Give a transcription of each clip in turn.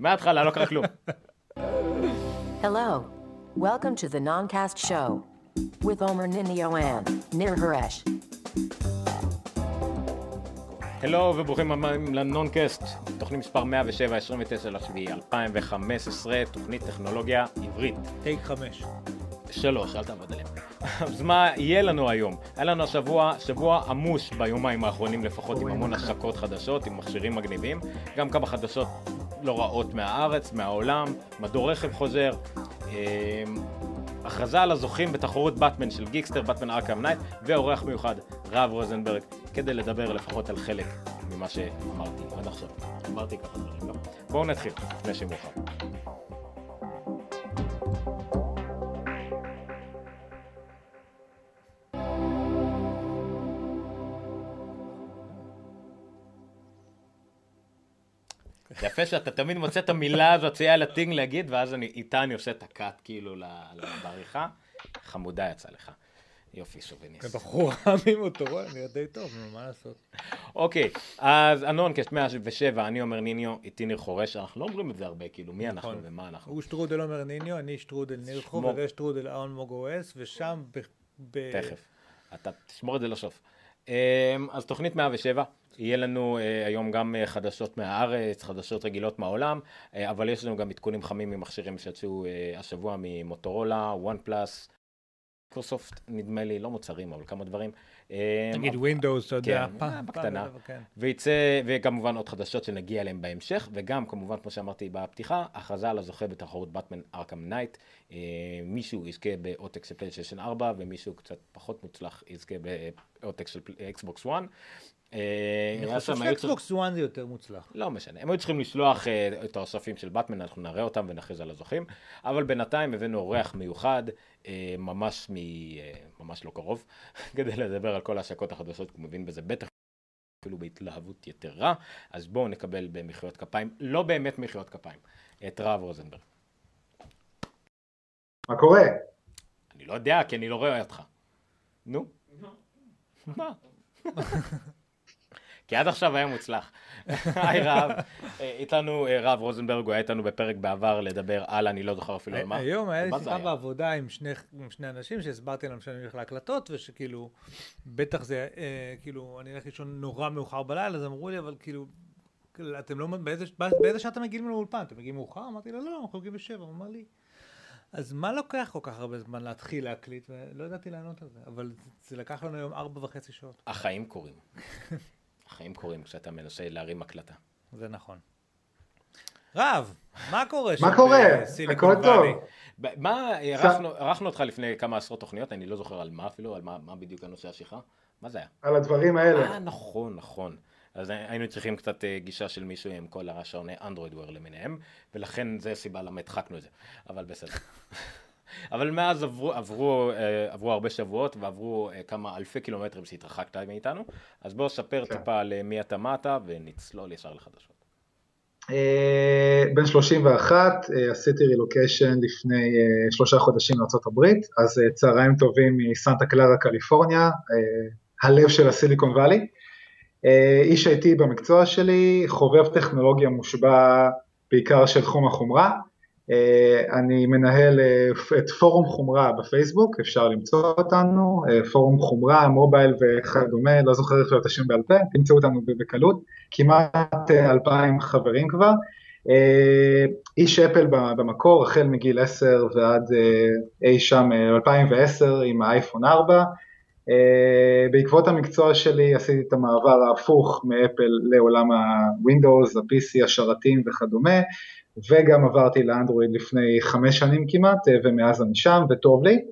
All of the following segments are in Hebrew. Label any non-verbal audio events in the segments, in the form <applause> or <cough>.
מההתחלה, לא קרה כלום. Hello. Welcome to the Noncast Show with Omer Ninio and Nir Haresh. הלו וברוכים הבאים לנונקאסט, תוכנית מספר 107, 29 לשביעי 2015, תוכנית טכנולוגיה עברית. טייק חמש. שלוש, אל תעבוד עליהם. אז מה יהיה לנו היום? היה לנו השבוע, שבוע עמוש ביומיים האחרונים לפחות, עם המון השקות חדשות, עם מכשירים מגניבים, גם כמה חדשות לא רעות מהארץ, מהעולם, מדור רכב חוזר, אה, הכרזה על הזוכים בתחרות באטמן של Geekster, Batman Arkham Knight, ואורח מיוחד, רב רוזנברג, כדי לדבר לפחות על חלק ממה שאמרתי עד עכשיו. אמרתי ככה דברים, לא? בואו נתחיל, לפני שמאוחר. יפה שאתה תמיד מוצא את המילה הזאת שיהיה על הטינג להגיד, ואז אני, איתה אני עושה את הקאט כאילו ל- ל- בעריכה. חמודה יצא לך. יופי, שוביניסט. בחור רעמים אותו, רואה, נראה די טוב, נו, מה לעשות? אוקיי, אז הנונקאסט 107, אני אומר ניניו, איתי ניר חורש, אנחנו לא אומרים את זה הרבה, כאילו, מי אנחנו נכון. ומה אנחנו. הוא שטרודל עומר ניניו, אני שטרודל נירחו, שמור. וזה שטרודל אהון אס, ושם. ב- תכף. אתה תשמור את זה לסוף. אמ, אז תוכנית 107, יהיה לנו אה, היום גם אה, חדשות מהארץ, חדשות רגילות מהעולם, אה, אבל יש לנו גם עדכונים חמים ממכשירים שיצאו השבוע ממוטורולה, OnePlus, מיקרוסופט, נדמה לי, לא מוצרים, אבל כמה דברים. אמ, נגיד Windows, אתה יודע, כן, פעם, בקטנה. כן. ויצא, וכמובן עוד חדשות שנגיע אליהן בהמשך, וגם כמובן, כמו שאמרתי בפתיחה, הכרזה על הזוכה בתחרות Batman Arkham Knight. אה, מישהו יזכה בעותק של פלייסטיישן 4, ומישהו קצת פחות מוצלח יזכה בעותק של אקסבוקס 1. אה, אני היה חושב שאקסבוקס 1 זה יותר מוצלח. לא משנה, הם היו צריכים לשלוח אה, את האוספים של באטמן, אנחנו נראה אותם ונכריז על הזוכים, אבל בינתיים הבאנו אורח מיוחד, אה, ממש, מ, אה, ממש לא קרוב, <laughs> כדי לדבר על כל ההשקות החדשות, הוא מבין בזה בטח. אפילו בהתלהבות יתרה, אז בואו נקבל במחיאות כפיים, לא באמת מחיאות כפיים, את רב רוזנברג. מה קורה? אני לא יודע, כי אני לא רואה אותך. נו. מה? <laughs> כי עד עכשיו היה מוצלח. <laughs> היי רב, אה, איתנו אה, רב רוזנברג, הוא היה איתנו בפרק בעבר לדבר על, אני לא זוכר אפילו על מה. היום היה לי שיחה? בעבודה עם שני- עם שני אנשים שהסברתי להם שאני הולך להקלטות, ושכאילו, בטח זה, אה, כאילו, אני אלך לישון נורא מאוחר בלילה, אז אמרו לי, אבל כאילו, אתם לא, באיזה, באיזה שעה אתם מגיעים לאולפן? אתם מגיעים מאוחר? אמרתי לו, לא, אנחנו מגיעים בשבע. הוא אמר לי, אז מה לוקח כל כך הרבה זמן להתחיל להקליט? ולא ידעתי לענות על זה, אבל זה לקח לנו היום ארבע וחצי שעות. החיים קורים. <laughs> החיים קורים כשאתה מנסה להרים הקלטה. זה נכון. רב, מה קורה מה קורה? הכל טוב. מה, ערכנו אותך לפני כמה עשרות תוכניות, אני לא זוכר על מה אפילו, על מה מה בדיוק הנושא השיחה. מה זה היה? על הדברים האלה. אה, נכון, נכון. אז היינו צריכים קצת אה, גישה של מישהו עם כל השעוני אנדרואיד וויר למיניהם, ולכן זה הסיבה למה הדחקנו את זה, אבל בסדר. <laughs> אבל מאז עברו, עברו, אה, עברו הרבה שבועות ועברו אה, כמה אלפי קילומטרים שהתרחקת מאיתנו, אז בוא ספר כן. טיפה על אה, אתה, מה אתה, ונצלול ישר לחדשות. בן 31, אה, עשיתי רילוקיישן לפני שלושה חודשים לארה"ב, אז צהריים טובים מסנטה קלרה, קליפורניה, הלב של הסיליקון וואלי. איש IT במקצוע שלי, חובב טכנולוגיה מושבע בעיקר של תחום החומרה. אה, אני מנהל אה, את פורום חומרה בפייסבוק, אפשר למצוא אותנו, אה, פורום חומרה, מובייל וכדומה, לא זוכר עכשיו את השם בעל פה, תמצאו אותנו בקלות, כמעט אלפיים חברים כבר. איש אפל במקור, החל מגיל 10 ועד אי שם אה, 2010 עם האייפון 4. אה, בעקבות המקצוע שלי עשיתי את המעבר ההפוך מאפל לעולם ה-Windows, ה-PC, השרתים וכדומה, וגם עברתי לאנדרואיד לפני חמש שנים כמעט, אה, ומאז אני שם וטוב לי,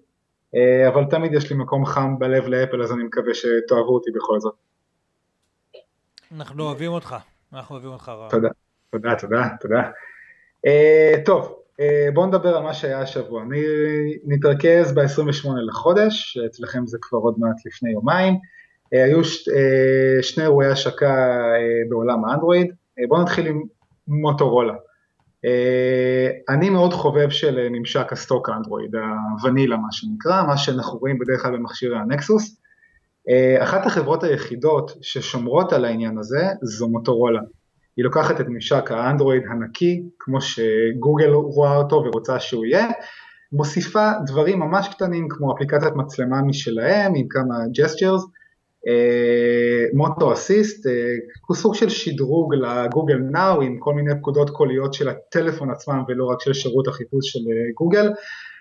אה, אבל תמיד יש לי מקום חם בלב לאפל, אז אני מקווה שתאהבו אותי בכל זאת. אנחנו אוהבים אותך, אנחנו אוהבים אותך רב. תודה, תודה, תודה, תודה. אה, טוב, אה, בואו נדבר על מה שהיה השבוע. אני נתרכז ב-28 לחודש, אצלכם זה כבר עוד מעט לפני יומיים. אה, היו ש, אה, שני אירועי השקה אה, בעולם האנדרואיד. אה, בואו נתחיל עם מוטורולה. אה, אני מאוד חובב של אה, ממשק ה stock האנדרואיד, הוונילה מה שנקרא, מה שאנחנו רואים בדרך כלל במכשירי ה Nexus. אה, אחת החברות היחידות ששומרות על העניין הזה זו מוטורולה. היא לוקחת את ממשק האנדרואיד הנקי, כמו שגוגל רואה אותו ורוצה שהוא יהיה, מוסיפה דברים ממש קטנים כמו אפליקציית מצלמה משלהם עם כמה gestures, Moto Assist, הוא סוג של שדרוג ל Google Now עם כל מיני פקודות קוליות של הטלפון עצמם ולא רק של שירות החיפוש של אה, גוגל.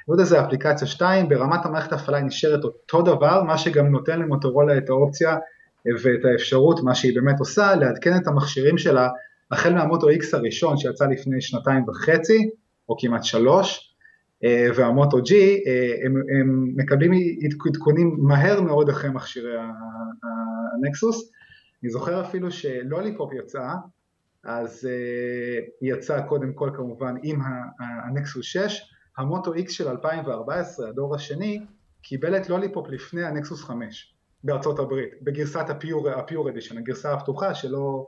ועוד איזה אפליקציה 2, ברמת המערכת ההפעלה נשארת אותו דבר, מה שגם נותן למוטורולה את האופציה אה, ואת האפשרות, מה שהיא באמת עושה, לעדכן את המכשירים שלה החל מה Moto X הראשון שיצא לפני שנתיים וחצי, או כמעט שלוש, אה, וה Moto G, אה, הם, הם מקבלים עדכונים מהר מאוד אחרי מכשירי הנקסוס. אני זוכר אפילו שלוליפופ יצא, אז היא יצאה קודם כל כמובן עם הנקסוס 6, ה Moto X של 2014, הדור השני, קיבל את לוליפופ לפני הנקסוס 5 בארצות הברית, בגרסת ה pure, ה pure edition, הגרסה הפתוחה שלא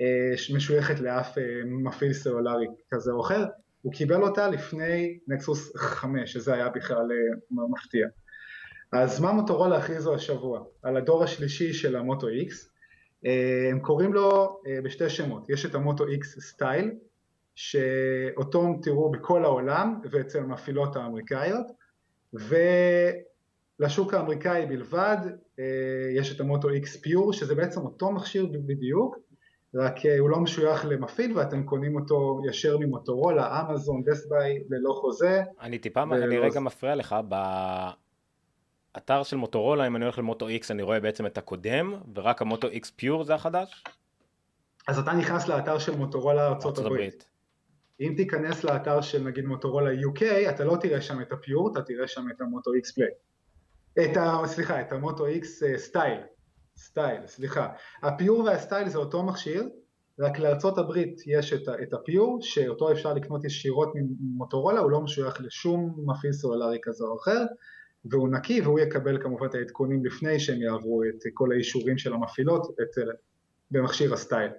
אה, משויכת לאף אה, מפעיל סלולרי כזה או אחר, הוא קיבל אותה לפני נקסוס 5, שזה היה בכלל אה, מפתיע. אז מה מוטורולה הכריזו השבוע? על הדור השלישי של המוטו X, הם קוראים לו בשתי שמות, יש את המוטו X סטייל, שאותו תראו בכל העולם ואצל המפעילות האמריקאיות, ולשוק האמריקאי בלבד יש את המוטו X פיור, שזה בעצם אותו מכשיר בדיוק, רק אה, הוא לא משוייך למפעיל ואתם קונים אותו ישר ממוטורולה, אמזון, דסט ביי, ללא חוזה. אני טיפה, ולא... אני רגע מפריע לך, באתר של מוטורולה, אם אני הולך למוטו X אני רואה בעצם את הקודם, ורק המוטו X פיור זה החדש? אז אתה נכנס לאתר של מוטורולה ארצות הברית. אם תיכנס לאתר של נגיד מוטורולה UK, אתה לא תראה שם את הפיור, אתה תראה שם את המוטו X פליי. את ה... סליחה, את ה Moto X Style. Style, סליחה. ה Pure וה Style זה אותו מכשיר, רק לארצות הברית יש את, את ה Pure, שאותו אפשר לקנות ישירות ממוטורולה, הוא לא משוייך לשום מפעיל סלולרי כזה או אחר, והוא נקי והוא יקבל כמובן את העדכונים לפני שהם יעברו את כל האישורים של המפעילות אצל, במכשיר ה Style.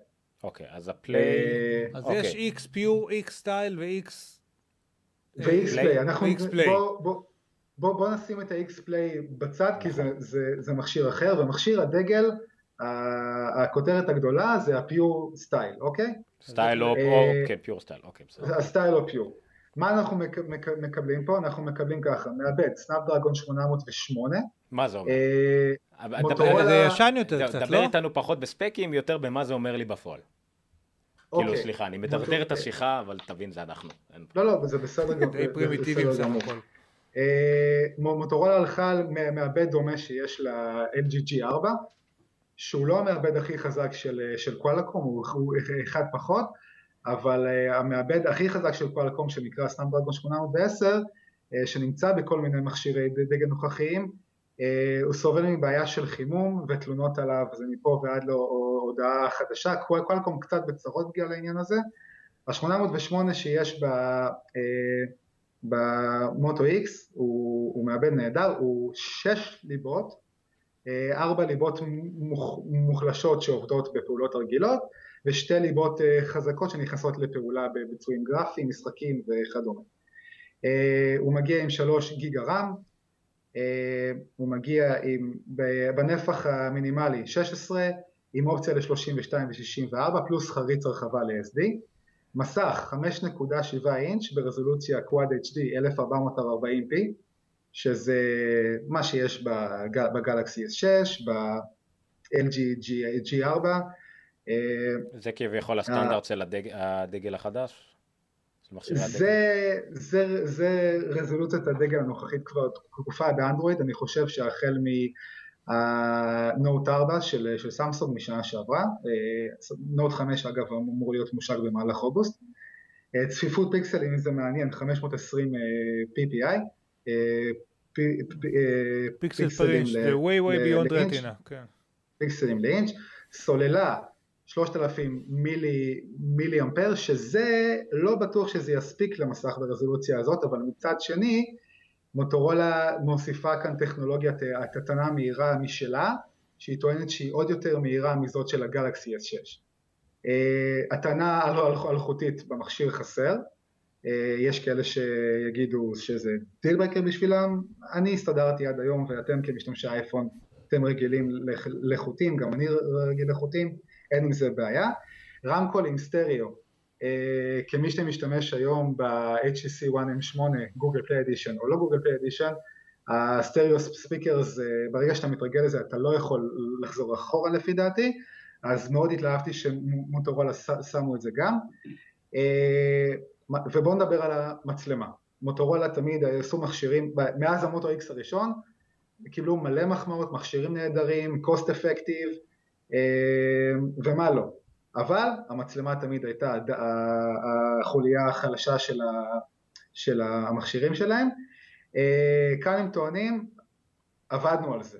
אוקיי, אז ה Play... אה, אז אוקיי. יש X Pure, X Style ו-X... ו-X Play, אנחנו... בוא, בוא, בוא, בוא נשים את ה-X-Play בצד כי זה, זה, זה מכשיר אחר ומכשיר הדגל הכותרת הגדולה זה ה Pure Style, אוקיי? Style או כן, Pure Style, אוקיי, בסדר. ה Style או Pure. מה אנחנו מקבלים פה? אנחנו מקבלים ככה, מעבד Snapdragon 808. מה זה אומר? אה, זה ישן יותר קצת, לא? דבר איתנו פחות בספקים, יותר במה זה אומר לי בפועל. כאילו, אוקיי. סליחה, אני מדרדר את השיחה, אבל תבין, זה אנחנו. לא, לא, זה בסדר גמור. די פרימיטיביים סך הכל. אה, מוטורולה הלכה על מעבד דומה שיש ל-LG G4 שהוא לא המעבד הכי חזק של, של קואלקום, הוא, הוא אחד פחות, אבל uh, המעבד הכי חזק של קואלקום שנקרא סנאפדרגון 810 uh, שנמצא בכל מיני מכשירי דגל נוכחיים הוא סובל מבעיה של חימום ותלונות עליו, זה מפה ועד להודעה חדשה, קואלקום קצת בצרות בגלל העניין הזה, ה-808 שיש בה uh, במוטו X הוא, הוא מעבד נהדר, הוא שש ליבות, אה, ארבע ליבות מוחלשות שעובדות בפעולות רגילות ושתי ליבות אה, חזקות שנכנסות לפעולה בביצועים גרפיים, משחקים וכדומה. אה, הוא מגיע עם שלוש גיגה רם, הוא מגיע עם, בנפח המינימלי 16 עם אופציה ל-32 ו-64 פלוס חריץ הרחבה ל-SD מסך 5.7 אינץ' ברזולוציה Quad HD 1440p שזה מה שיש בגל, בגלקסי S6, ב-LG G4 זה כביכול הסטנדרט של הדג, הדגל החדש? זה, זה, זה רזולוציית הדגל הנוכחית כבר תקופה באנדרואיד, אני חושב שהחל הנוט 4 של, של סמסונג משנה שעברה, נוט 5 אגב אמור להיות מושק במהלך אוגוסט, צפיפות פיקסלים אם זה מעניין 520 PPI, פיקסל פר אינץ', זה way way beyond retina, כן. פיקסלים לאינץ', סוללה 3,000 מילי, מילי אמפר שזה לא בטוח שזה יספיק למסך ברזולוציה הזאת אבל מצד שני מוטורולה מוסיפה כאן טכנולוגיית התתנה מהירה משלה, שהיא טוענת שהיא עוד יותר מהירה מזאת של הגלקסי S6. התנה אלחוטית במכשיר חסר, יש כאלה שיגידו שזה דילברקר בשבילם, אני הסתדרתי עד היום ואתם כמשתמשי אייפון אתם רגילים לחוטים, גם אני רגיל לחוטים, אין עם זה בעיה. רמקול עם סטריאו, אה, כמי שמשתמש היום ב-HTC One M8 Google Play Edition או לא Google Play Edition, ה stereo speakers, ברגע שאתה מתרגל לזה אתה לא יכול לחזור אחורה לפי דעתי, אז מאוד התלהבתי שמוטורולה שמו את זה גם. אה, ובואו נדבר על המצלמה. מוטורולה תמיד עשו מכשירים, מאז ה Moto X הראשון, קיבלו מלא מחמאות, מכשירים נהדרים, cost effective, אה, ומה לא. אבל המצלמה תמיד הייתה החוליה החלשה של, ה, של המכשירים שלהם. אה, כאן הם טוענים, עבדנו על זה.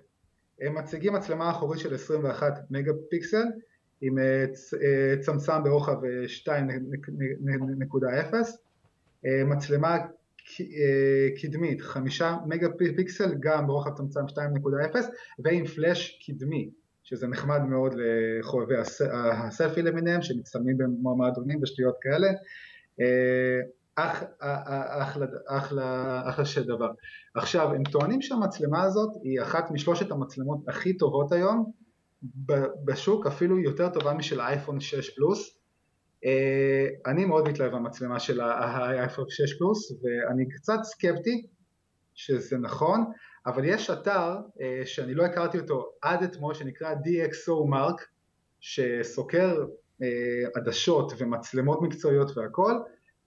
הם מציגים מצלמה אחורית של 21 מגה פיקסל עם אה, אה, צמצם ברוחב 2.0, מצלמה קדמית 5 מגה פיקסל גם ברוחב צמצם 2.0 ועם פלאש קדמי שזה נחמד מאוד לחובבי הסלפי למיניהם שמצטלמים במועמדונים ושטויות כאלה אה, אח, אחלה, אחלה, אחלה של דבר. עכשיו, הם טוענים שהמצלמה הזאת היא אחת משלושת המצלמות הכי טובות היום בשוק, אפילו יותר טובה משל האייפון 6 פלוס. אה, אני מאוד מתלהב במצלמה של האייפון 6 פלוס ואני קצת סקפטי שזה נכון, אבל יש אתר אה, שאני לא הכרתי אותו עד אתמול שנקרא DxO Mark שסוקר אה, עדשות ומצלמות מקצועיות והכל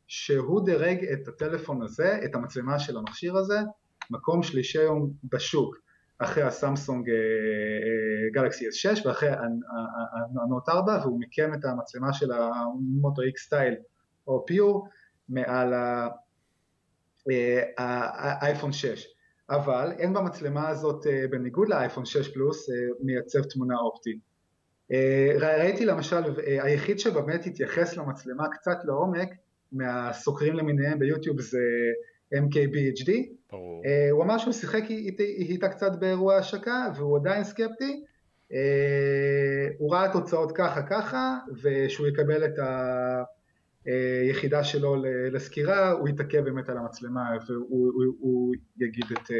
שהוא דירג את הטלפון הזה, את המצלמה של המכשיר הזה, מקום שלישי היום בשוק אחרי הסמסונג גלקסי S6 ואחרי הנוט 4 והוא מיקם את המצלמה של המוטו X סטייל או פיור מעל האייפון 6 אבל אין במצלמה הזאת, אה, בניגוד לאייפון 6 פלוס, אה, מייצב תמונה אופטית. אה, ראיתי למשל, היחיד שבאמת התייחס למצלמה קצת לעומק, מהסוקרים למיניהם ביוטיוב זה MKBHD. ברור. הוא אמר שהוא שיחק איתה קצת באירוע השקה, והוא עדיין סקפטי. הוא ראה תוצאות ככה ככה, ושהוא יקבל את ה... יחידה שלו לסקירה, הוא יתעכב באמת על המצלמה והוא הוא, הוא יגיד את אה,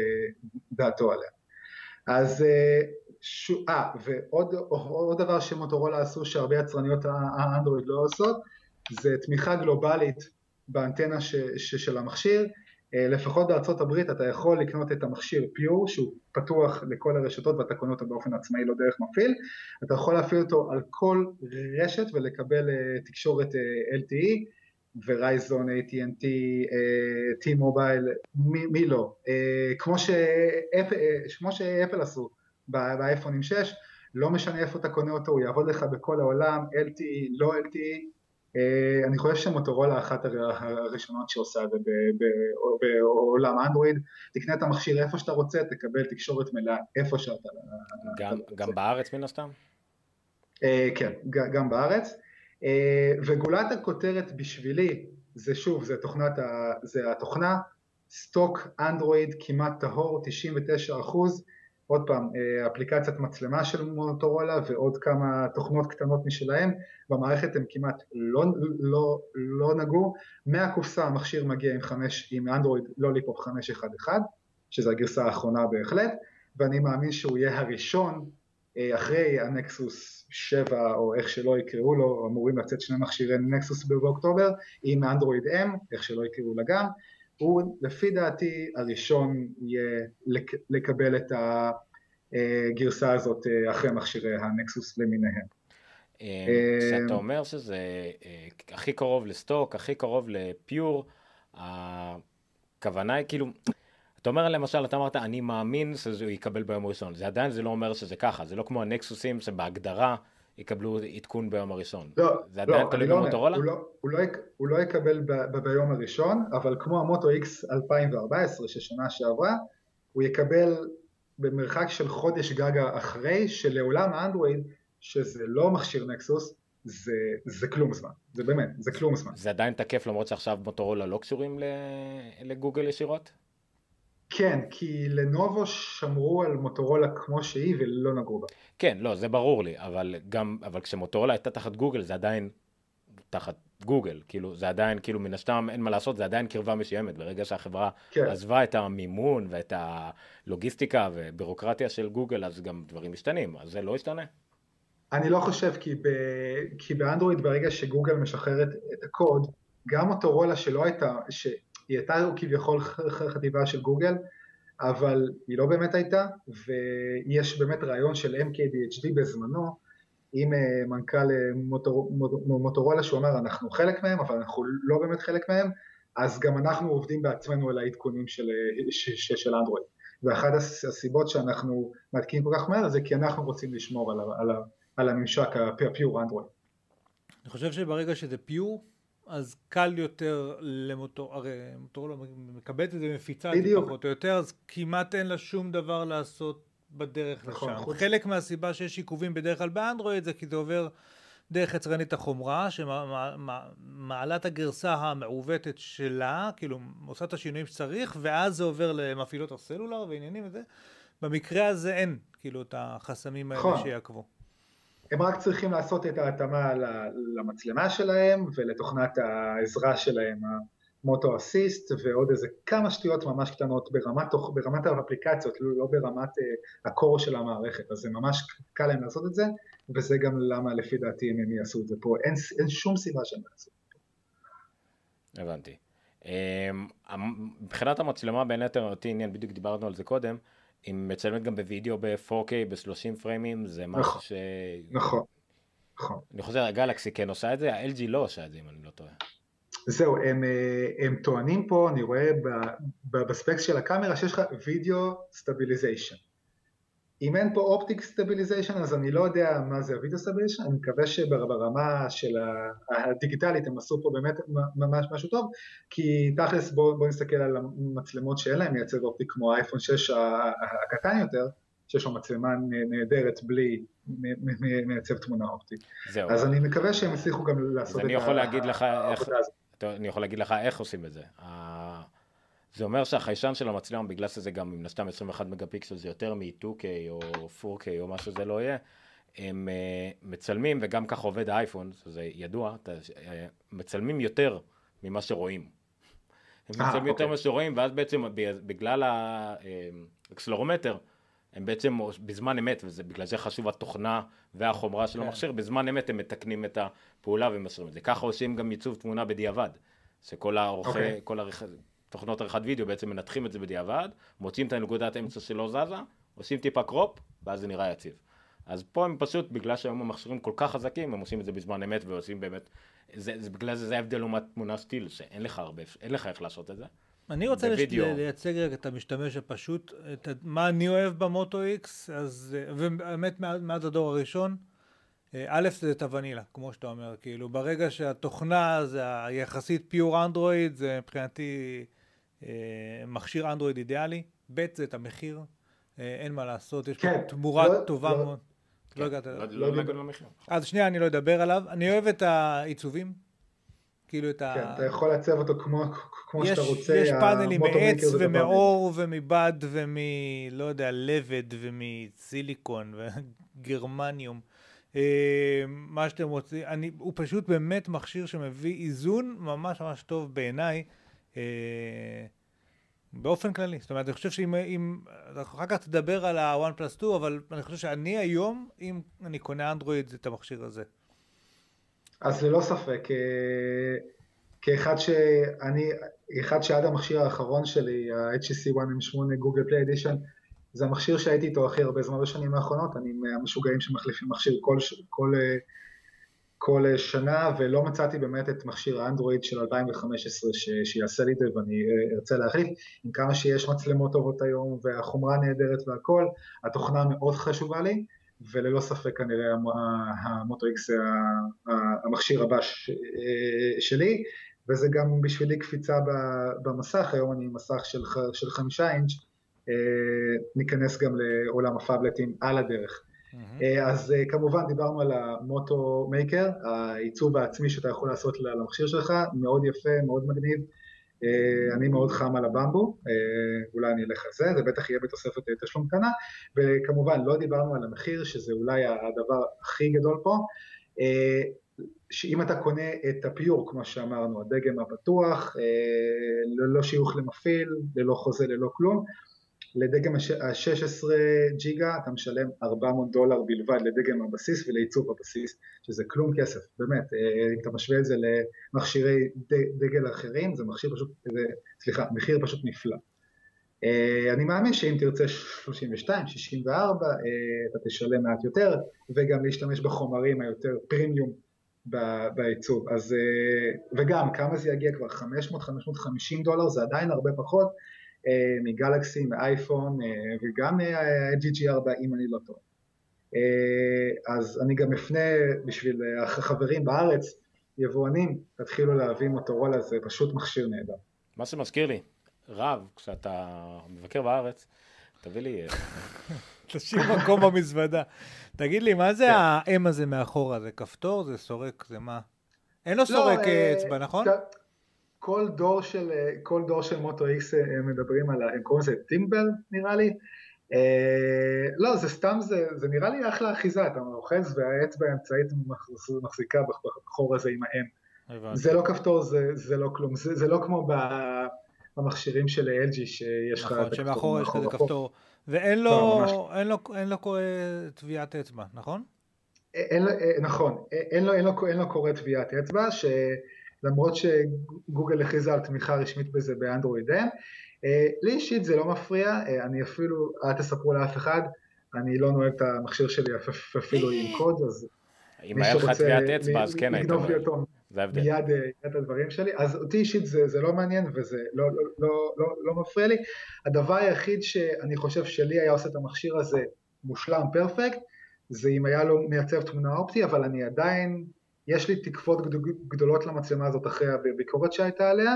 דעתו עליה. אז, אה. אה, ועוד עוד דבר שמוטורולה עשו שהרבה יצרניות האנדרואיד לא עושות, זה תמיכה גלובלית באנטנה ש, ש, של המכשיר, אה, לפחות בארצות הברית אתה יכול לקנות את המכשיר פיור שהוא פתוח לכל הרשתות ואתה קונה אותו באופן עצמאי לא דרך מפעיל, אתה יכול להפעיל אותו על כל רשת ולקבל אה, תקשורת אה, LTE ורייזון, AT&T, T-Mobile, מי, מי לא, כמו, שאפ, כמו שאפל עשו באייפונים 6, לא משנה איפה אתה קונה אותו, הוא יעבוד לך בכל העולם, LTE, לא LTE, אה, אני חושב שמוטורולה אחת הראשונות שעושה את זה בעולם אנדרואיד, תקנה את המכשיר איפה שאתה רוצה, תקבל תקשורת מלאה איפה שאתה גם, גם בארץ מן הסתם? אה, כן, גם בארץ. אה, וגולת הכותרת בשבילי, זה שוב, זה, תוכנת, זה התוכנה, stock Android כמעט טהור, 99 אחוז, עוד פעם, אה, אפליקציית מצלמה של מוטורולה ועוד כמה תוכנות קטנות משלהם, במערכת הם כמעט לא, לא, לא נגעו, מהקופסה המכשיר מגיע עם, 5, עם אנדרואיד לוליפופ 511, שזו הגרסה האחרונה בהחלט, ואני מאמין שהוא יהיה הראשון אה, אחרי הנקסוס 7 או איך שלא יקראו לו, אמורים לצאת שני מכשירי נקסוס באוקטובר עם אנדרואיד M, איך שלא יקראו לה גם, הוא לפי דעתי הראשון יהיה לקבל את הגרסה הזאת אה, אחרי מכשירי הנקסוס למיניהם. אה, כשאתה אה, אומר שזה הכי קרוב ל stock, הכי קרוב ל pure, הכוונה היא כאילו, אתה אומר למשל, אתה אמרת, אני מאמין שזה יקבל ביום הראשון, זה עדיין זה לא אומר שזה ככה, זה לא כמו הנקסוסים שבהגדרה יקבלו עדכון ביום הראשון. לא, זה עדיין לא, תלוי במוטורולה? הוא, לא, הוא, לא, הוא לא יקבל ב, ב, ביום הראשון, אבל כמו המוטו X 2014 ששנה שעברה, הוא יקבל במרחק של חודש גג אחרי, שלעולם האנדרואיד, שזה לא מכשיר נקסוס, זה, זה כלום זמן, זה באמת, זה כלום זמן. זה עדיין תקף למרות שעכשיו מוטורולה לא קשורים לגוגל ישירות? כן, כי לנובו שמרו על מוטורולה כמו שהיא ולא נגעו בה. כן, לא, זה ברור לי, אבל גם, אבל כשמוטורולה הייתה תחת גוגל זה עדיין תחת גוגל, כאילו זה עדיין, כאילו מן הסתם אין מה לעשות, זה עדיין קרבה מסוימת, ברגע שהחברה כן. עזבה את המימון ואת הלוגיסטיקה ובירוקרטיה של גוגל, אז גם דברים משתנים, אז זה לא ישתנה. אני לא חושב, כי, ב, כי באנדרואיד ברגע שגוגל משחררת את הקוד, גם מוטורולה שלא הייתה, שהיא הייתה כביכול חטיבה של גוגל, אבל היא לא באמת הייתה, ויש באמת רעיון של MKDHD בזמנו, עם אה, מנכ"ל אה, מוטור, מוטורולה שהוא אמר אנחנו חלק מהם, אבל אנחנו לא באמת חלק מהם, אז גם אנחנו עובדים בעצמנו על העדכונים של, אה, של, של אנדרואיד. ואחת הסיבות שאנחנו מעדכנים כל כך מהר זה כי אנחנו רוצים לשמור על, על, על הממשק הפיור אנדרואיד. אני חושב שברגע שזה פיור, אז קל יותר למוטור, הרי מוטורולה מקבלת את זה מפיצה פחות או יותר, אז כמעט אין לה שום דבר לעשות בדרך נכון, לשם. חוץ... חלק מהסיבה שיש עיכובים בדרך כלל באנדרואיד זה כי זה עובר דרך יצרנית החומרה, שמעלה את הגרסה המעוותת שלה, כאילו עושה את השינויים שצריך, ואז זה עובר למפעילות הסלולר ועניינים וזה. במקרה הזה אין, כאילו, את החסמים האלה נכון. שיעקבו. הם רק צריכים לעשות את ההתאמה למצלמה שלהם ולתוכנת העזרה שלהם, המוטו אסיסט ועוד איזה כמה שטויות ממש קטנות ברמת, ברמת האפליקציות, לא, לא ברמת uh, הקור של המערכת, אז זה ממש קל להם לעשות את זה, וזה גם למה לפי דעתי הם יעשו את זה פה, אין, אין שום סיבה שהם יעשו את זה. הבנתי. אמ, מבחינת המצלמה בין היתר אותי עניין, בדיוק דיברנו על זה קודם, היא מצלמת גם בווידאו ב-4K ב-30 פריימים, זה משהו נכון, ש... נכון, נכון. אני חוזר, הגלקסי כן עושה את זה, ה-LG לא עושה את זה אם אני לא טועה. זהו, הם, אה, הם טוענים פה, אני רואה ב specs של הקאמרה שיש לך video stabilization. אם אין פה optic stabilization אז אני לא יודע מה זה ה video stabilization, אני מקווה שברמה של הדיגיטלית הם עשו פה באמת ממש משהו טוב, כי תכלס בואו בוא נסתכל על המצלמות שאין להם מייצב אופטיק כמו האייפון 6 הקטן יותר, שיש לו מצלמה נהדרת בלי מייצב תמונה אופטית. זהו. אז אני מקווה שהם הצליחו גם לעשות את העבודה הזאת. אני יכול להגיד לך איך עושים את זה. זה אומר שהחיישן של המצלמה, בגלל שזה גם מן הסתם 21 מגה פיקסל, זה יותר מ-2K או 4K או מה שזה לא יהיה, הם uh, מצלמים, וגם ככה עובד האייפון, זה ידוע, אתה, uh, מצלמים יותר ממה שרואים. הם אה, מצלמים יותר אוקיי. ממה שרואים, ואז בעצם בגלל האקסלרומטר, הם בעצם בזמן אמת, ובגלל זה חשוב התוכנה והחומרה של כן. המכשיר, בזמן אמת הם מתקנים את הפעולה ומסרים את זה. ככה עושים גם עיצוב תמונה בדיעבד. שכל העורכי, okay. אוקיי. כל העריכ... תוכנות עריכת וידאו בעצם מנתחים את זה בדיעבד, מוצאים את הנקודת אמצע שלא זזה, עושים טיפה crop, ואז זה נראה יציב. אז פה הם פשוט, בגלל שהיום המכשירים כל כך חזקים, הם עושים את זה בזמן אמת ועושים באמת, זה, זה בגלל זה זה ההבדל לעומת תמונה still, שאין לך הרבה, אין לך איך לעשות את זה. אני רוצה בווידאו... לייצג רגע את המשתמש הפשוט, את מה אני אוהב ב Moto X, אז, ובאמת מאז הדור הראשון, אה, א' זה את הוונילה, כמו שאתה אומר, כאילו ברגע שהתוכנה זה היחסית pure Android, זה מבחינתי מכשיר אנדרואיד אידיאלי, ב' זה את המחיר, אה, אין מה לעשות, יש כן, פה תמורה לא, טובה לא, מאוד. כן, לא הגעת, לא, לא, לא, לא למחיר. אז שנייה, אני לא אדבר עליו, אני אוהב את העיצובים, כאילו את ה... כן, אתה יכול לעצב אותו כמו, כמו יש, שאתה רוצה. יש פאנלים מעץ ומאור ומבד ומ... לא יודע, לבד ומסיליקון וגרמניום. אה, מה שאתם רוצים, אני, הוא פשוט באמת מכשיר שמביא איזון ממש ממש טוב בעיניי. אה, באופן כללי, זאת אומרת, אני חושב שאם, אם, אחר כך תדבר על ה-one plus 2, אבל אני חושב שאני היום, אם אני קונה אנדרואיד, את המכשיר הזה. אז ללא ספק, אה, כאחד שאני, אחד שעד המכשיר האחרון שלי, ה-HCC 1M8 גוגל פליי אדישן, זה המכשיר שהייתי איתו הכי הרבה זמן בשנים האחרונות, אני מהמשוגעים שמחליפים מכשיר כל, כל, כל שנה, ולא מצאתי באמת את מכשיר האנדרואיד של 2015 ש, שיעשה לי את זה ואני ארצה להחליף, עם כמה שיש מצלמות טובות היום והחומרה נהדרת והכל, התוכנה מאוד חשובה לי, וללא ספק כנראה המוטו איקס זה המכשיר הבא שלי, וזה גם בשבילי קפיצה במסך, היום אני עם מסך של, של חמישה אינץ', אה, ניכנס גם לעולם הפאבלטים על הדרך. Mm-hmm. אז אה, כמובן דיברנו על המוטו מייקר, העיצוב העצמי שאתה יכול לעשות למכשיר שלך, מאוד יפה, מאוד מגניב. אני מאוד חם על הבמבו, אולי אני אלך על זה, זה בטח יהיה בתוספת תשלום קטנה, וכמובן לא דיברנו על המחיר, שזה אולי הדבר הכי גדול פה, שאם אתה קונה את הפיור, כמו שאמרנו, הדגם הפתוח, ללא שיוך למפעיל, ללא חוזה, ללא כלום, לדגם ה-16 ג'יגה אתה משלם 400 דולר בלבד לדגם הבסיס ולעיצוב הבסיס, שזה כלום כסף, באמת, אה, אם אתה משווה את זה למכשירי דגל אחרים, זה מכשיר פשוט, זה, סליחה, מחיר פשוט נפלא. אה, אני מאמין שאם תרצה 32, 64, אתה תשלם מעט יותר, וגם להשתמש בחומרים היותר פרימיום בעיצוב. אז, אה, וגם, כמה זה יגיע כבר? 500-550 דולר, זה עדיין הרבה פחות מגלקסי, מאייפון, אה, וגם GG4 אם אני לא טועה. אז אני גם אפנה בשביל החברים בארץ, יבואנים, תתחילו להביא מוטורולה, זה פשוט מכשיר נהדר. מה שמזכיר לי, רב, כשאתה מבקר בארץ, תביא לי... אה, <laughs> תשאיר מקום במזוודה. תגיד לי, מה זה כן. האם הזה מאחורה? זה כפתור? זה סורק? זה מה? אין לו לא, סורק אה, אצבע, נכון? כל דור של, אה, כל דור של מוטו איקס הם מדברים על, הם קוראים לזה טימבל נראה לי. לא, זה סתם, זה, זה נראה לי אחלה אחיזה, אתה אוחז והאצבע האמצעית מחזיקה בחור הזה עם האם. זה לא כפתור, זה, זה לא כלום, זה, זה לא כמו ב... במכשירים של LG שיש לך... נכון, שמאחור יש כזה כפתור. ואין לו, לא, אין לו, אין לו טביעת אצבע, נכון? אין, אה, נכון, אין לו, אין לו, אין לו קורא טביעת אצבע, שלמרות שגוגל הכריזה על תמיכה רשמית בזה באנדרואיד אין, אה, לי אישית זה לא מפריע, אה, אני אפילו, אל תספרו לאף אחד, אני לא נוהג את המכשיר שלי אפילו עם קוד, אז אם היה לך טביעת אצבע אז כן היית נוהג. זה ההבדל. מיד את הדברים שלי, אז אותי אישית זה, זה לא מעניין וזה לא, לא, לא, לא, לא מפריע לי. הדבר היחיד שאני חושב שלי היה עושה את המכשיר הזה מושלם, פרפקט, זה אם היה לו מייצב תמונה אופטי, אבל אני עדיין, יש לי תקוות גדולות למצלמה הזאת אחרי הביקורת שהייתה עליה,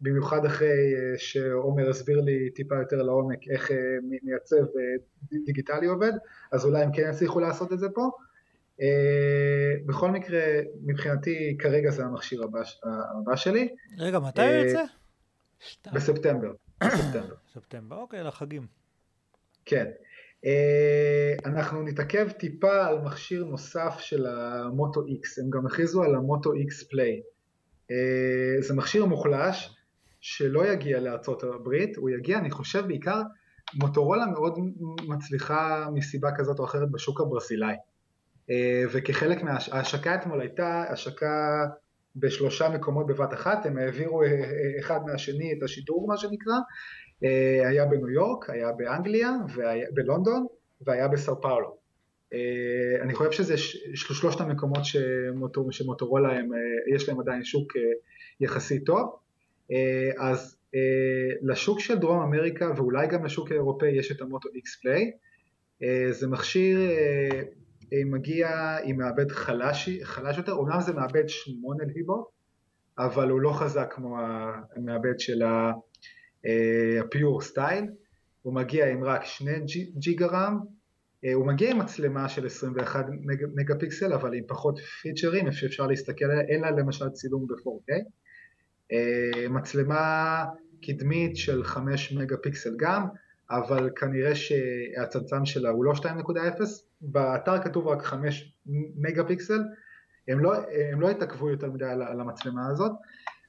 במיוחד אחרי אה, שעומר הסביר לי טיפה יותר לעומק איך אה, מייצב אה, דיגיטלי עובד, אז אולי הם כן יצליחו לעשות את זה פה. בכל מקרה, מבחינתי כרגע זה המכשיר הבא, הבא שלי. רגע, מתי יוצא? בספטמבר. <coughs> בספטמבר. ספטמבר, אוקיי, לחגים. כן. Uh, אנחנו נתעכב טיפה על מכשיר נוסף של המוטו X, הם גם הכריזו על המוטו X פליי. Uh, זה מכשיר מוחלש שלא יגיע לארצות הברית, הוא יגיע, אני חושב, בעיקר מוטורולה מאוד מצליחה מסיבה כזאת או אחרת בשוק הברסילאי. אה, וכחלק מההשקה אתמול הייתה השקה בשלושה מקומות בבת אחת, הם העבירו אה, אה, אחד מהשני את השידור מה שנקרא, היה בניו יורק, היה באנגליה, והיה בלונדון והיה בסאו פאולו. אני חושב שזה שלושת המקומות שמוטור, שמוטורולה הם, יש להם עדיין שוק יחסית טוב, אז לשוק של דרום אמריקה ואולי גם לשוק האירופאי יש את המוטו X Play, זה מכשיר מגיע עם מעבד חלש, חלש יותר, אומנם זה מעבד שמונה ליבות, אבל הוא לא חזק כמו המעבד של הפיור סטייל, הוא מגיע עם רק שני ג'יגה רם, אה, הוא מגיע עם מצלמה של 21 מגה, מגה פיקסל, אבל עם פחות פיצ'רים, שאפשר להסתכל עליה, אין לה למשל צילום ב-4K. אה, מצלמה קדמית של 5 מגה פיקסל גם, אבל כנראה שהצמצם שלה הוא לא 2.0, באתר כתוב רק 5 מגה פיקסל, הם לא, הם לא התעכבו יותר מדי על, על המצלמה הזאת,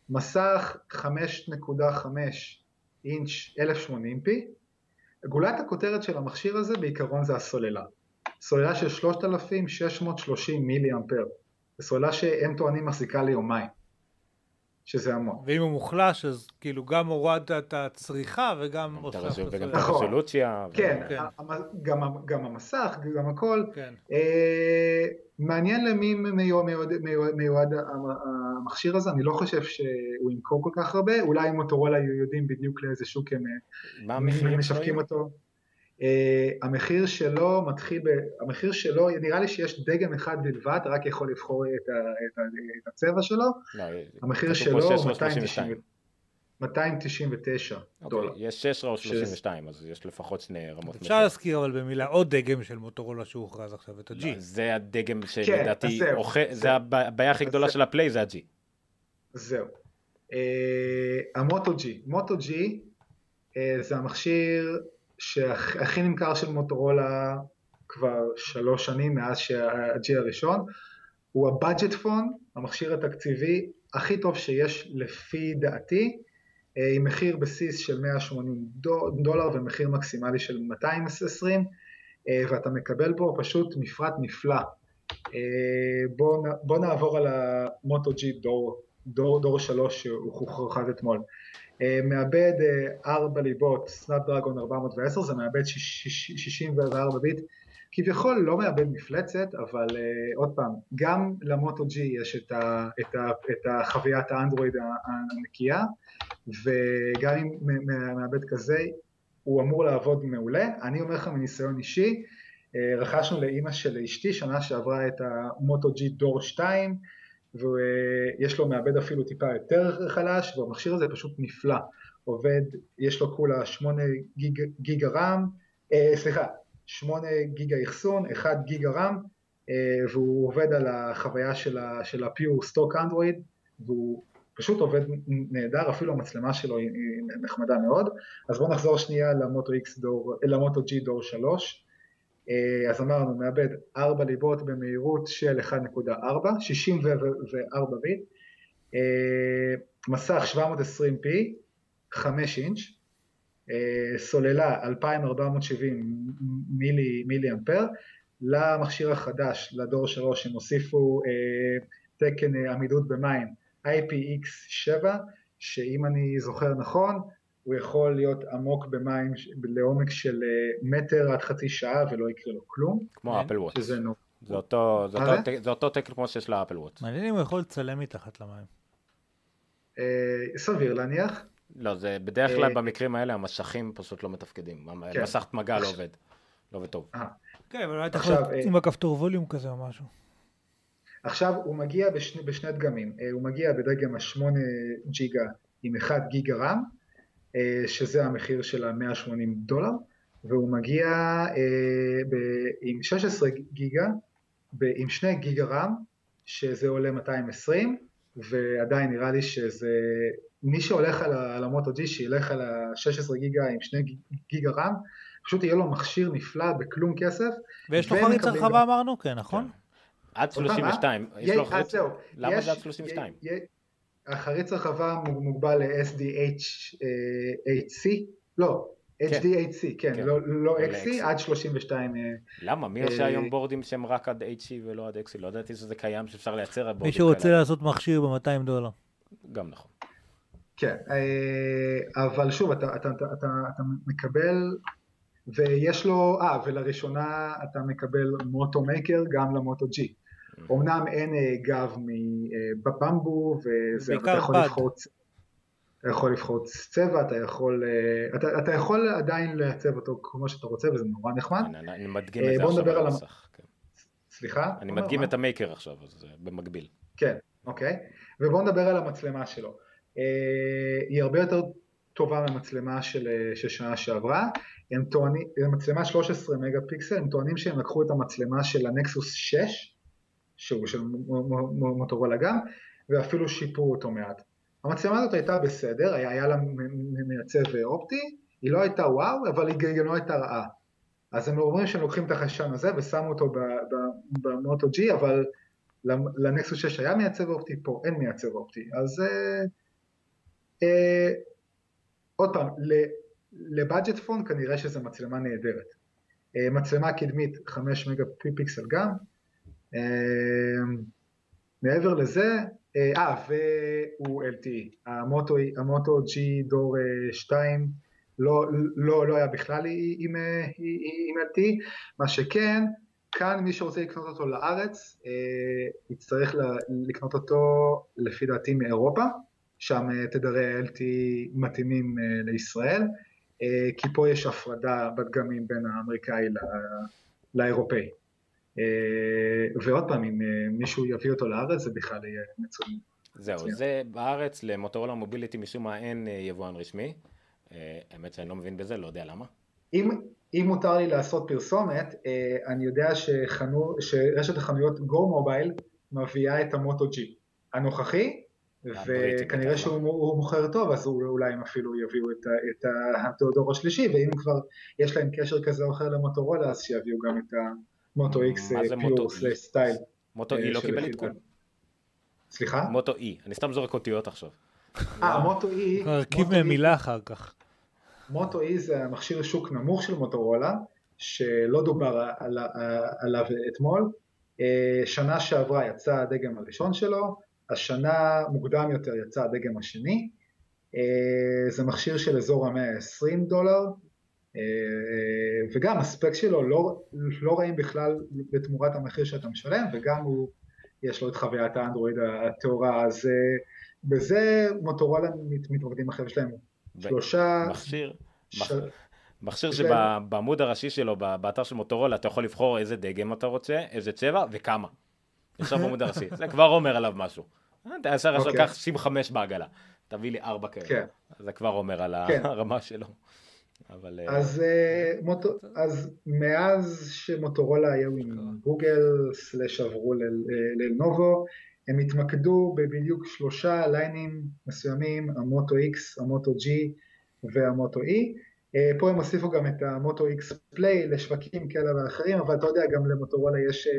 מסך 5.5 אינץ' 1080p, גולת הכותרת של המכשיר הזה בעיקרון זה הסוללה, סוללה של 3,630 מילי אמפר, זו סוללה שהם טוענים מחזיקה ליומיים. שזה המון. ואם הוא מוחלש, אז כאילו גם הורדת את הצריכה וגם הוספת וגם את הרזולוציה. כן, כן. גם, גם המסך, גם הכל. כן. אה, מעניין למי מיועד, מיועד, מיועד המכשיר הזה, אני לא חושב שהוא ימכור כל כך הרבה, אולי מוטורולה יודעים בדיוק לאיזה שוק הם אה, משווקים אותו. Uh, המחיר שלו מתחיל, ב, המחיר שלו, נראה לי שיש דגם אחד בלבד, רק יכול לבחור את, ה, את, ה, את הצבע שלו, לא, המחיר שלו 290, 299 okay, דולר. יש 6 או 32, ש... אז יש לפחות שני רמות. אפשר להזכיר אבל במילה עוד דגם של מוטורולה שהוכרז עכשיו, את ה-G. לא, זה הדגם שלדעתי, כן, אוכל, זה, זה הבעיה הכי גדולה של הפליי, זה ה-G. זהו. Uh, המוטו G, מוטו G uh, זה המכשיר שהכי נמכר של מוטורולה כבר שלוש שנים מאז שה-G הראשון, הוא הבאג'ט פון, המכשיר התקציבי הכי טוב שיש לפי דעתי, אה, עם מחיר בסיס של 180 דולר ומחיר מקסימלי של 220 אה, ואתה מקבל פה פשוט מפרט נפלא. בוא, בוא נעבור על המוטו ג'י דור, דור, דור 3 שהוא הוכרז אתמול. מעבד 4 ליבות, סנאפ דרגון 410, זה מעבד 64 ביט, כביכול לא מעבד מפלצת, אבל uh, עוד פעם, גם למוטו ג'י יש את, ה, את, ה, את החוויית האנדרואיד הנקייה, וגם עם מעבד כזה הוא אמור לעבוד מעולה. אני אומר לך מניסיון אישי, רכשנו לאימא של אשתי שנה שעברה את המוטו ג'י דור 2, ויש לו מעבד אפילו טיפה יותר חלש, והמכשיר הזה פשוט נפלא. עובד, יש לו כולה 8 גיג, גיגה רם, אה, סליחה, 8 גיגה אחסון, 1 גיגה רם, אה, והוא עובד על החוויה של ה-Pure Stock Android, והוא פשוט עובד נהדר, אפילו המצלמה שלו היא נחמדה מאוד. אז בואו נחזור שנייה למוטו, דור, למוטו G דור 3. אה, אז אמרנו, מאבד 4 ליבות במהירות של 1.4, 64 ביט, מסך 720p, 5 אינץ', אה, סוללה 2470 מילי, מילי אמפר, למכשיר החדש, לדור 3, הם הוסיפו אה, תקן עמידות במים IPX7, שאם אני זוכר נכון, הוא יכול להיות עמוק במים לעומק של מטר עד חצי שעה ולא יקרה לו כלום. כמו אפל וואט. שזה נו. זה אותו, זה, אותו, זה אותו תקן כמו שיש לאפל וואט. מעניין אם הוא יכול לצלם מתחת למים. סביר להניח. לא, זה בדרך כלל אה, במקרים האלה המשכים פשוט לא מתפקדים. כן. מסך מגע לא עובד. לא עובד טוב. אה. כן, אבל אולי אתה יכול עם הכפתור ווליום כזה או משהו. עכשיו הוא מגיע בשני, בשני דגמים, אה, הוא מגיע בדגם ה-8 ג'יגה עם 1 גיגה רם, שזה המחיר של ה-180 דולר, והוא מגיע ב, עם 16 גיגה, עם 2 גיגה רם, שזה עולה 220, ועדיין נראה לי שזה מי שהולך על המוטו ג'י, שילך על ה-16 גיגה עם 2 גיגה רם, פשוט יהיה לו מכשיר נפלא בכלום כסף. ויש לו חריץ הרחבה אמרנו? כן, נכון? כן. עד 32, יש לו חריץ, למה זה עד 32? החריץ הרחבה מוגבל ל-SDHC, לא, HDHC, כן, כן, לא, לא XC, עד 32. אה, למה? מי עושה אה, היום בורדים שהם רק עד HC ולא עד XC? לא ידעתי שזה קיים, שאפשר לייצר בורדים כאלה. מישהו רוצה לעשות מכשיר ב-200 דולר. גם נכון. כן, אה, אבל שוב, אתה, אתה, אתה, אתה, אתה מקבל, ויש לו, אה, ולראשונה אתה מקבל מוטו מייקר גם למוטו ג'י. אמנם אין אה, גב מבמבו, וזה, אתה יכול בד. לבחור, אתה יכול לבחור צבע, אתה יכול, אה, אתה, אתה יכול עדיין לעצב אותו כמו שאתה רוצה, וזה נורא נחמד. אני, אני מדגים את זה עכשיו על המסך. כן. סליחה? אני מדגים את המייקר עכשיו, אז במקביל. כן, אוקיי. ובואו נדבר על המצלמה שלו. אה, היא הרבה יותר טובה מהמצלמה של, אה, של שנה שעברה, הם טוענים, מצלמה 13 מגה פיקסל, הם טוענים שהם לקחו את המצלמה של הנקסוס 6, שהוא של מוטורולה גם, ואפילו שיפרו אותו מעט. המצלמה הזאת הייתה בסדר, היה, היה לה מייצב אופטי, היא לא הייתה וואו, אבל היא גם לא הייתה רעה. אז הם אומרים שהם לוקחים את החיישן הזה ושמו אותו במוטו ג'י, אבל לנקסוס 6 היה מייצב אופטי, פה אין מייצב אופטי. אז uh, אה, עוד פעם, לבאג'ט פון כנראה שזו מצלמה נהדרת. אה, מצלמה קדמית 5 מגה פיקסל גם. אה, מעבר לזה, אה, והוא LTE. המוטו, המוטו G דור 2 לא, לא, לא היה בכלל עם, עם LTE, מה שכן, כאן מי שרוצה לקנות אותו לארץ, יצטרך לקנות אותו לפי דעתי מאירופה, שם אה, תדרי LT מתאימים אה, לישראל, אה, כי פה יש הפרדה בדגמים בין האמריקאי לאירופאי. ועוד פעם, אם מישהו יביא אותו לארץ, זה בכלל יהיה מצוין. זהו, זה בארץ למוטורולה מוביליטי משום מה אין יבואן רשמי. האמת שאני לא מבין בזה, לא יודע למה. אם, אם מותר לי לעשות פרסומת, אני יודע שחנו, שרשת החנויות גו מובייל מביאה את המוטו ג'י הנוכחי, וכנראה שהוא מוכר טוב, אז אולי הם אפילו יביאו את, את הדור השלישי, ואם כבר יש להם קשר כזה או אחר למוטורולה, אז שיביאו גם את המוטו איקס פיור סטייל. מוטו אי לא קיבל עדכון. סליחה? מוטו אי, אני סתם זורק אותיות עכשיו. אה, מוטו E, נרכיב מוטו מהם E- מילה אחר כך. מוטו E זה המכשיר שוק נמוך של מוטורולה, שלא דובר על- עליו אתמול. אה, שנה שעברה יצא הדגם הראשון שלו, השנה מוקדם יותר יצא הדגם השני. אה, זה מכשיר של אזור ה-120 דולר, אה, וגם הספק שלו לא, לא רעים בכלל בתמורת המחיר שאתה משלם, וגם הוא, יש לו את חוויית האנדרואיד הטהורה, אז אה, בזה מוטורולה מת- מתמקדים עכשיו, יש להם ו- שלושה... מכשיר, ש- מכשיר שבעמוד הראשי שלו, באתר של מוטורולה, אתה יכול לבחור איזה דגם אתה רוצה, איזה צבע וכמה. ישר <laughs> בעמוד הראשי, זה כבר אומר עליו משהו. אה, אתה ישר עכשיו אוקיי. קח שים חמש בעגלה, תביא לי ארבע כאלה. כן. זה כבר אומר על כן. הרמה שלו. אבל... אה, אז, אה, מוטו, אז מאז שמוטורולה היו עם גוגל, סלאש עברו ללנובו, הם התמקדו בבדיוק שלושה ליינים מסוימים, המוטו X, המוטו G והמוטו E. אה, פה הם הוסיפו גם את המוטו X פליי לשווקים כאלה ואחרים, אבל אתה יודע, גם למוטורולה יש, אה,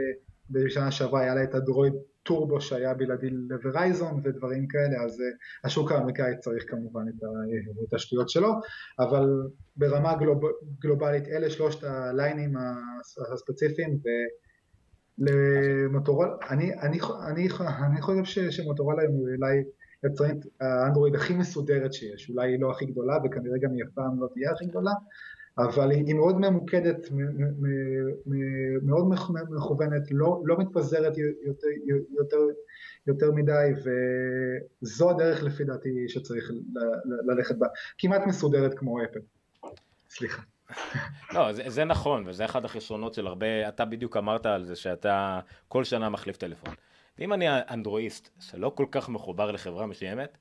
בשנה שעברה היה לה את הדרויד טורבו שהיה בלעדי לוורייזון ודברים כאלה, אז אה, השוק האמריקאי צריך כמובן את השטויות שלו, אבל ברמה גלוב, גלובלית אלה שלושת הליינים הס- הספציפיים ולמוטורולה, אני, אני, אני, אני חושב שמוטורולה היא אולי יצרנית האנדרואיד הכי מסודרת שיש, אולי היא לא הכי גדולה וכנראה גם היא אף פעם לא תהיה הכי גדולה, אבל היא, מאוד ממוקדת, מאוד מכ- מכוונת, לא, לא מתפזרת יותר, יותר, יותר מדי וזו הדרך לפי דעתי שצריך ללכת בה, כמעט מסודרת כמו אפל. סליחה. <laughs> לא, זה, זה נכון, וזה אחד החסרונות של הרבה, אתה בדיוק אמרת על זה שאתה כל שנה מחליף טלפון. ואם אני אנדרואיסט שלא כל כך מחובר לחברה מסוימת,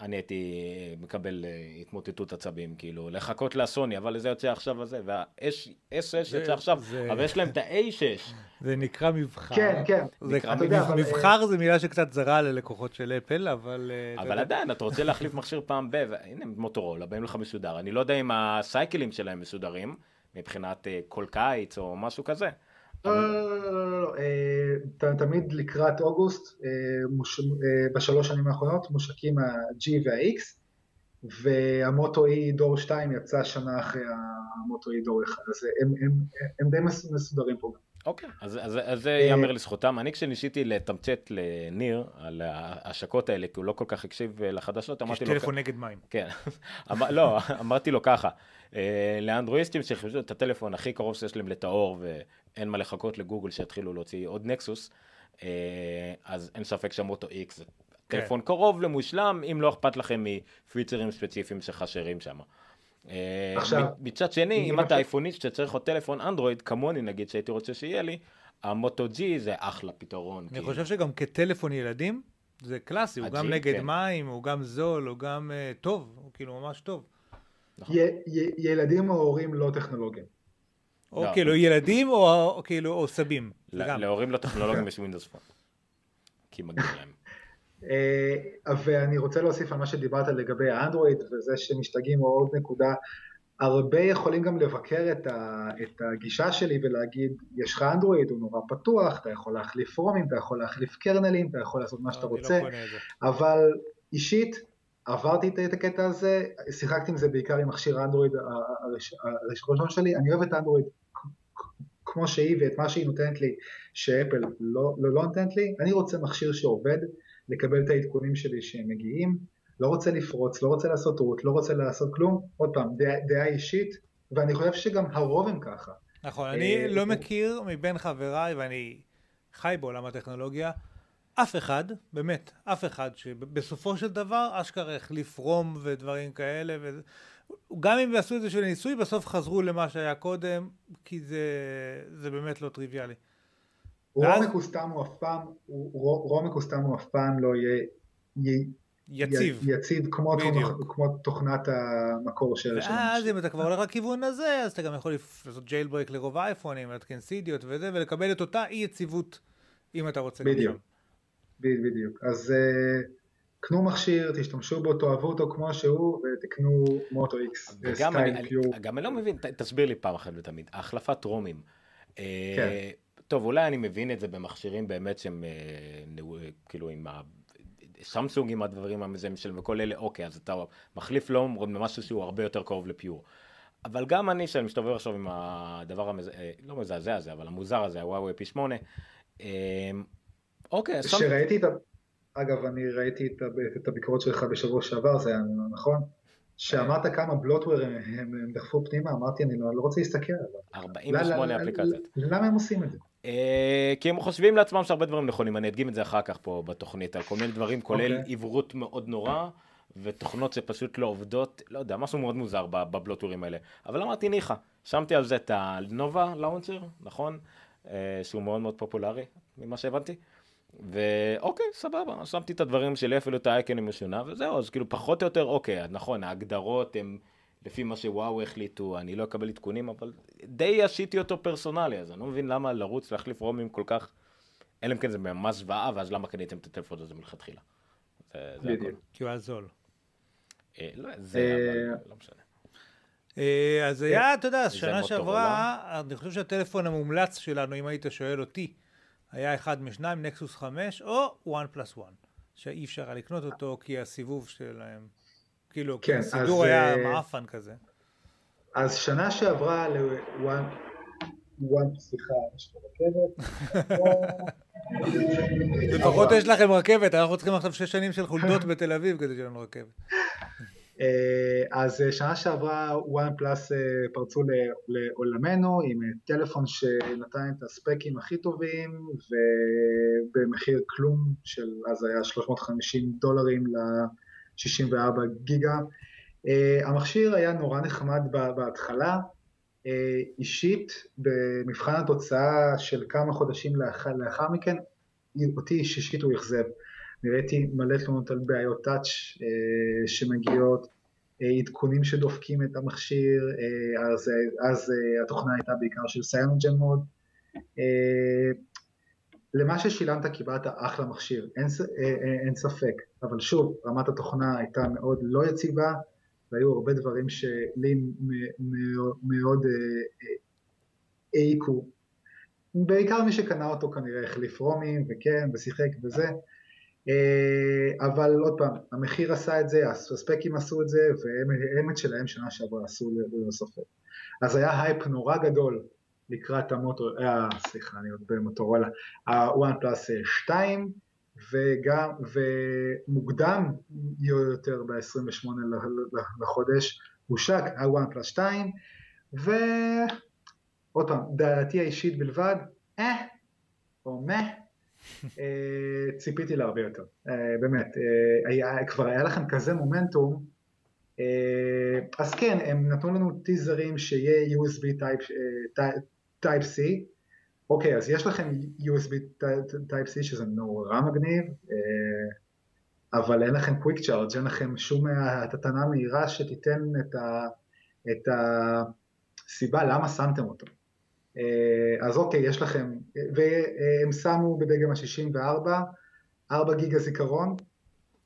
אני הייתי מקבל אה, התמוטטות עצבים, כאילו, לחכות לסוני, אבל זה יוצא עכשיו הזה, וה-S6 זה- יוצא עכשיו, זה- אבל יש להם את ה-A6. זה נקרא מבחר. כן, כן. זה, נקרא אתה יודע, אבל, מבחר זה מילה שקצת זרה ללקוחות של אפל, אבל... אה, אתה אבל. עדיין, אתה רוצה להחליף מכשיר פעם ב... הנה, מוטורולה, באים לך מסודר. אני לא יודע אם הסייקלים שלהם מסודרים, מבחינת אה, כל קיץ או משהו כזה. לא, לא, לא, לא, לא, לא, אה, ת- תמיד לקראת אוגוסט, אה, אה, בשלוש שנים האחרונות, מושקים ה-G וה-X, והמוטו E דור 2 יצא שנה אחרי המוטו E דור 1, אז הם, הם, הם די מס- מסודרים פה. אוקיי, אז, אז, אז זה ייאמר לזכותם. אני כשניסיתי לתמצת לניר על ההשקות האלה, כי הוא לא כל כך הקשיב לחדשות, יש אמרתי לו... טלפון נגד מים. כן, <laughs> אמר, לא, <laughs> אמרתי לו ככה, לאנדרואיסטים שחיפשו את הטלפון הכי קרוב שיש להם לטהור ואין מה לחכות לגוגל שיתחילו להוציא עוד נקסוס, אה, אז אין ספק שהמוטו X זה טלפון קרוב למושלם, אם לא אכפת לכם מפיצרים ספציפיים שחסרים שם. אה, עכשיו, מצד שני, אם אתה אייפוניסט שצריך עוד טלפון אנדרואיד, כמוני נגיד שהייתי רוצה שיהיה לי, המוטו G זה אחלה פתרון. אני כאילו. חושב שגם כטלפון ילדים, זה קלאסי, הוא גם נגד כן. מים, הוא גם זול, הוא גם אה, טוב, הוא כאילו ממש טוב. נכון. י- י- ילדים או הורים לא טכנולוגיים. או לא. כאילו ילדים או או כאילו או סבים. זה ל- גם. להורים לא טכנולוגיים <laughs> יש ווינדוס פון. כי מגיע להם. אה, ואני רוצה להוסיף על מה שדיברת לגבי האנדרואיד וזה שמשתגעים או עוד נקודה, הרבה יכולים גם לבקר את, ה, את הגישה שלי ולהגיד, יש לך אנדרואיד, הוא נורא פתוח, אתה יכול להחליף רומים, אתה יכול להחליף קרנלים, אתה יכול לעשות מה שאתה לא רוצה, זה. אבל אישית עברתי את- הקטע הזה, שיחקתי עם זה בעיקר עם מכשיר האנדרואיד הראשון שלי, אני אוהב את האנדרואיד כמו שהיא ואת מה שהיא נותנת לי, שאפל לא, לא, לא נותנת לי, אני רוצה מכשיר שעובד, לקבל את העדכונים שלי שהם מגיעים, לא רוצה לפרוץ, לא רוצה לעשות רות, לא רוצה לעשות כלום, עוד פעם, דעה, דעה אישית, ואני חושב שגם הרוב הם ככה. נכון, אה, אני לא אה. מכיר מבין חבריי, ואני חי בעולם הטכנולוגיה, אף אחד, באמת, אף אחד, שבסופו של דבר אשכרה החליף רום ודברים כאלה, ו... גם אם יעשו את זה של ניסוי, בסוף חזרו למה שהיה קודם, כי זה, זה באמת לא טריוויאלי. רומק סתם הוא אף פעם, הוא- רומק סתם הוא אף פעם לא יהיה יציב. כמו, בדיוק. תוכ- כמו תוכנת המקור של של ואז. אם אתה כבר הולך לכיוון הזה, אז אתה גם יכול לעשות ג'יילברק לרוב האייפונים, להתקן סידיות וזה, ולקבל את אותה אי יציבות, אם אתה רוצה. בדיוק. בדיוק. אז אה, קנו מכשיר, תשתמשו בו, תאהבו אותו כמו שהוא, ותקנו מוטו איקס, סטייל פיור. גם אני לא מבין, ת, תסביר לי פעם אחת ותמיד, החלפת רומים. אה, כן. טוב, אולי אני מבין את זה במכשירים באמת שהם אה, נו- כאילו עם סמסונג עם הדברים המזהים שלהם וכל אלה, אוקיי, אז אתה מחליף לו במשהו שהוא הרבה יותר קרוב לפיור. אבל גם אני, שאני מסתובב עכשיו עם הדבר המז... אה, לא מזעזע הזה, אבל המוזר הזה, הוואוי פי שמונה, אוקיי, אז... שראיתי את ה... אגב, אני ראיתי את הביקורת שלך בשבוע שעבר, זה היה נכון? שאמרת כמה בלוטוור הם, הם דחפו פנימה, אמרתי אני לא, לא רוצה להסתכל עליו. 48 אפליקציות. למה הם עושים את זה? אה, כי הם חושבים לעצמם שהרבה דברים נכונים, אני אדגים את זה אחר כך פה בתוכנית, על כל מיני דברים, כולל okay. אוקיי. עברות מאוד נורא, ותוכנות שפשוט לא עובדות, לא יודע, משהו מאוד מוזר בבלוטורים האלה. אבל אמרתי ניחא, שמתי על זה את הנובה לאונצ'ר, נכון? אה, שהוא מאוד מאוד פופולרי, ממה שהבנתי. ואוקיי, סבבה, שמתי את הדברים שלי, אפילו את האייקן עם משונה, וזהו, אז כאילו פחות או יותר, אוקיי, נכון, ההגדרות הן לפי מה שוואו החליטו, אני לא אקבל עדכונים, אבל די עשיתי אותו פרסונלי, אז אני לא מבין למה לרוץ להחליף רומים כל כך, אלא אם כן זה ממש זוועה, ואז למה קניתם את הטלפון הזה מלכתחילה. זה, הכל. כי הוא היה זול. אה, לא, זה, אה, לא משנה. אה, אז היה, אתה יודע, שנה שעברה, אני חושב שהטלפון המומלץ שלנו, אם היית שואל אותי, היה אחד משניים, נקסוס 5 או 1 פלוס 1, שאי אפשר היה לקנות אותו כי הסיבוב שלהם, כאילו, כן, הסידור היה uh, מעפן כזה. אז שנה שעברה ל-1, סליחה, יש פה רכבת. <laughs> לפחות יש לכם רכבת, אנחנו צריכים עכשיו שש שנים של חולדות בתל אביב כדי שיהיה לנו רכבת. <laughs> אה, אז אה, שנה שעברה וואן פלאס אה, פרצו לעולמנו עם טלפון שנתן את הספקים הכי טובים ובמחיר כלום של אז היה 350 דולרים ל-64 גיגה. המכשיר היה נורא נחמד בהתחלה, אישית במבחן התוצאה של כמה חודשים לאחר, מכן אותי אישית הוא אכזב. ראיתי מלא תלונות על בעיות טאץ' אה, שמגיעות, אה, עדכונים שדופקים את המכשיר, אה, אז, אז התוכנה הייתה בעיקר של סיינוג'ן מוד. למה ששילמת קיבלת אחלה מכשיר, אין, אין ספק, אבל שוב, רמת התוכנה הייתה מאוד לא יציבה, והיו הרבה דברים שלי מאוד העיקו. בעיקר מי שקנה אותו כנראה החליף רומים, וכן, ושיחק וזה. אה, אבל עוד פעם, המחיר עשה את זה, הספקים עשו את זה, והאמת שלהם שנה שעברה עשו ללא ספק. אז היה הייפ נורא גדול לקראת המוטו, אה, סליחה, אני עוד במוטורולה, ה-OnePlus 2, וגם, ומוקדם יותר ב-28 לחודש הושק ה-OnePlus 2, ועוד פעם, דעתי האישית בלבד, אה, או מה, ציפיתי להרבה יותר, אה, באמת, אה, היה, כבר היה לכם כזה מומנטום, אז כן, הם נתנו לנו טיזרים שיהיה USB Type C, אוקיי, אז יש לכם USB Type C שזה נורא מגניב, אבל אין לכם Quick Charge, אין לכם שום התתנה מהירה שתיתן את, ה, את הסיבה למה שמתם אותו. אה, אז אוקיי, יש לכם, והם שמו בדגם ה-64 4 גיגה זיכרון,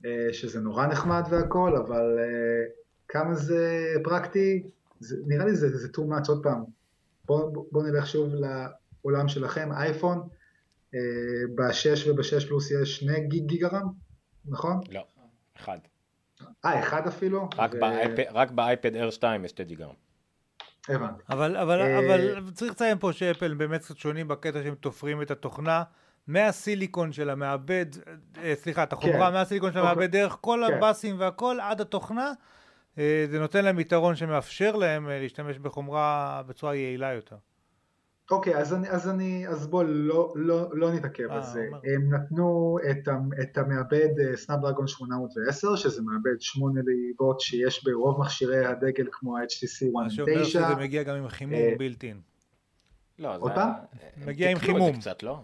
אה, שזה נורא נחמד והכל, אבל אה, כמה זה פרקטי, זה, נראה לי זה, זה too much, עוד פעם, בואו בוא נלך שוב לעולם שלכם, אייפון, ב-6 וב-6 פלוס יש 2 גיג גיגרם, נכון? לא, אחד. אה, אחד אפילו? רק, ו... באייפד, רק באייפד Air 2 יש 2 גיגרם. הבנתי. אבל, אבל, אה, אבל צריך לציין פה שאפל באמת קצת שונים בקטע שהם תופרים את התוכנה מהסיליקון של המעבד, אה, סליחה, את החומרה כן. מהסיליקון של המעבד אוקיי. דרך כל כן. הבאסים והכל עד התוכנה. אה, זה נותן להם יתרון שמאפשר להם להשתמש בחומרה בצורה יעילה יותר. אוקיי, אז, אני, אז, אני, אז בוא לא, לא, לא נתעכב על זה. הם נתנו את, את המעבד סנאפדרגון 810, שזה מעבד 8 ליבות שיש ברוב מכשירי הדגל כמו ה-HTC 1.9. מה שאומר שזה מגיע גם עם חימום בילטין. לא, עוד פעם? מגיע עם חימום. קצת, לא?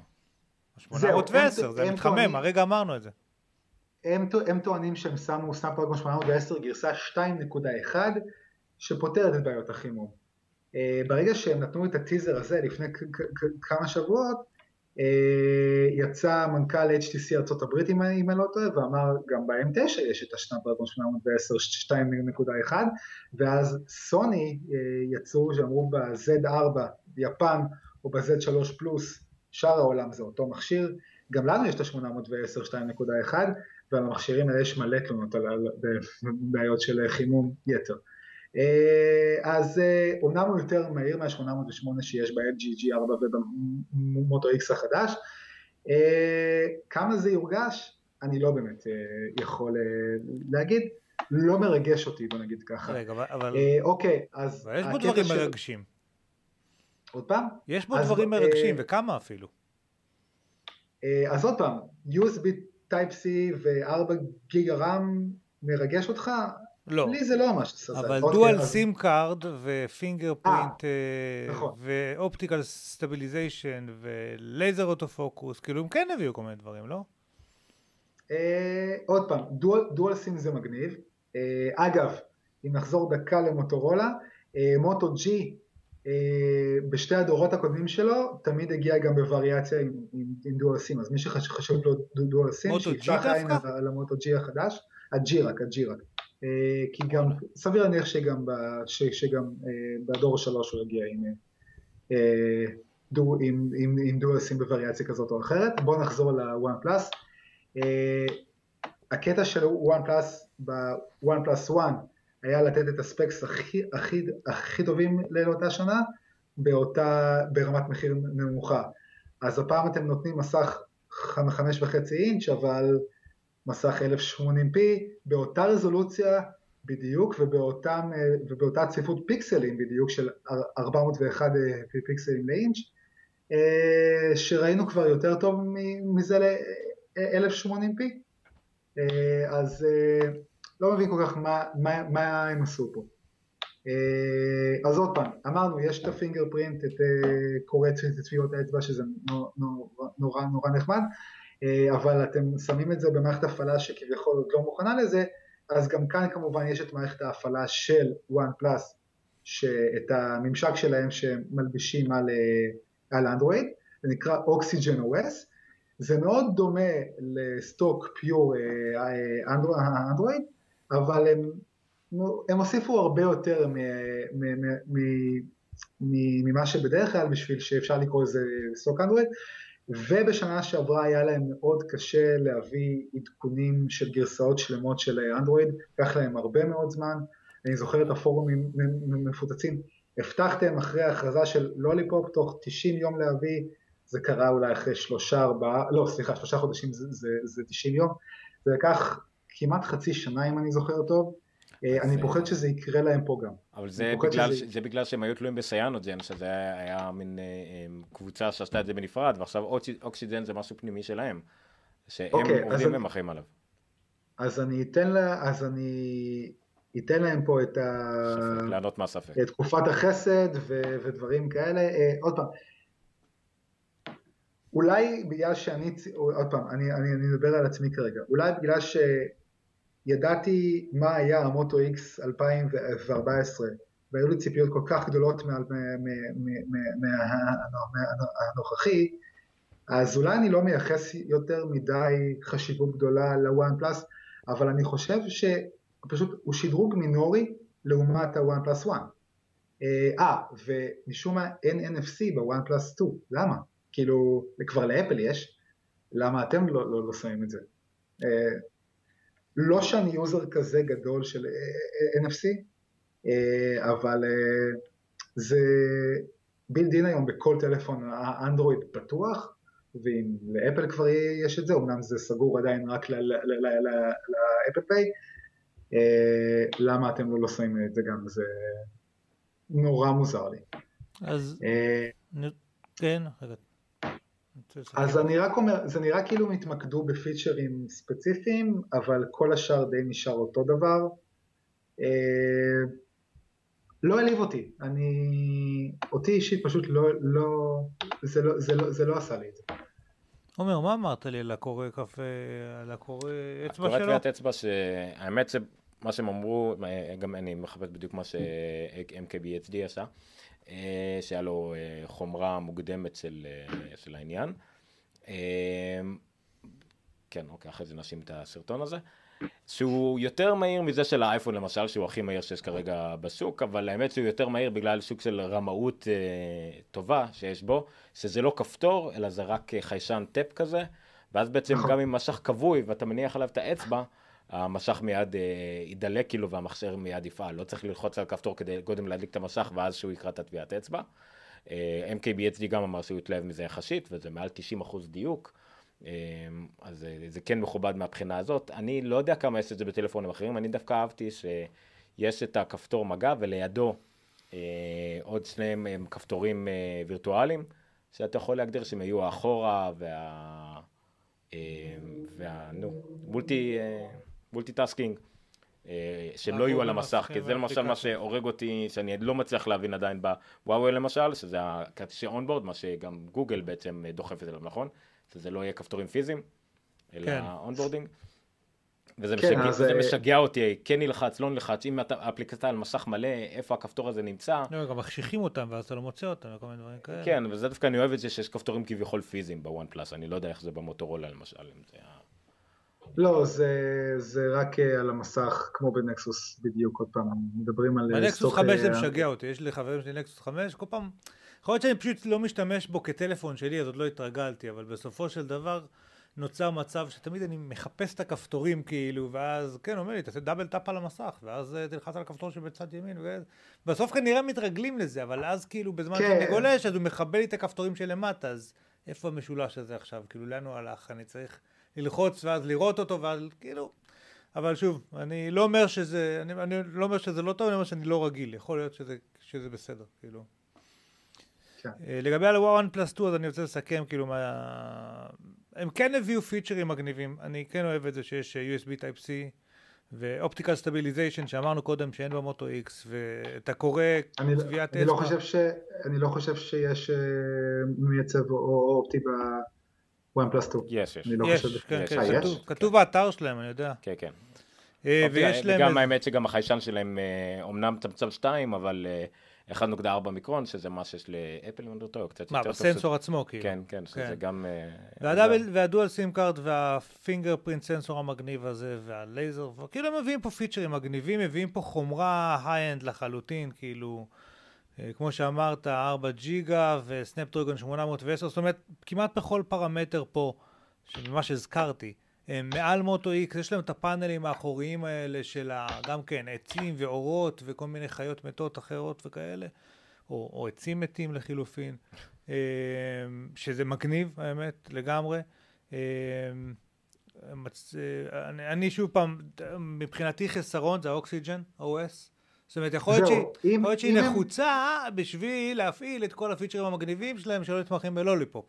810, זה מתחמם, הרגע אמרנו את זה. הם, הם טוענים שהם שמו סנאפדרגון 810 גרסה 2.1 שפותרת את בעיות החימום. אה, ברגע שהם נתנו את הטיזר הזה לפני כמה שבועות, אה, יצא מנכ"ל HTC ארה"ב אם אני לא טועה ואמר גם ב-M9 יש את השנת דרגון 810 2.1 ואז סוני אה, יצאו שאמרו ב-Z4 יפן או ב-Z3 פלוס שאר העולם זה אותו מכשיר גם לנו יש את ה-810 2.1 ועל המכשירים האלה יש מלא תלונות על בעיות של חימום יתר. אה, אז אה, אומנם הוא יותר מהיר מה-808 שיש ב-LG G4 ובמוטו X החדש, אה, כמה זה יורגש? אני לא באמת יכול להגיד, לא מרגש אותי בוא נגיד ככה. רגע, אבל... אוקיי, אז... אבל יש בו דברים של... מרגשים. עוד פעם? יש בו דברים מרגשים, וכמה אפילו. אז עוד פעם, USB Type-C ו-4 גיגה RAM מרגש אותך? לא. לי זה לא ממש סרטן. אבל דואל סים קארד ופינגר פרינט ו optical stabilization ו laser autofocus, כאילו הם כן הביאו כל מיני דברים, לא? אה, עוד פעם, dual SIM זה מגניב. אה, אגב, אם נחזור דקה למוטורולה, אה, Moto G בשתי הדורות הקודמים שלו תמיד הגיע גם בווריאציה עם, עם, עם dual SIM, אז מי שחשוב לו dual SIM, שיפתח עין על ה Moto G החדש, ה G רק, ה G רק. אה, כי גם, סביר להניח שגם, ב, ש, שגם אה, בדור השלוש הוא יגיע עם, אה, דו, עם, עם, עם דואל סים בווריאציה כזאת או אחרת. בואו נחזור ל-OnePlus. הקטע של OnePlus ב-OnePlus One היה לתת את ה specs הכי, הכי, הכי טובים לאותה שנה באותה, ברמת מחיר נמוכה. אז הפעם אתם נותנים מסך חמש וחצי אינץ' אבל מסך 1080p באותה רזולוציה בדיוק ובאותם, ובאותה צפיפות פיקסלים בדיוק של 401 פיקסלים לאינץ' שראינו כבר יותר טוב מזה ל-1080p אז לא מבין כל כך מה, מה, מה הם עשו פה. אז עוד פעם, אמרנו יש את הפינגר פרינט, את קורא טביעות האצבע שזה נורא, נורא, נורא נחמד. אה, אבל אתם שמים את זה במערכת הפעלה שכביכול עוד לא מוכנה לזה, אז גם כאן כמובן יש את מערכת ההפעלה של OnePlus, את הממשק שלהם שמלבישים על, אה, על אנדרואיד, זה נקרא Oxygen OS, זה מאוד דומה לסטוק פיור אה, אנדרואיד, אבל הם, הם הוסיפו הרבה יותר ממה שבדרך כלל בשביל שאפשר לקרוא לזה stock אנדרואיד, ובשנה שעברה היה להם מאוד קשה להביא עדכונים של גרסאות שלמות של אנדרואיד, לקח להם הרבה מאוד זמן, אני זוכר את הפורומים מפוצצים, הבטחתם אחרי ההכרזה של לוליפופ תוך 90 יום להביא, זה קרה אולי אחרי שלושה ארבעה, לא סליחה שלושה חודשים זה, זה, זה 90 יום, זה לקח כמעט חצי שנה אם אני זוכר טוב, אני פוחד שזה יקרה להם פה גם. אבל זה בגלל, שזה... זה בגלל שהם היו תלויים בסיאנוג'ן, שזה היה, היה מין אה, אה, קבוצה שעשתה את זה בנפרד, ועכשיו אוקסיג'ן זה משהו פנימי שלהם, שהם אוקיי, עובדים והם אחים עליו. אז אני אתן לה, אז אני אתן להם פה את ה... לענות מהספק. את תקופת החסד ו, ודברים כאלה. עוד פעם, אולי בגלל שאני, עוד פעם, אני, אני, אני מדבר על עצמי כרגע, אולי בגלל ש... ידעתי מה היה ה-Moto X 2014 והיו לי ציפיות כל כך גדולות מהנוכחי, אז אולי אני לא מייחס יותר מדי חשיבות גדולה ל-OnePlus, אבל אני חושב שפשוט הוא שדרוג מינורי לעומת ה-OnePlus 1. אה, ומשום מה אין NFC ב-OnePlus 2, למה? כאילו, כבר לאפל יש, למה אתם לא, לא, לא שמים את זה? לא שאני user כזה גדול של אה, אה, NFC, אה, אבל זה built-in היום בכל טלפון האנדרואיד פתוח, ואם לאפל כבר יש את זה, אמנם זה סגור עדיין רק ל-Apple Pay, למה אתם לא שמים את זה גם, זה נורא מוזר לי. אז כן, רגע. אז אני רק אומר, זה נראה כאילו הם התמקדו בפיצ'רים ספציפיים, אבל כל השאר די נשאר אותו דבר. אה, לא העליב אותי, אני, אותי אישית פשוט לא, לא, זה לא, זה לא, זה לא עשה לי את זה. עומר, מה אמרת לי על הקורא קפה, על הקורא אצבע שלו? הקורא טביעת אצבע, שהאמת זה מה שהם אמרו, גם אני מחפש בדיוק מה ש-MKBHD עשה. אה, שהיה לו אה, חומרה מוקדמת של, אה, של העניין. כן, אוקיי, אחרי זה נשים את הסרטון הזה. שהוא יותר מהיר מזה של האייפון למשל, שהוא הכי מהיר שיש כרגע בשוק, אבל האמת שהוא יותר מהיר בגלל סוג של רמאות אה, טובה שיש בו, שזה לא כפתור, אלא זה רק חיישן טאפ כזה, ואז בעצם נכון. גם עם משך כבוי ואתה מניח עליו את האצבע, המשך מיד אה, יידלק כאילו והמכשיר מיד יפעל. לא צריך ללחוץ על כפתור כדי קודם להדליק את המשך ואז שהוא יקרא את הטביעת אצבע. אה, MKBHD גם אמר שהוא התלהב מזה יחסית, וזה מעל 90% דיוק. אה, אז זה, כן מכובד מהבחינה הזאת. אני לא יודע כמה יש את זה בטלפונים אחרים, אני דווקא אהבתי שיש את הכפתור מגע ולידו אה, עוד שניהם הם כפתורים אה, וירטואליים, שאתה יכול להגדיר שהם יהיו האחורה וה... אה, וה... נו, multi, אה, multitasking. אה, שהם לא יהיו על המסך, כי זה למשל מה שהורג אותי, שאני לא מצליח להבין עדיין בוואווי למשל, שזה הכפתורים on-board, מה שגם גוגל בעצם דוחפת אליו, נכון? שזה לא יהיה כפתורים פיזיים, אלא כן. On-boarding. וזה כן, משגע, אז, זה אה, משגע אותי, כן נלחץ, לא נלחץ, אם אתה- האפליקציה על מסך מלא, איפה הכפתור הזה נמצא, לא, גם מחשיכים אותם, ואז אתה לא מוצא אותם, וכל מיני דברים כאלה. כן, וזה דווקא אני אוהב את זה שיש כפתורים כביכול פיזיים ב-OnePlus, אני לא יודע איך זה במוטורולה למשל, אם זה... לא, זה, זה רק אה, על המסך, כמו בנקסוס בדיוק, עוד פעם, מדברים על... אה, בנקסוס stock, 5 זה אה, משגע אותי, יש לי חברים שלי נקסוס 5, כל פעם, יכול להיות שאני פשוט לא משתמש בו כטלפון שלי, אז עוד לא התרגלתי, אבל בסופו של דבר נוצר מצב שתמיד אני מחפש את הכפתורים כאילו, ואז כן, אומר לי, תעשה double tap על המסך, ואז תלחץ על הכפתור שבצד ימין, ובסוף כנראה מתרגלים לזה, אבל אז כאילו בזמן כן. שאני גולש, אז הוא מכבה לי את הכפתורים שלמטה, אז איפה המשולש הזה עכשיו? כאילו, לאן הוא הלך? אני צריך ללחוץ ואז לראות אותו, ואז כאילו... אבל שוב, אני לא אומר שזה, אני, אני לא אומר שזה לא טוב, אני אומר שאני לא רגיל, יכול להיות שזה, שזה בסדר, כאילו. כן. אה, לגבי הוואן פלוס 2, אז אני רוצה לסכם, כאילו, מה... הם כן הביאו פיצ'רים מגניבים, אני כן אוהב את זה שיש USB Type-C ואופטיקל סטביליזיישן שאמרנו קודם שאין ב-Moto X ואתה קורא לא- טביעת אני, לא אצבע. אני לא חושב שיש אה, מייצב או, או אופטי ב-OnePlus 2. יש, יש. לא. כן, יש. כן, אה, יש? כתוב, כתוב באתר שלהם, אני יודע. כן, כן. אה, ויש להם... וגם איזה- האמת שגם החיישן שלהם אה, אומנם צמצם 2, אבל אה, 1.4 מיקרון, שזה מה שיש לאפל, אם אני לא טועה, קצת מה, יותר טוב. בסנסור עצמו, כאילו. כן, כן, שזה כן. גם... אה, וה dual SIM card וה fingerprint sensor המגניב הזה והלייזר, כאילו הם מביאים פה פיצ'רים מגניבים, מביאים פה חומרה high-end לחלוטין, כאילו, אה, כמו שאמרת, 4 ג'יגה ו-Snapdragon 810, זאת אומרת, כמעט בכל פרמטר פה, שממה שהזכרתי, הם מעל Moto X, יש להם את הפאנלים האחוריים האלה של גם כן, עצים ועורות וכל מיני חיות מתות אחרות וכאלה, או, או עצים מתים לחילופין, אה, שזה מגניב, האמת, לגמרי. אה, אה, אני, אני שוב פעם, מבחינתי חסרון זה ה-Oxygen, OS. זאת אומרת, יכול להיות שהיא, אם- שהיא אם הם- נחוצה בשביל להפעיל את כל הפיצ'רים המגניבים שלהם שלא נתמכים בלוליפופ.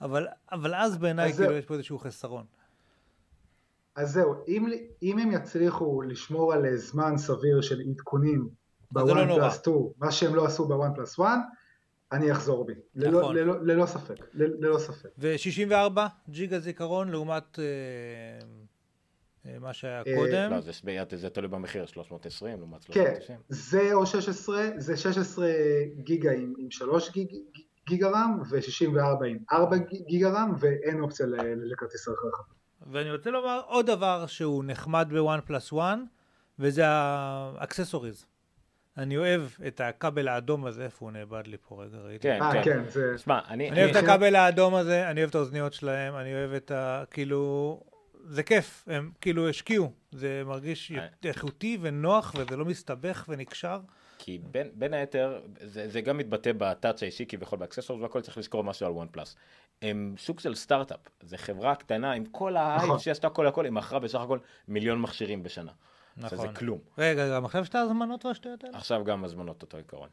אבל, אבל אז בעיניי כאילו זהו. יש פה איזשהו חסרון. אז זהו, אם, אם הם יצליחו לשמור על אה, זמן סביר של עדכונים זה לא בוואן. פלוס 2, מה שהם לא עשו ב-OnePlus 1, אני אחזור בי. ללא, נכון. ללא, ללא ספק, ללא ספק. ו-64 ג'יגה זיכרון לעומת אה, מה שהיה אה, קודם. לא, זה זה תלוי במחיר, 320 לעומת כן, 390. זה או 16, זה 16 גיגה עם, עם 3 גיג, גיגה רם ו-64 עם 4 גיגה רם ואין אופציה לכרטיס הרחבה. ואני רוצה לומר עוד דבר שהוא נחמד ב-OnePlus One, וזה ה accessories. אני אוהב את הכבל האדום הזה, איפה הוא נאבד לי פה רגע, ראיתי. כן, אה, כן. כן, זה... שמע, אני... אני אוהב את הכבל האדום הזה, אני אוהב את האוזניות שלהם, אני אוהב את ה... כאילו... זה כיף, הם כאילו השקיעו, זה מרגיש אה. איכותי ונוח וזה לא מסתבך ונקשר. כי בין, בין היתר, זה, זה גם מתבטא ב touch האישי כביכול ב accessories והכל צריך לזכור משהו על OnePlus. הם סוג של סטארט-אפ, זה חברה קטנה עם כל ההייפ נכון. שעשתה הכל הכל, היא מכרה בסך הכל מיליון מכשירים בשנה. נכון. שזה כלום. רגע, גם עכשיו יש את ההזמנות והשטויות האלה? עכשיו גם הזמנות אותו עיקרון.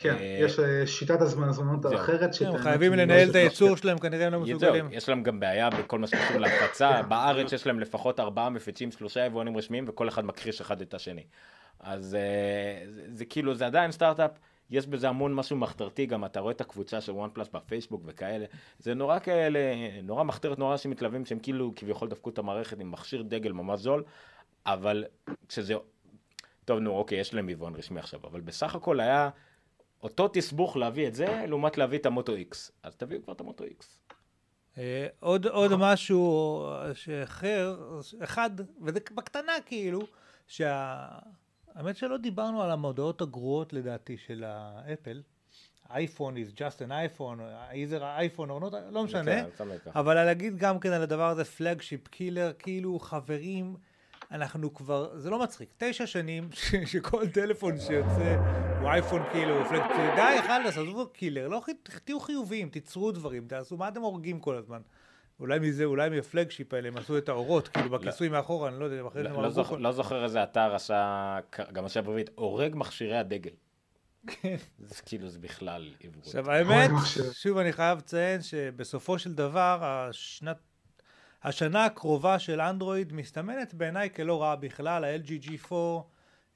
כן, אה, יש אה, שיטת הזמנות זהו. אחרת הם חייבים לנהל את הייצור. שלהם, כנראה הם לא מסוגלים. יש להם גם בעיה בכל מה שקשור להפצה, בארץ יש להם לפחות ארבעה מפיצים, שלושה יבואנים רשמיים, וכל אחד מכחיש אחד את השני. אז אה, זה, כאילו, זה עדיין סטארט-אפ, יש בזה המון משהו מחתרתי, גם אתה רואה את הקבוצה של וואן פלאס בפייסבוק וכאלה, זה נורא כאלה, נורא מחתרת, נורא אנשים מתלהבים שהם כאילו כביכול דפקו את המערכת עם מכשיר דגל ממש זול, אבל כשזה, טוב נו אוקיי, יש להם יבואן רשמי עכשיו, אבל בסך הכל היה אותו תסבוך להביא את זה, לעומת להביא את המוטו איקס, אז תביאו כבר את המוטו איקס. אה, עוד, עוד משהו שאחר, אחד, וזה בקטנה כאילו, שה... האמת שלא דיברנו על המודעות הגרועות לדעתי של האפל, iPhone is just an iPhone, either iPhone or not, לא משנה. כן. אבל להגיד גם כן על הדבר הזה flagship killer, כאילו חברים, אנחנו כבר, זה לא מצחיק, תשע שנים ש- שכל טלפון שיוצא הוא אייפון כאילו, flagship, די, חלאס, עזבו killer, לא, תהיו חיוביים, תיצרו דברים, תעשו, מה אתם הורגים כל הזמן? אולי מזה, אולי מה flagship האלה הם עשו את העורות, כאילו בכיסוי מאחורה, אני לא יודע, אחרי שהם לא, לא, הרגו כל- לא זוכר איזה אתר עשה, גם עשה בעברית, הורג מכשירי הדגל. כן. זה כאילו זה בכלל עברות. עכשיו האמת. שוב אני חייב לציין שבסופו של דבר השנת, השנה הקרובה של אנדרואיד מסתמנת בעיניי כלא רעה בכלל, ה-LG G4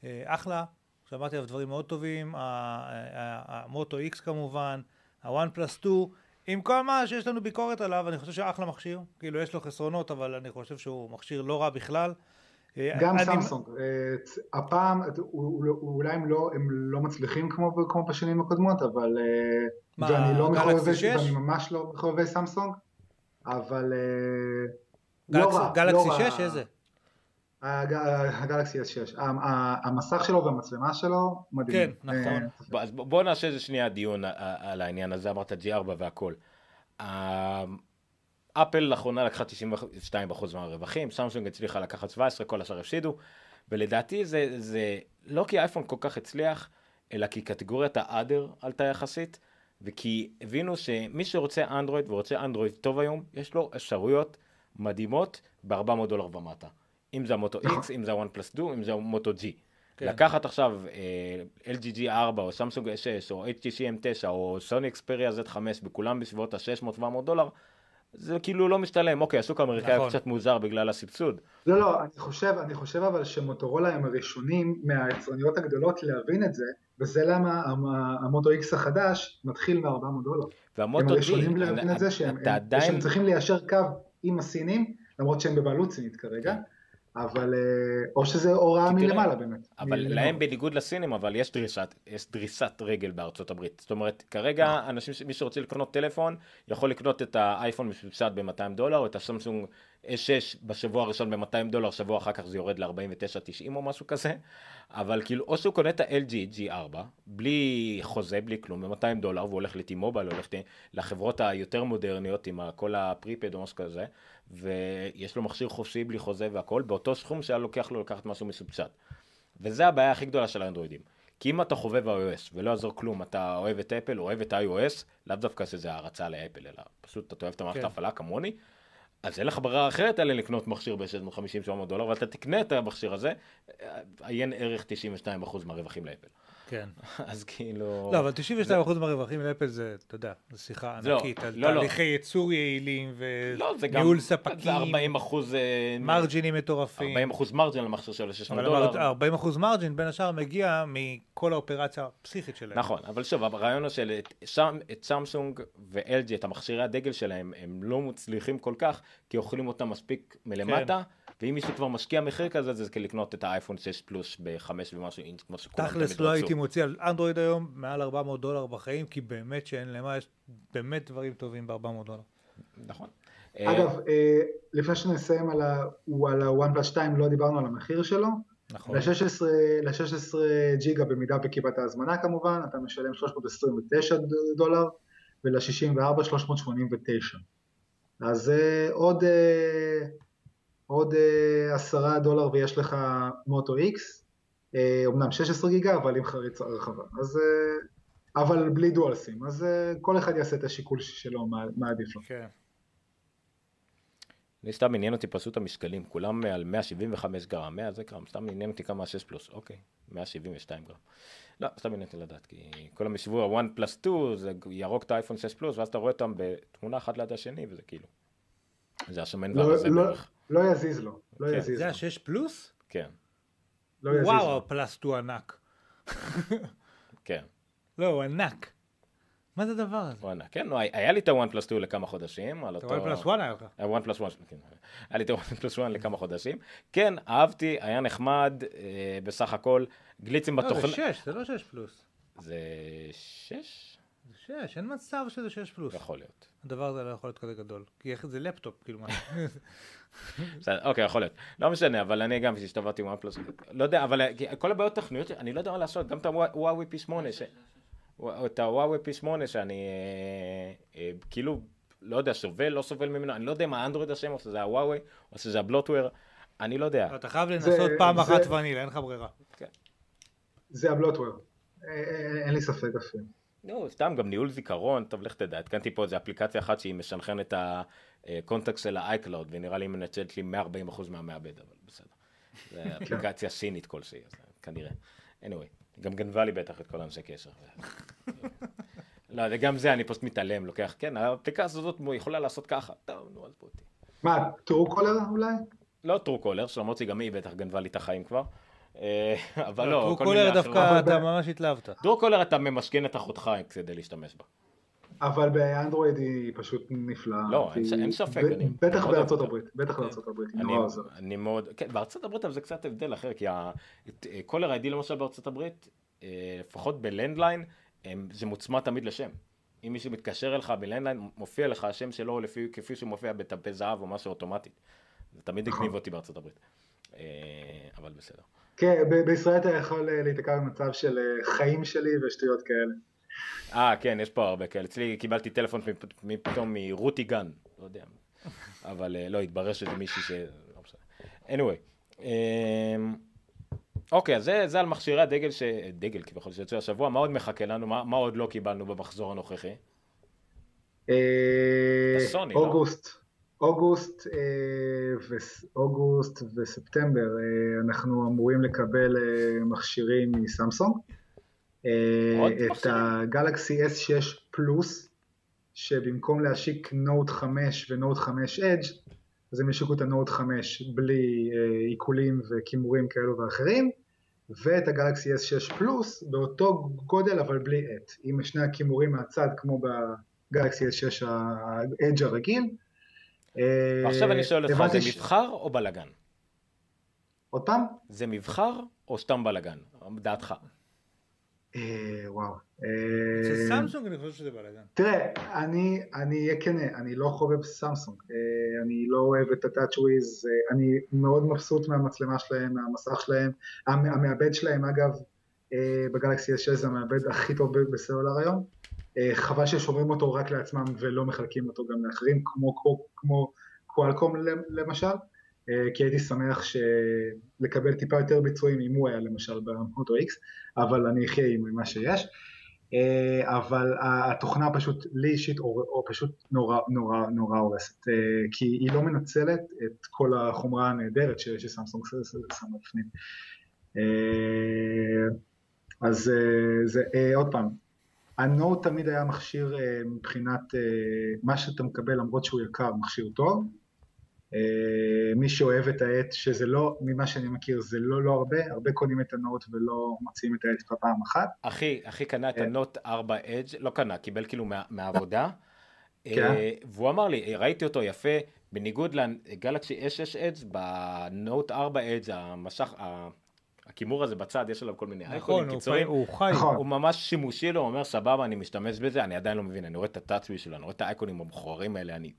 אה, אחלה, שמעתי עליו דברים מאוד טובים, המוטו X כמובן, הוואן פלוס 2, עם כל מה שיש לנו ביקורת עליו, אני חושב שאחלה מכשיר, כאילו יש לו חסרונות, אבל אני חושב שהוא מכשיר לא רע בכלל. גם אני- סמסונג, הפעם אולי הם לא, הם לא מצליחים כמו, בשנים הקודמות, אבל אה, מה, ואני לא מחובבי, 6? ואני ממש לא מחובבי סמסונג, אבל אה, לא גלקסי- רע, גלקסי לא רע. 6 איזה? הג- הגלקסי S6, ה- ה- המסך שלו והמצלמה שלו מדהים. כן, נכון. אז בוא- נעשה איזה שנייה דיון על העניין הזה, אמרת G4 והכל. אפל לאחרונה לקחה 92% מהרווחים, סמסונג הצליחה לקחת 17, כל השאר הפסידו, ולדעתי זה, זה לא כי האייפון כל כך הצליח, אלא כי קטגוריית האדר עלתה יחסית, וכי הבינו שמי שרוצה אנדרואיד ורוצה אנדרואיד טוב היום, יש לו אפשרויות מדהימות ב-400 דולר ומטה. אם זה המוטו X, אם זה הוואן פלוס 2, אם זה המוטו G. כן. לקחת עכשיו אה, LG G4 או סמסונג S6 או HTC M9 או סוני אקספריה Z5 בכולם בסביבות ה-600-700 דולר, זה כאילו לא משתלם. אוקיי, השוק האמריקאי נכון. קצת מוזר בגלל הסבסוד. לא, לא, אני חושב, אני חושב אבל שמוטורולה הם הראשונים מהיצרניות הגדולות להבין את זה, וזה למה המ- המוטו X החדש מתחיל מ-400 דולר. הם והמוטו G, הראשונים להבין את זה שהם, הם, עדיין, שהם צריכים ליישר קו עם הסינים, למרות שהם בבעלות סינית כרגע, אבל, אה, או שזה הוראה מלמעלה באמת. אבל מלמעלה. להם בניגוד לסינים, אבל יש דריסת, יש דריסת רגל בארצות הברית. זאת אומרת, כרגע נכון. אנשים, מי שרוצה לקנות טלפון, יכול לקנות את האייפון מסובסד ב-200 דולר, או את הסמסונג S6 בשבוע הראשון ב-200 דולר, שבוע אחר כך זה יורד ל-49.90 או משהו כזה, אבל כאילו, או שהוא קונה את ה-LG G4, בלי חוזה, בלי כלום, ב-200 דולר, והוא הולך לטי-מובייל, הולך לחברות היותר מודרניות, עם כל הפריפד או משהו כזה, ויש לו מכשיר חופשי בלי חוזה והכל, באותו סכום שהיה לוקח לו לקחת משהו מסובסד. וזה הבעיה הכי גדולה של האנדרואידים. כי אם אתה חובב ה-iOS ולא יעזור כלום, אתה אוהב את אפל, אוהב את ה-iOS, לאו דווקא שזה הערצה לאפל, אלא פשוט אתה אוהב את המערכת כן. ההפעלה כמוני, אז אין לך ברירה אחרת אלא לקנות מכשיר ב-650-700 דולר, ואתה תקנה את המכשיר הזה, אה, עיין ערך 92% מהרווחים לאפל. כן. <laughs> אז כאילו... לא, אבל 92% מהרווחים לאפל זה, אתה יודע, זו שיחה לא, ענקית, על לא, לא. תהליכי ייצור יעילים לא, זה גם... וניהול זה ספקים, 40 אחוז... מרג'ינים מטורפים. 40 אחוז מרג'ין על מכשיר של 600 אבל דולר. 40 אחוז מרג'ין בין השאר מגיע מכל האופרציה הפסיכית שלהם. נכון, אבל שוב, הרעיון הוא של את, שם, את סמסונג ו-LG, את המכשירי הדגל שלהם, הם לא מצליחים כל כך, כי אוכלים אותם מספיק מלמטה, ואם מישהו כבר משקיע מחיר כזה, זה כדי לקנות את האייפון 6 פלוס ב-5 ומשהו אינץ', כמו שכולם תמיד תכלס לא רצו. הייתי מוציא על אנדרואיד היום מעל 400 דולר בחיים, כי באמת שאין למה, יש באמת דברים טובים ב-400 דולר. נכון. אגב, אה, לפני שנסיים על ה- הוא על ה-OnePlus 2, לא דיברנו על המחיר שלו. נכון. ל-16 ג'יגה במידה וקיבלת הזמנה כמובן, אתה משלם 329 דולר, ול-64 389. אז אה, עוד, אה, עוד אה, 10 דולר ויש לך מוטו X, אה, אומנם 16 גיגה, אבל עם חריצה רחבה. אז, אה, אבל בלי דואל סים, אז כל אחד יעשה את השיקול שלו, מה, עדיף לו. כן. אני סתם עניין אותי פשוט המשקלים, כולם על 175 גרם, 100 זה גרם, סתם עניין אותי כמה 6 פלוס, אוקיי, 172 גרם. לא, סתם עניין אותי לדעת, כי כל המשבוע 1 פלוס 2 זה ירוק את האייפון 6 פלוס, ואז אתה רואה אותם בתמונה אחת ליד השני, וזה כאילו, זה השמן לא, והרזה לא, בערך, לא יזיז לו, לא כן. יזיז זה לו. ה-6 פלוס? כן, לא יזיז וואו, לו. הפלאס 2 ענק. <laughs> כן, לא, הוא ענק. מה זה הדבר הזה? הוא ענק, כן, נו, היה לי את ה-1 פלוס 2 לכמה חודשים, על אותו... רואה פלאס 1 היה לך. ה-1 פלוס 1, כן, היה לי את ה-1 פלוס 1 לכמה חודשים, כן, אהבתי, היה נחמד, אה, בסך הכל, גליצים לא, זה בתוכנה, 6, זה לא 6 פלוס. זה 6? 6, אין מצב שזה 6 פלוס. יכול להיות. הדבר הזה לא יכול להיות כזה גדול. כי איך זה לפטופ, כאילו מה. <laughs> בסדר, אוקיי, יכול להיות. לא משנה, אבל אני גם כשהשתבעתי עם וואן פלוס, לא יודע, אבל אה, כל הבעיות הטכניות, אני לא יודע מה לעשות, גם את הוואוי פי 8, ש... את הוואוי פי 8 שאני אה, אה, כאילו, לא יודע, סובל, לא סובל ממנו, אני לא יודע אם האנדרואיד אשם או שזה הוואוי או שזה הבלוטוור, אני לא יודע. אתה חייב לנסות פעם אחת ונילה, אין לך ברירה. זה הבלוטוור. אין לי ספק אפילו. לא, סתם גם ניהול זיכרון, טוב, לך תדע, התקנתי פה איזה אפליקציה אחת שהיא משנכן את הקונטקסט של ה-iCloud, ונראה לי מנצלת לי 140% מהמעבד, אבל בסדר. זו <laughs> אפליקציה סינית כלשהי, אז כנראה. anyway, גם גנבה לי בטח את כל האנשי קשר. <laughs> לא, גם זה אני פשוט מתעלם, לוקח, כן, האפליקציה הזאת יכולה לעשות ככה, טוב, נו, עזבו אותי. מה, טרו קולר אולי? לא טרו קולר, שלמרות שגם היא בטח גנבה לי את החיים כבר. אה, אבל לא, טרו כל מיני קולר אחרות. דווקא אתה ממש התלהבת. טרו קולר אתה ממשכן את אחותך כדי להשתמש בה. אבל באנדרואיד היא פשוט נפלאה. לא, אין ספק, בטח בארצות הברית, בטח בארצות הברית, היא אני, נורא עוזרת. אני מאוד, כן, בארצות הברית אבל זה קצת הבדל אחר, כי אה, caller ID למשל בארצות הברית, אה, לפחות ב landline, זה מוצמד תמיד לשם. אם מישהו מתקשר אליך ב landline, מופיע לך השם שלו לפי, כפי שהוא מופיע בדפי זהב או משהו אוטומטית. זה תמיד נכון. הגניב אותי בארצות הברית. אה, אבל בסדר. כן, בישראל אתה יכול אה, להיתקע במצב של אה, חיים שלי ושטויות כאלה. אה, כן, יש פה הרבה כאלה. אצלי קיבלתי טלפון פתאום מרותי גן, לא יודע. אבל אה, לא, התברר שזה מישהי ש... לא משנה. anyway. אמ, אוקיי, אז זה, זה על מכשירי הדגל, ש... דגל כביכול שיצאו השבוע, מה עוד מחכה לנו? מה, מה עוד לא קיבלנו במחזור הנוכחי? הסוני, לא? אוגוסט, אוגוסט, אה, וס- אוגוסט וספטמבר אה, אנחנו אמורים לקבל אה, מכשירים מסמסונג. את? הגלקסי S6 פלוס, שבמקום להשיק נוט 5 ונוט 5 אדג' אז הם השיקו את הנוט 5 בלי עיקולים וכימורים כאלו ואחרים, ואת הגלקסי S6 פלוס באותו גודל אבל בלי עט, עם שני הכימורים מהצד כמו בגלקסי S6 האדג' הרגיל. אה, ועכשיו אני שואל אותך, זה מבחר או בלאגן? עוד פעם? זה מבחר או סתם בלאגן? דעתך. אה, וואו. אצל אה, סמסונג אני חושב שזה בלאגן. תראה, אני אני אהיה כן, אני לא חובב סמסונג, אני לא אוהב את אה, אני מאוד מבסוט מהמצלמה שלהם, מהמסך שלהם, המ- המעבד שלהם אגב, בגלקסי S6 זה המעבד הכי טוב בסלולר היום, חבל ששומרים אותו רק לעצמם ולא מחלקים אותו גם לאחרים, כמו, כמו, כמו קואלקום למשל, אה, כי הייתי שמח. לקבל טיפה יותר ביצועים אם הוא היה למשל במוטו X, אבל אני אחיה עם מה שיש. אה, אבל התוכנה פשוט, לי אישית, או, פשוט נורא נורא נורא הורסת, אה, כי היא לא מנצלת את כל החומרה הנהדרת שסמסונג ש- ש- שמה בפנים. אה, אז אה, זה, אה, עוד פעם, הנוט תמיד היה מכשיר אה, מבחינת אה, מה שאתה מקבל למרות שהוא יקר, מכשיר טוב. אה, מי שאוהב את העט, שזה לא, ממה שאני מכיר, זה לא לא הרבה, הרבה קונים את הנוט ולא מוציאים את העט פעם אחת. אחי, אחי קנה את. הנוט 4 אדג', לא קנה, קיבל כאילו מה- מהעבודה. <laughs> כן. אה, והוא אמר לי, ראיתי אותו יפה, בניגוד לגלקסי S6 אדג', בנוט 4 אדג', המשך, ה- הכימור הזה בצד, יש עליו כל מיני נכון, אייקונים, הוא קיצורים. פ- הוא חי. נכון. הוא ממש שימושי לו, הוא אומר סבבה, אני משתמש בזה, אני עדיין לא מבין, אני רואה את הטאצווי שלו, אני רואה את האייקונים המכוערים האלה, אני...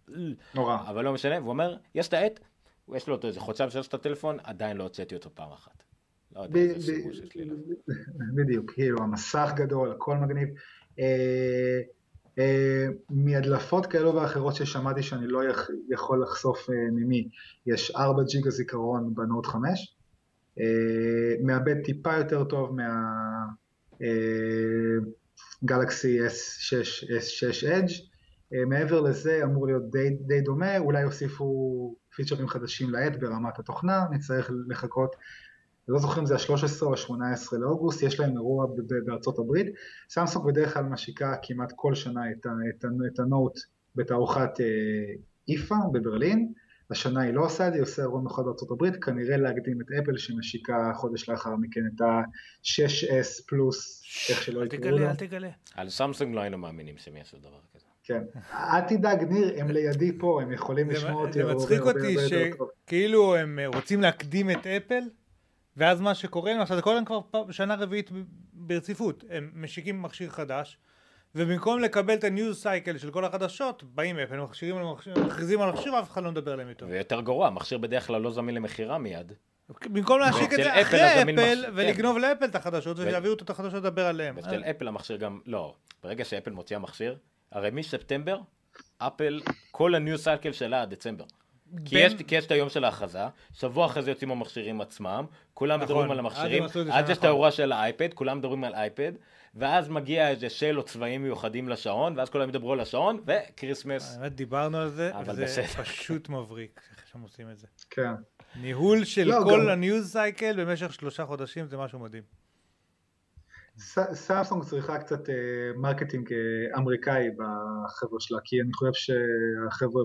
נורא. אבל לא משנה, והוא אומר, יש את העט, יש לו אותו איזה חודשיים שלוש את הטלפון, עדיין לא הוצאתי אותו פעם אחת. לא יודע איזה שימוש יש לי. <laughs> בדיוק, כאילו המסך גדול, הכל מגניב. אה, אה, מהדלפות כאלו ואחרות ששמעתי שאני לא יכ- יכול לחשוף אה, ממי, יש 4 ג'יגה זיכרון בנוט 5, אה, מעבד טיפה יותר טוב מהגלקסי S6, S6 Edge, אה, מעבר לזה אמור להיות די, די דומה, אולי יוסיפו פיצ'רים חדשים לעט ברמת התוכנה, נצטרך לחכות לא זוכר אם זה ה-13 או ה-18 לאוגוסט, יש להם אירוע בארצות הברית. סמסונג בדרך כלל משיקה כמעט כל שנה את הנוט בתערוכת אה, איפה בברלין. השנה היא לא עושה את זה, היא עושה אירוע מיוחד בארצות הברית, כנראה להקדים את אפל שמשיקה חודש לאחר מכן את ה-6S פלוס, איך שלא יקראו תגלה, לו. אל תגלה. על סמסונג לא היינו מאמינים שהם יעשו דבר כזה. כן. אל תדאג ניר, הם לידי פה, הם יכולים לשמוע אותי זה מצחיק אותי. שכאילו הם אה, רוצים להקדים את אפל, ואז מה שקורה עכשיו זה להם כבר שנה רביעית ברציפות, הם משיקים מכשיר חדש, ובמקום לקבל את ה news cycle של כל החדשות, באים אפל, מכשירים על מכריזים על המכשיר ואף אחד לא מדבר עליהם יותר. ויותר גרוע, המכשיר בדרך כלל לא זמין למכירה מיד, במקום להשיק את זה אחרי אפל מכשיר- ולגנוב לאפל את החדשות ו- ושיביאו את החדשות לדבר עליהם. ואצל אפל המכשיר גם, לא, ברגע שאפל מוציאה מכשיר, הרי מספטמבר, אפל, כל ה news cycle שלה עד דצמבר. כי יש, כי יש את היום של ההכרזה, שבוע אחרי זה יוצאים המכשירים עצמם, כולם נכון, מדברים על אז המכשירים, אז יש את. האירוע של האייפד, כולם מדברים על אייפד, ואז מגיע איזה של או צבעים מיוחדים לשעון, ואז כולם ידברו על השעון, וכריסמס. האמת, דיברנו על זה, אבל וזה בסדר. פשוט מבריק איך שהם עושים את זה. כן. ניהול של לא, כל גם- ה news cycle במשך שלושה חודשים זה משהו מדהים. סמסונג צריכה קצת אה, marketing אה, אמריקאי בחבר'ה שלה, כי אני חושב שהחבר'ה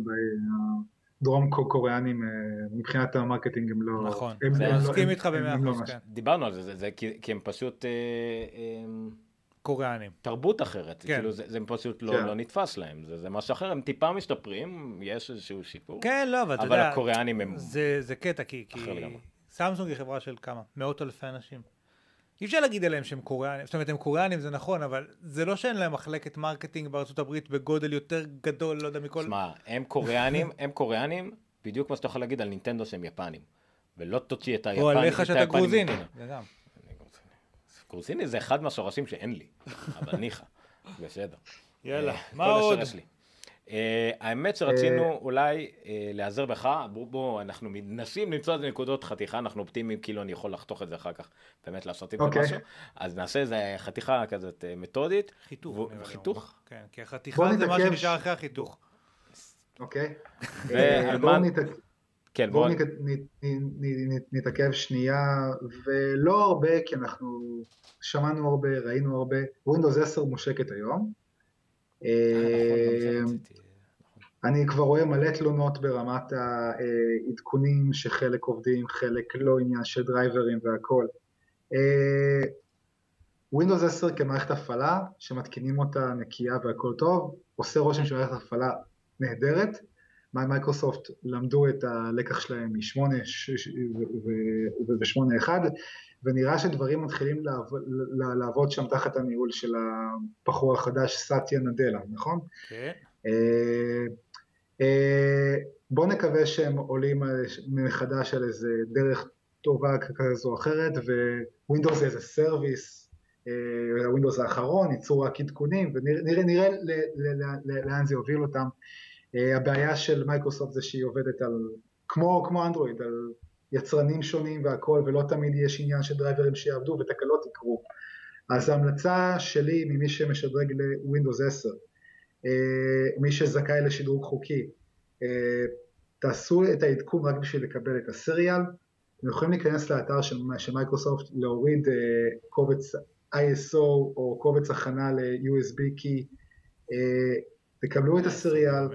בדרום קוריאנים אה, מבחינת ה marketing הם לא... נכון, הם לא- מסכים איתך הם- במאה לא אחוז. כן. דיברנו על זה, זה, זה כי, כי הם פשוט אה, אה, קוריאנים. תרבות אחרת, כן. כאילו זה, זה פשוט לא, כן. לא נתפס להם, זה, זה משהו אחר, הם טיפה משתפרים, יש איזשהו שיפור, כן, לא, אבל אתה אבל יודע, הקוריאנים הם... זה זה קטע, כי כי. סמסונג היא חברה של כמה? מאות אלפי אנשים. אי אפשר להגיד עליהם שהם קוריאנים, זאת אומרת הם קוריאנים זה נכון, אבל זה לא שאין להם מחלקת marketing בארצות הברית בגודל יותר גדול, לא יודע, מכל... שמע, הם קוריאנים, <laughs> הם קוריאנים, בדיוק כמו שאתה יכול להגיד על נינטנדו שהם יפנים. ולא תוציא את היפנים, או את עליך שאתה גרוזיני. מנינטנדו. זה אחד מהשורשים שאין לי, אבל ניחא, בסדר. יאללה, אה, מה עוד? אה, האמת שרצינו אולי אה, להיעזר בך, בוא, אנחנו מנסים למצוא איזה נקודות חתיכה, אנחנו אופטימיים, כאילו אני יכול לחתוך את זה אחר כך, באמת לעשות עם זה אוקיי. משהו, אז נעשה איזה חתיכה כזאת מתודית. חיתוך. חיתוך? כן, כי החתיכה זה מה שנשאר אחרי החיתוך. אוקיי? כן, בואו בוא, נת- נת- נת- נת- נתעכב שנייה, ולא הרבה, כי אנחנו שמענו הרבה, ראינו הרבה. Windows 10 מושקת היום. אה, נכון, אה, רציתי. אני כבר רואה מלא תלונות ברמת העדכונים שחלק עובדים, חלק לא עניין של דרייברים והכל. אה, Windows 10 כמערכת הפעלה, שמתקינים אותה נקייה והכל טוב, עושה רושם של מערכת הפעלה נהדרת. מי- מייקרוסופט למדו את הלקח שלהם מ-8 ו-8.1, ונראה שדברים מתחילים לעבוד, לעבוד שם תחת הניהול של הבחור החדש, סאטיה נדלה, נכון? כן. אה, אה, בוא נקווה שהם עולים מחדש על איזה דרך טובה כזו או אחרת, ווינדוס as a service, אה, הווינדוס האחרון, ייצור רק עדכונים, ונראה לאן זה יוביל אותם. אה, הבעיה של מייקרוסופט זה שהיא עובדת על, כמו, כמו אנדרואיד, על יצרנים שונים והכל, ולא תמיד יש עניין של דרייברים שיעבדו ותקלות יקרו. אז ההמלצה שלי ממי שמשדרג לווינדוס 10, אה, מי שזכאי לשדרוג חוקי, אה, תעשו את העדכון רק בשביל לקבל את הסריאל. אתם יכולים להיכנס לאתר של, של מייקרוסופט, להוריד קובץ ISO או קובץ הכנה ל-USB אה, תקבלו את הסריאל.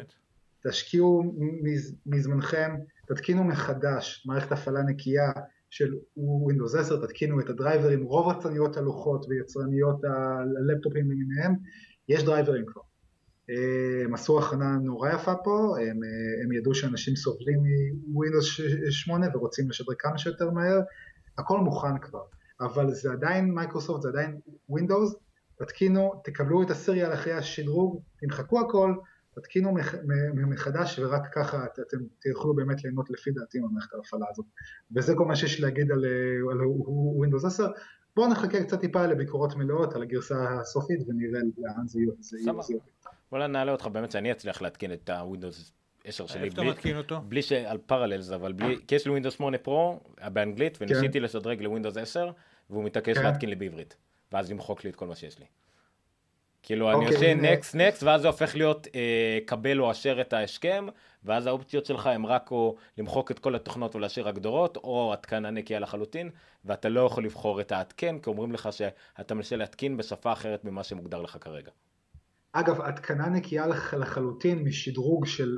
תשקיעו מז- מזמנכם, תתקינו מחדש מערכת הפעלה נקייה של Windows 10, תתקינו את הדרייברים, רוב יצרניות הלוחות ויצרניות הלפטופים למיניהם, יש דרייברים כבר. הם עשו הכנה נורא יפה פה, הם, הם ידעו שאנשים סובלים מ-Windows 8 ורוצים לשדרג כמה שיותר מהר, הכל מוכן כבר, אבל זה עדיין מייקרוסופט, זה עדיין Windows, תתקינו, תקבלו את ה serial אחרי השדרוג, תמחקו הכל, תתקינו מחדש ורק ככה את- אתם תוכלו באמת ליהנות לפי דעתי ממערכת ההפעלה הזאת. וזה כל מה שיש להגיד על, על Windows 10. בואו נחכה קצת טיפה לביקורות מלאות על הגרסה הסופית ונראה לאן זה יהיה. אולי נעלה אותך באמת שאני אצליח להתקין את הווינדוס 10 שלי בלי, מתקין אותו? בלי ש... על פרללס, אבל בלי... כי יש לי ווינדוס 8 פרו באנגלית, וניסיתי לשדרג לווינדוס 10, והוא מתעקש כן. להתקין לי בעברית. ואז למחוק לי את כל מה שיש לי. כאילו, אני אוקיי, עושה. next next, ואז זה הופך להיות אה, קבל או אשר את ההסכם, ואז האופציות שלך הם רק או למחוק את כל התוכנות ולהשאיר הגדרות, או התקנה נקייה לחלוטין, ואתה לא יכול לבחור את ההתקן, כי אומרים לך שאתה מנסה להתקין בשפה אחרת ממה שמוגדר לך כרגע. אגב, התקנה נקייה לח- לחלוטין משדרוג של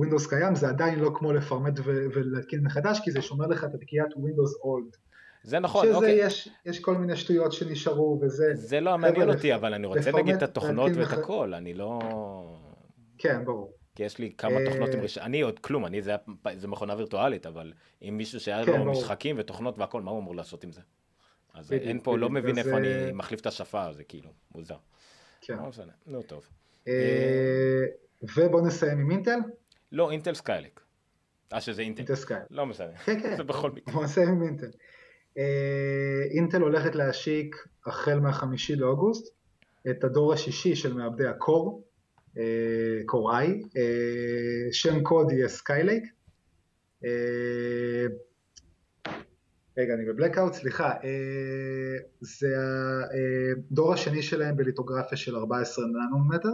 Windows קיים, זה עדיין לא כמו לפרמט ו- ולהתקין מחדש, כי זה שומר לך את התקיית Windows Old. זה נכון, שזה אוקיי. יש, יש כל מיני שטויות שנשארו וזה. זה לא מעניין לפ- אותי, אבל אני רוצה להגיד את התוכנות ואת מח- הכל, אני לא... כן, ברור. כי יש לי כמה אה, תוכנות עם רישיון, אני עוד כלום, אני זה, זה מכונה וירטואלית, אבל אם מישהו שהיה כן, לו ברור. משחקים ותוכנות והכל, מה הוא אמור לעשות עם זה? אז בדיוק, אין פה, לא בדיוק, מבין אז, איפה אה, אני מחליף את השפה, זה כאילו מוזר. כן. לא משנה, נו טוב. אה, ובוא נסיים עם אינטל. לא, אינטל סקיילייק. אה, שזה אינטל. אינטל סקיי. לא משנה. כן, כן. <laughs> זה בכל מקרה. הוא עושה עם אינטל. אה, אינטל הולכת להשיק החל מהחמישי לאוגוסט את הדור השישי של מעבדי הקור, אה, קור i, אה, שם קוד יהיה סקיילייק. רגע, אני ב blackout, סליחה. זה הדור השני שלהם בליטוגרפיה של 14 ננומטר.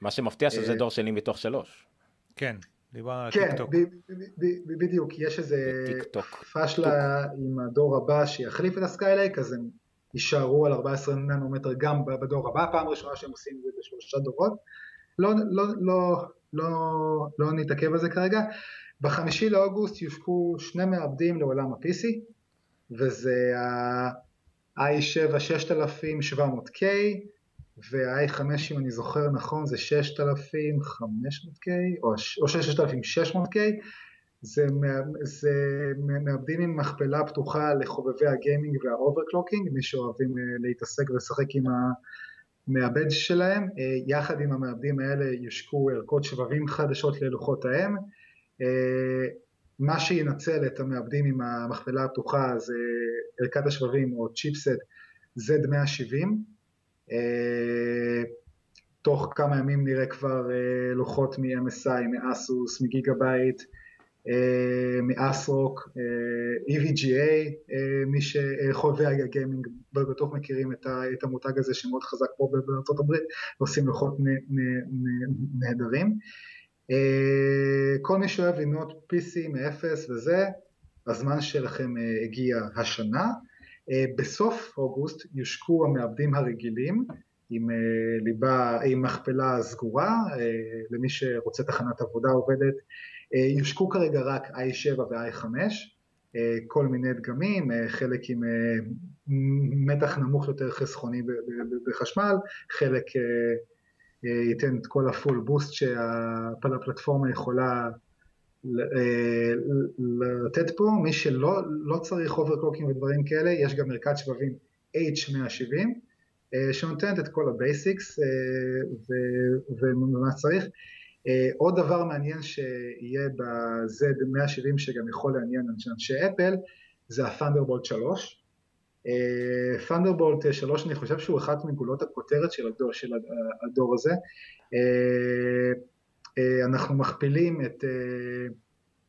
מה שמפתיע שזה דור שני מתוך שלוש. כן, דיברנו על כן, tick-tock. ב- בדיוק, יש איזה. פשלה עם הדור הבא שיחליף את הסקיילייק, אז הם יישארו על 14 ננומטר גם בדור הבא, פעם ראשונה שהם עושים את זה בשלושה דורות. לא, לא, לא, לא, לא נתעכב על זה כרגע. בחמישי לאוגוסט יושקו שני מעבדים לעולם ה-PC, וזה ה-i7 6700K, וה-i5 אם אני זוכר נכון זה 6500K או ש- או 6600K, זה, זה מעבדים עם מכפלה פתוחה לחובבי ה gaming וה overclocking, מי שאוהבים אה, להתעסק ולשחק עם המעבד שלהם, אה, יחד עם המעבדים האלה יושקו ערכות שבבים חדשות ללוחות האם, אה, מה שינצל את המעבדים עם המכפלה הפתוחה זה ערכת השבבים או chipset Z170, אה, תוך כמה ימים נראה כבר אה, לוחות מ-MSI, מאסוס, מגיגה בייט, אה, מאסרוק, אה, EVGA, אה, מי שחובבי ה gaming בטוח מכירים את המותג הזה שמאוד חזק פה בארצות הברית, ועושים לוחות נהדרים. אה, כל מי שאוהב לבנות PC מאפס וזה, הזמן שלכם אה, הגיע השנה. אה, בסוף אוגוסט יושקו המעבדים הרגילים עם אה, ליבה, עם מכפלה סגורה, אה, למי שרוצה תחנת עבודה עובדת, יושקו כרגע רק i7 ו-i5, אה, כל מיני דגמים, חלק עם מתח נמוך יותר חסכוני בחשמל, חלק ייתן את כל ה full boost שהפלטפורמה יכולה לתת פה, מי שלא לא צריך overclocking ודברים כאלה, יש גם ערכת שבבים H170 אה, שנותנת את כל ה basics אה, ומה שצריך. אה, עוד דבר מעניין שיהיה ב-Z170 שגם יכול לעניין אנשי- אפל זה ה-Thunderbolt 3. Thunderbolt 3 אני חושב שהוא אחת מגולות הכותרת של הדור, של הדור הזה. אה, אנחנו מכפילים את אה,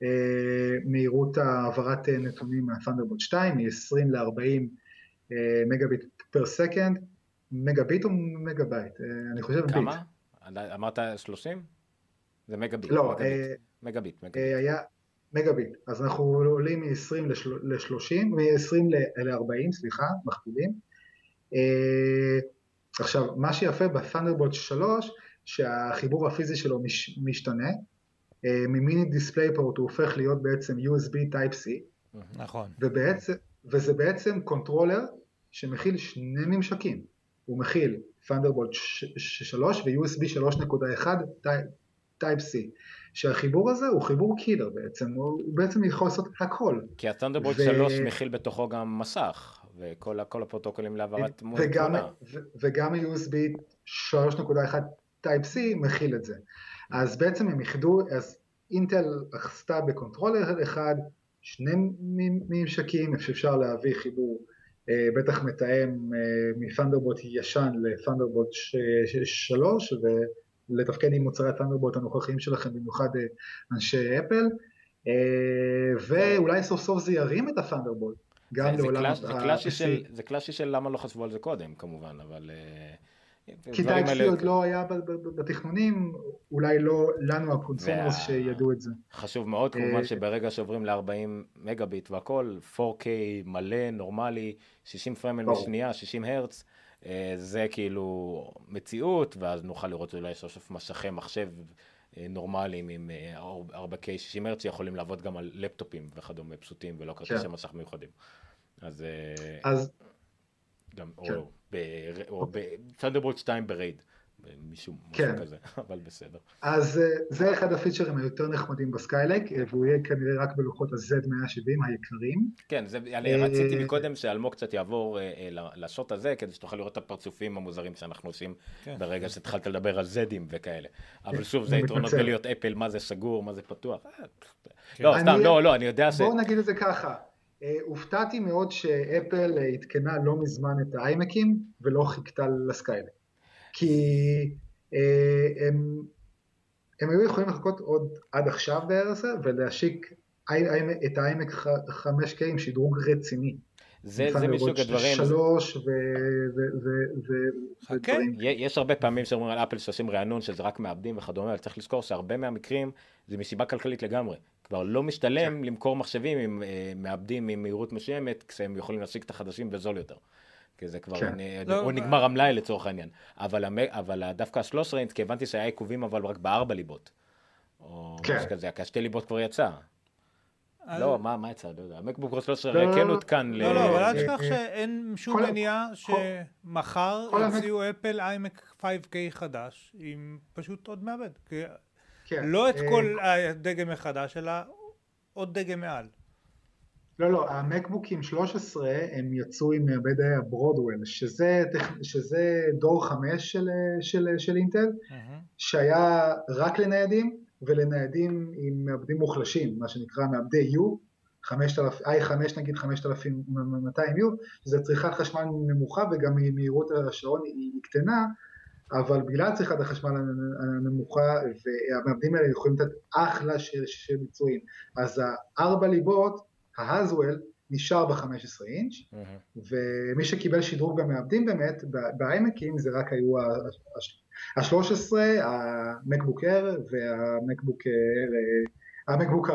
אה, מהירות העברת נתונים מה-Thunderbolt 2 מ-20 ל-40 מגביט per second, מגביט או מגבייט? אני חושב ביט. כמה? אמרת 30? זה מגביט. לא, מגביט. מגביט, מגביט. היה מגביט, אז אנחנו עולים מ-20 ל-30, מ-20 ל-40, סליחה, מכפילים. עכשיו, מה שיפה ב-Thunderbolt 3, שהחיבור הפיזי שלו מש, משתנה, אה, מ mini display port הוא הופך להיות בעצם USB Type-C, נכון. ובעצם, וזה בעצם קונטרולר שמכיל שני ממשקים, הוא מכיל Thunderbolt 3 ו-USB 3.1 Type-C, שהחיבור הזה הוא חיבור killer בעצם, הוא, בעצם יכול לעשות הכל. כי ה-Thunderbolt 3 מכיל בתוכו גם מסך, וכל הפרוטוקולים להעברת מול וגם, תמונה. ו- וגם ה-USB 3.1 Type-C מכיל את זה. אז בעצם הם איחדו, אז אינטל עשתה בקונטרולר אחד שני ממשקים, שאפשר להביא חיבור אה, בטח מתאם אה, מ Thunderbolt ישן ל Thunderbolt 3 ולתפקד עם מוצרי ה Thunderbolt הנוכחיים שלכם, במיוחד אה, אנשי אפל, אה, ואולי סוף סוף זה ירים את ה Thunderbolt. גם זה- לעולם זה קלאסי. של- של למה לא חשבו על זה קודם כמובן, אבל... אה, כי type האלה- עוד לא היה בתכנונים, אולי לא לנו ה consumers שידעו את זה. חשוב מאוד אה, כמובן שברגע שעוברים ל-40 מגביט והכל, 4K מלא, נורמלי, 60 פרמל ברור. משנייה, 60 הרץ, אה, זה כאילו מציאות, ואז נוכל לראות אולי סוף מסכי מחשב אה, נורמליים עם אה, 4K 60 הרץ שיכולים לעבוד גם על לפטופים וכדומה פשוטים ולא כרטיסי כן. מסך מיוחדים. אז אז גם, כן. או ב- או ב-Thunderbolt 2 ברייד, משום כן. כזה, <laughs> אבל בסדר. אז אה, זה אחד הפיצ'רים היותר נחמדים בסקיילק, אה, והוא יהיה כנראה רק בלוחות ה-Z170 היקרים. כן, זה, אני אה, רציתי מקודם שאלמוג קצת יעבור אה, אה, ל- לשוט הזה, כדי שתוכל לראות את הפרצופים המוזרים שאנחנו עושים כן. ברגע שהתחלת לדבר על זדים וכאלה. אבל שוב, זה יתרונות. בלהיות אפל, מה זה סגור, מה זה פתוח. אה, כן. לא, אני- סתם, לא, לא, אני יודע ש... בואו נגיד את זה ככה, אה, הופתעתי מאוד שאפל אה, עדכנה לא מזמן את האיימקים ולא חיכתה לסקיילק. כי אה, הם, הם היו יכולים לחכות עוד עד עכשיו בערך ולהשיק את האיימק 5K עם שדרוג רציני. זה זה מסוג הדברים, שלוש ו- ו- ו- ו- חכה. ודברים. י- יש הרבה פעמים שאומרים על אפל שעושים רענון שזה רק מעבדים וכדומה, אבל צריך לזכור שהרבה מהמקרים זה מסיבה כלכלית לגמרי. כבר לא משתלם למכור מחשבים עם אה, מעבדים עם מהירות מסוימת, כשהם יכולים להשיג את החדשים בזול יותר. כי זה כבר, כן. אני- לא, הוא אבל- נגמר המלאי לצורך העניין. אבל המ- אבל דווקא ה-13 אינץ, כי הבנתי שהיה עיכובים אבל רק בארבע ליבות. או כן. משהו כזה, כי השתי ליבות כבר יצא. אז- לא, מה מה יצא? לא יודע. המקבוק פרו 13 לא, לא, כן לא. עודכן ל... לא, לא, אבל אל אה, תשכח אה, שאין שום מניעה שמחר יוציאו אפל איימק 5K חדש עם פשוט עוד מעבד. כן. לא את אה, כל הדגם מחדש, אלא עוד דגם מעל. לא, לא, המקבוקים 13 הם יצאו עם מעבד הברודוול, שזה, שזה דור 5 של, של, של אינטל, שהיה רק לניידים ולניידים עם מעבדים מוחלשים, מה שנקרא מעבדי U, 5000, i5 נגיד 5200U, שזה צריכת חשמל נמוכה וגם מהירות השעון היא קטנה, אבל בגלל צריכת החשמל הנמוכה והמעבדים האלה יכולים לתת אחלה של, של ביצועים, אז הארבע ליבות, ההזוול, נשאר ב-15 אינץ', מהמם. ומי שקיבל שדרוג במעבדים באמת, בעמקים זה רק היו ה-13, המקבוק אר והמקבוק אר, המקבוק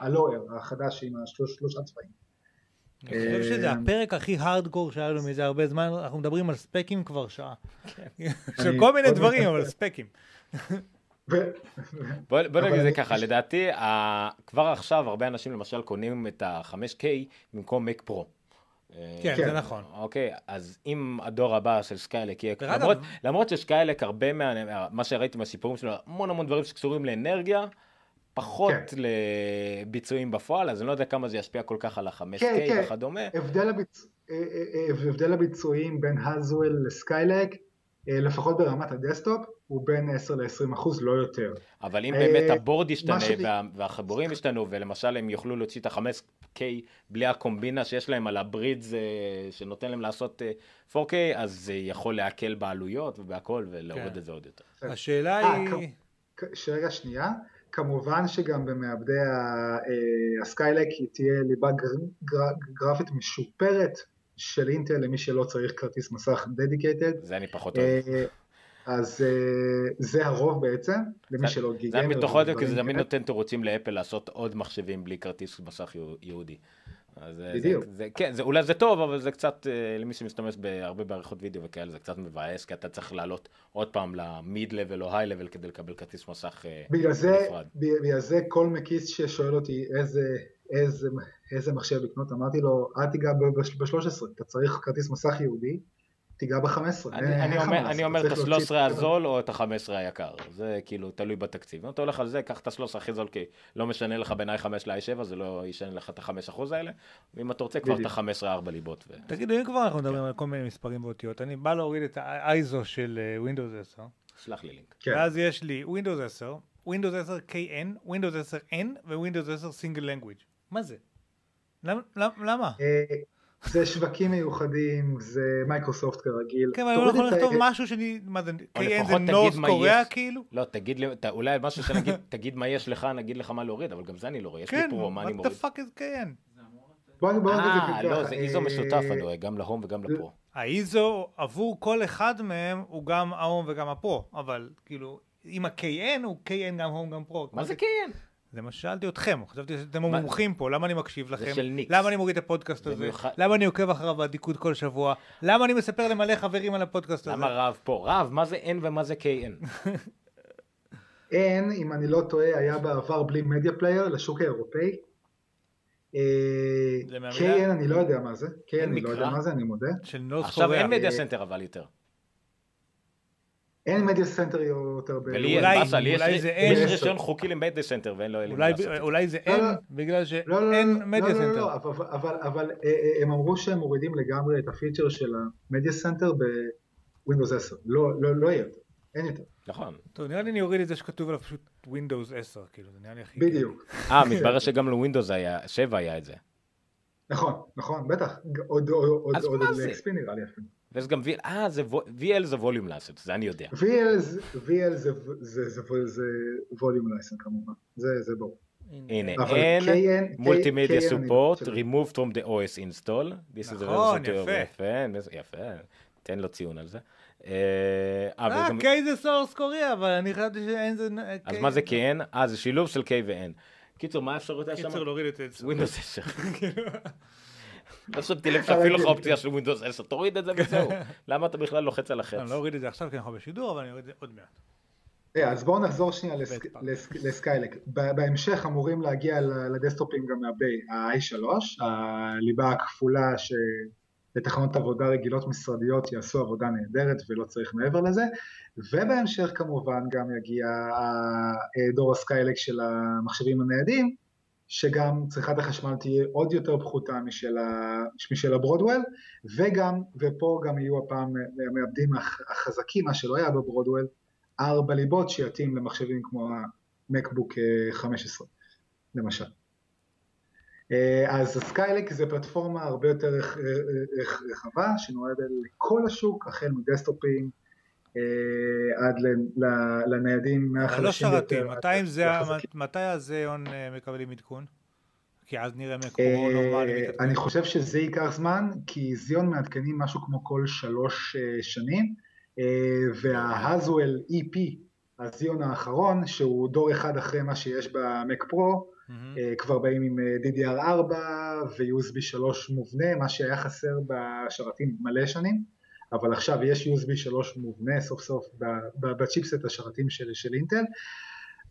הלואר, החדש עם השלושה צבעים. אני חושב שזה אה, הפרק הכי הארדקור שהיה לנו מזה הרבה זמן, אנחנו מדברים על ספקים כבר שעה. <laughs> של אני- כל מיני דברים. אבל ספקים. <laughs> בוא, נגיד את זה ככה, לדעתי. כבר עכשיו הרבה אנשים למשל קונים את ה-5K במקום Mac Pro. כן, כן. זה נכון. אוקיי, אז אם הדור הבא של סקיילק יהיה, למרות שסקיילק הרבה מה... מה שראיתי מהסיפורים שלו, המון המון דברים שקשורים לאנרגיה, פחות כן. לביצועים בפועל, אז אני לא יודע כמה זה ישפיע כל כך על ה-5K כן, כן. וכדומה. הבדל, הביצ... אה, אה, אה, הבדל הביצועים בין Haswell לסקיילק, לפחות ברמת ה desktop, הוא בין 10 ל-20 אחוז, לא יותר. אבל אם באמת ה board ישתנה וה, והחיבורים ישתנו, ולמשל הם יוכלו להוציא את ה-5K בלי הקומבינה שיש להם על הברידס שנותן להם לעשות אה, 4K, אז זה יכול להקל בעלויות ובהכל ולהוריד כן. את זה עוד יותר. השאלה היא... כ- שרגע שנייה, כמובן שגם במעבדי אה, הסקיילק היא תהיה ליבה גר- גר- גרפית משופרת של אינטל למי שלא צריך כרטיס מסך דדיקייטד, זה אני פחות אוהב. אז אה, זה הרוב בעצם, למי שלא גיגן. זה פחות אוהב, כי זה תמיד נותן תירוצים לאפל לעשות עוד מחשבים בלי כרטיס מסך יהו- יהודי. אז זה- בדיוק. זה, זה, כן, זה, אולי זה טוב, אבל זה קצת, אה, למי שמשתמש בהרבה בעריכות וידאו וכאלה, זה קצת מבאס, כי אתה צריך לעלות עוד פעם למיד לבל או היי לבל כדי לקבל כרטיס מסך אה, בגלל זה, נפרד. בגלל זה כל מקיס ששואל אותי איזה, איזה, איזה מחשב לקנות, אמרתי לו, אל תיגע ב-13, אתה צריך כרטיס מסך יהודי, תיגע ב-15. אני, אני, אומר, אני אומר את ה-13 הזול או את ה-15 היקר, זה כאילו תלוי בתקציב. אם אתה הולך על זה, קח את ה-13 הכי זול, כי לא משנה לך בין i5 ל-i7, זה לא ישנה לך את ה-5% האלה, ואם אתה רוצה כבר את בדיוק. ה-15 ארבע ליבות. ו... תגידו, אם כבר אנחנו מדברים על כל מיני מספרים ואותיות, אני בא להוריד את ה-ISO של אה, Windows 10, שלח לי לינק. כן. ואז יש לי Windows 10, Windows 10 KN, Windows 10 N ו-Windows 10 Single Language. מה זה? למ- למ- למה? זה שווקים מיוחדים, זה מייקרוסופט כרגיל. כן, אבל אני לא יכול לכתוב משהו שאני, מה זה, KN זה מה קוריאה. כאילו? לא, תגיד לי, אולי משהו שנגיד, תגיד מה יש לך, נגיד לך מה להוריד, אבל גם זה אני לא רואה, יש לי כן, פרו, מה אני what מוריד? the fuck is KN? בוא בוא נגיד את אה, לא, זה איזו אה, משותף, אני רואה, גם להום וגם לפרו. האיזו עבור כל אחד מהם הוא גם ההום וגם הפרו, אבל כאילו, אם ה-KN הוא KN גם הום גם פרו. מה זה כן? זה מה ששאלתי אתכם, חשבתי שאתם המומחים פה, למה אני מקשיב לכם? של ניקס. למה אני מוריד את הפודקאסט זה הזה? מיוחד. למה אני עוקב אחריו באדיקות כל שבוע? למה אני מספר למלא חברים על הפודקאסט הזה? למה רב פה? רב, מה זה N ומה זה KN? <laughs> N, אם אני לא טועה, היה בעבר בלי מדיה פלייר לשוק האירופאי. אה, זה? KN אני לא יודע מה זה, KN אני לא יודע? מה זה, אני מודה. עכשיו. אין מדיה סנטר אבל יותר. אין media center יותר ב... ולי אולי- באסה, לי יש- אולי זה אין. יש רישיון חוקי ל media center ואין לו אין לי מה אולי, לעשות. אולי זה לא, אין, לא. בגלל לא, לא, שאין לא, מדיה לא, לא, center. לא, אבל, אבל, אבל אה, אה, הם אמרו שהם מורידים לגמרי את הפיצ'ר של ה media center ב-Windows 10. לא, לא, לא יהיה יותר, אין יותר. נכון. טוב, נראה לי אני אוריד את זה שכתוב עליו פשוט Windows 10, כאילו, זה נראה לי הכי... בדיוק. אה, מתברר שגם ל-Windows היה, 7 היה את זה. נכון, נכון, בטח. עוד עוד אז עוד מה עוד זה? ל-XP נראה לי אפילו. ויש גם VL, אה, זה VL זה ווליום לעשות, זה אני יודע. VL זה- VL זה- זה- זה- זה ווליום לייסן כמובן, זה זה ברור. הנה, אין KN מולטימדיה סופורט, removed from the OS install. This is a נכון, יפה. יפה, תן לו ציון על זה. אה, אה, אה, K זה סורס קוריאה, אבל אני חשבתי שאין זה... אז מה זה KN? אה, זה שילוב של K ו-N. קיצור, מה האפשרות היה שם? קיצר להוריד את זה. <laughs> ווינדוס 10. לא שמתי לב <laughs> שאפילו לך אופציה של Windows 10, תוריד את זה וזהו. <laughs> למה אתה בכלל לוחץ על החץ? אני לא אוריד את זה עכשיו כי אנחנו בשידור, אבל אני אוריד את זה עוד מעט. אה, אז בואו נחזור שנייה ל Skylake. ב- בהמשך אמורים להגיע ל- לדסקטופים גם מהביי ה-i3, הליבה הכפולה שלתחנות עבודה רגילות משרדיות יעשו עבודה נהדרת ולא צריך מעבר לזה, ובהמשך כמובן גם יגיע ה- דור ה Skylake של המחשבים הניידים, שגם צריכת החשמל תהיה עוד יותר פחותה משל, משל הברודוול, וגם, ופה גם יהיו הפעם המעבדים הח- החזקים, מה שלא היה בברודוול, ארבע ליבות שיתאים למחשבים כמו המקבוק אה, 15 למשל. אה, אז הסקיילק זה פלטפורמה הרבה יותר רח- רחבה שנועדת לכל השוק, החל מדסטופים אה, עד ל- ל- לניידים לא מהחלשים שרתים, עד מתי זה, לחזקים. מתי הזיון אה, מקבלים עדכון? כי אז נראה אה, מקורו נורמלי. אני חושב שזה ייקח זמן, כי זיון מעדכנים משהו כמו כל שלוש אה, שנים, אה, וה-Haswell EP, הזיון האחרון, שהוא דור אחד אחרי מה שיש במק פרו. אה, כבר באים עם אה, DDR4 ו-USB 3 מובנה, מה שהיה חסר בשרתים מלא שנים, אבל עכשיו יש USB 3 מובנה סוף סוף ב- ב- בצ'יפסט השרתים של, של אינטל.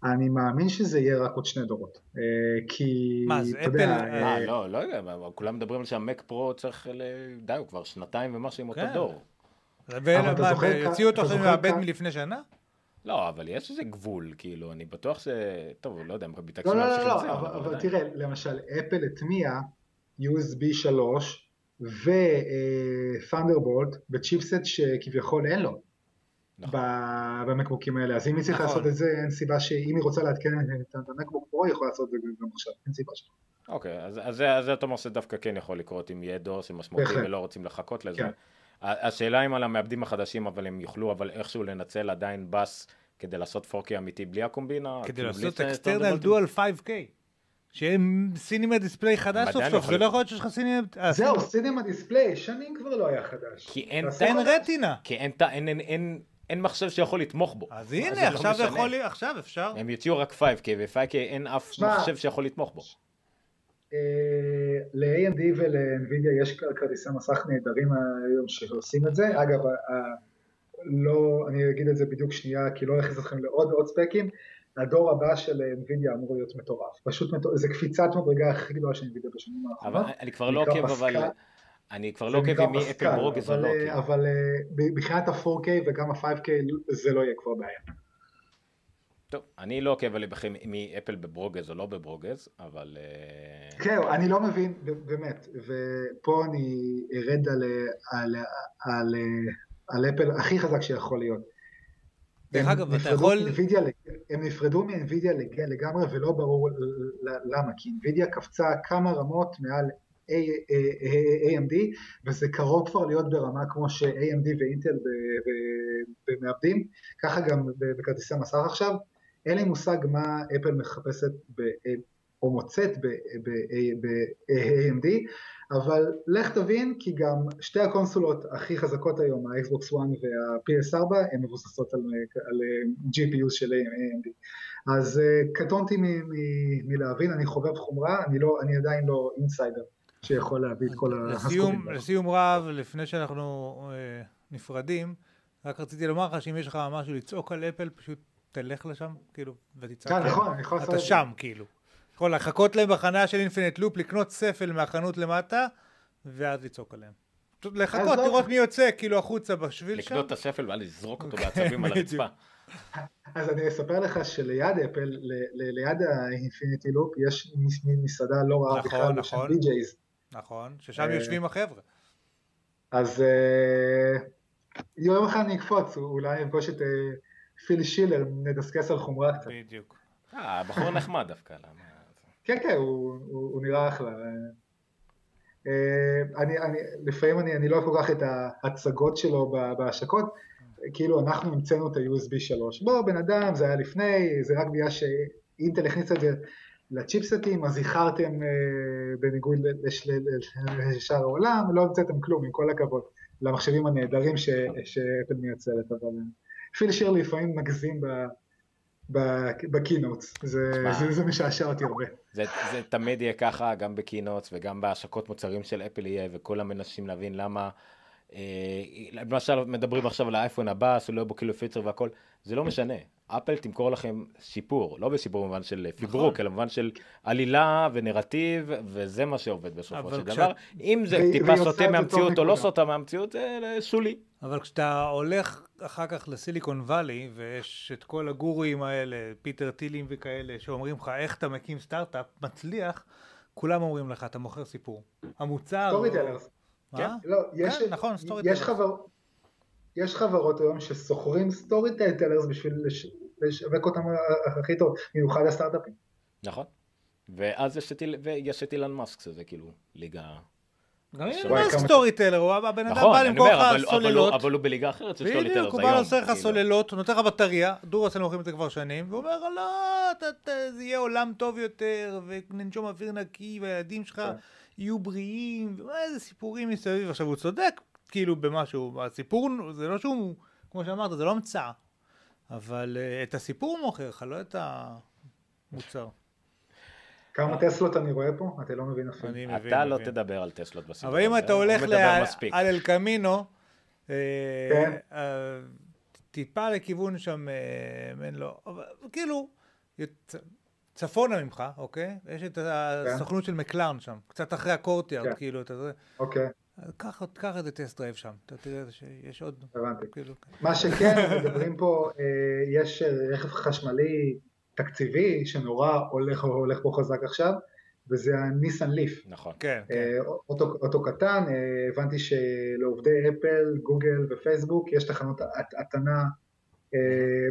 אני מאמין שזה יהיה רק עוד שני דורות, אה, כי מה, זה אתה יודע, אפל, אה, אה, לא, לא יודע, אבל כולם מדברים על שהמק פרו צריך, ל- די, הוא כבר שנתיים ומשהו עם אותו כן. דור. אבל אתה ומה, זוכר כ- יוציאו אותו עכשיו כ- מלפני שנה? לא, אבל יש איזה גבול, כאילו, אני בטוח ש... טוב, לא יודע, הם לא, מתעקשים לא, לא, זה, לא, אבל. תראה, למשל, אפל הטמיע USB 3 ו-Thunderbolt בצ'יפסט שכביכול אין לו נכון. ב MacBookים האלה, אז אם היא צריכה נכון. לעשות את זה, אין סיבה שאם היא רוצה לעדכן את ה MacBook Pro, היא יכולה לעשות את זה גם עכשיו, אין סיבה שלא. אוקיי, אז, אז, אז זה אתה אומר שדווקא כן יכול לקרות אם יהיה דור שמשמעותי. ולא רוצים לחכות לזה. כן. השאלה אם על המעבדים החדשים, אבל הם יוכלו אבל איכשהו לנצל עדיין בס כדי לעשות 4K אמיתי בלי הקומבינה. כדי כאילו, לעשות external? dual 5K. שיהיה Cinema Display חדש סוף סוף, זה לא. יכול להיות שיש לך Cinema... אה, זהו, Cinema- דיספליי, שנים כבר לא היה חדש. כי אין- אין. רטינה. כי אין, אין, אין, אין, אין מחשב שיכול לתמוך בו. אז זה הנה, לא עכשיו זה משנה. יכול עכשיו אפשר. הם יוציאו רק 5K, ו-5K אין אף שמע, מחשב שיכול לתמוך בו. אה, ל-AMD ול-NVIDIA יש כרטיסי מסך נהדרים היום שעושים את זה. אגב, ה- לא, אני אגיד את זה בדיוק שנייה, כי לא אכניס אתכם לעוד ועוד ספקים. הדור הבא של NVIDIA אמור להיות מטורף. פשוט מטורף, זה קפיצת מדרגה הכי גדולה של NVIDIA בשנים אבל האחרונות. אני כבר לא עוקב, אבל... אני כבר לא עוקב נקרא עם מי אפל ברוגז או אבל, לא. אה, כאילו. אבל אה, מבחינת ה-4K וגם ה-5K זה לא יהיה כבר בעיה. טוב, אני לא עוקב עליכם מאפל בברוגז או לא בברוגז, אבל... זהו, אני לא מבין, באמת, ופה אני ארד על, על, על, על אפל הכי חזק שיכול להיות. דרך אגב, אתה יכול- מ-NVIDIA לג- הם נפרדו מ-NVIDIA לג- לגמרי ולא ברור למה, כי NVIDIA קפצה כמה רמות מעל AMD, וזה קרוב כבר להיות ברמה כמו ש-AMD ואינטל במעבדים, ככה גם בכרטיסי מסך עכשיו. אין לי מושג מה אפל מחפשת או מוצאת ב-AMD, אבל לך תבין, כי גם שתי הקונסולות הכי חזקות היום, ה-Xbox One וה-PS4, הן מבוססות על, על GPU של AMD. אז uh, קטונתי מלהבין, אני חובב חומרה, אני, לא, אני עדיין לא אינסיידר שיכול להביא את כל הסקופים. לסיום רב, לפני שאנחנו אה, נפרדים, רק רציתי לומר לך שאם יש לך משהו לצעוק על אפל, פשוט תלך לשם, כאילו, ותצעק. כן. נכון, אני יכול לעשות אתה את זה. שם, כאילו. יכול לחכות להם בחניה של אינפינט לופ, לקנות ספל מהחנות למטה, ואז לצעוק עליהם. לחכות, לראות מי יוצא, כאילו, החוצה בשביל שם. לקנות את השפל ואז לזרוק אותו <laughs> בעצבים על. הרצפה. אז אני אספר לך שליד אפל, ל- ל- ליד ה Infinite Loop, יש מסעדה לא רעה נכון, בכלל בשם נכון. BJ's. נכון, ששם אה, יושבים החבר'ה. אז אה, יום אחד אני אקפוץ, אולי אני אפגוש את אה, פיל שילר, נדסקס על חומרה קצת. בדיוק. אה, בחור נחמד דווקא, למה? כן, כן, הוא, הוא, הוא נראה אחלה. אה, אני, אני, לפעמים אני, אני לא כל כך את ההצגות שלו בהשקות, כאילו אנחנו המצאנו את ה-USB 3. בוא, בן אדם, זה היה לפני, זה רק בגלל שאינטל הכניס את זה לצ'יפסטים, אז איחרתם אה, בניגוד לשאר העולם, לא המצאתם כלום, עם כל הכבוד, למחשבים הנהדרים ש- שאפל מייצרת, אבל אה, פיל שיר לפעמים מגזים ב- בקינוטס, זה. זה, זה משעשע אותי הרבה. זה, זה תמיד יהיה ככה, גם ב keynotes וגם בהשקות מוצרים של אפל יהיה, וכולם מנסים להבין למה, אה, למשל מדברים עכשיו על האייפון הבא, שלא יהיה בו כאילו פיצ'ר והכל, זה לא משנה. אפל תמכור לכם שיפור, לא בשיפור במובן של פיברוק, אלא במובן של עלילה ונרטיב, וזה מה שעובד בסופו אבל של דבר. אם זה טיפה סוטה מהמציאות או לא. סוטה מהמציאות, זה שולי. אבל כשאתה הולך אחר כך ל Silicon Valley, ויש את כל הגורואים האלה, פיטר טילים וכאלה, שאומרים לך איך אתה מקים סטארט-אפ מצליח, כולם אומרים לך, אתה מוכר סיפור. המוצר... storytellers. מה? לא, יש, כן, נכון, storytellers. יש, חבר, יש חברות היום ששוכרים storytellers בשביל לש, לשווק אותם הכי טוב, במיוחד הסטארט-אפים. נכון. ואז יש את ויש את אילן מאסק, שזה כאילו ליגה... גם אם הוא כמה- storyteller, הוא הבן אדם נכון, בא למכור לך סוללות. אבל הוא בליגה אחרת של story בדיוק, tellers הוא. בא לעשות לך כאילו. סוללות, הוא נותן לך בטריה, דורסל מוכרים את זה כבר שנים, והוא אומר, לא, זה יהיה עולם טוב יותר, וננשום אוויר נקי, והילדים שלך כן. יהיו בריאים, ואיזה סיפורים מסביב. עכשיו, הוא צודק, כאילו, במשהו, הסיפור, זה לא שהוא, כמו שאמרת, זה לא המצאה, אבל אה, את הסיפור הוא מוכר לך, לא את המוצר. כמה טסלות אני רואה פה? אתה לא מבין אפילו. אני מבין, אתה לא. תדבר על טסלות בסרטון. אבל אם אתה הוא הולך. על אל קמינו, אה, כן. אה, טיפה לכיוון שם, אה, אין לו, אבל כאילו, צפונה ממך, אוקיי? יש את הסוכנות של מקלרן שם, קצת אחרי ה Courtyard, כן. כאילו, אתה זה. אוקיי, קח איזה test drive שם, אתה תראה שיש עוד, הבנתי. כאילו, מה שכן, <laughs> מדברים פה, אה, יש אה, רכב חשמלי תקציבי שנורא הולך הולך פה חזק עכשיו, וזה הניסן Leaf. נכון. כן, כן. אה, אוטו, אוטו קטן, אה, הבנתי שלעובדי אפל, גוגל ופייסבוק יש תחנות הטענה אה,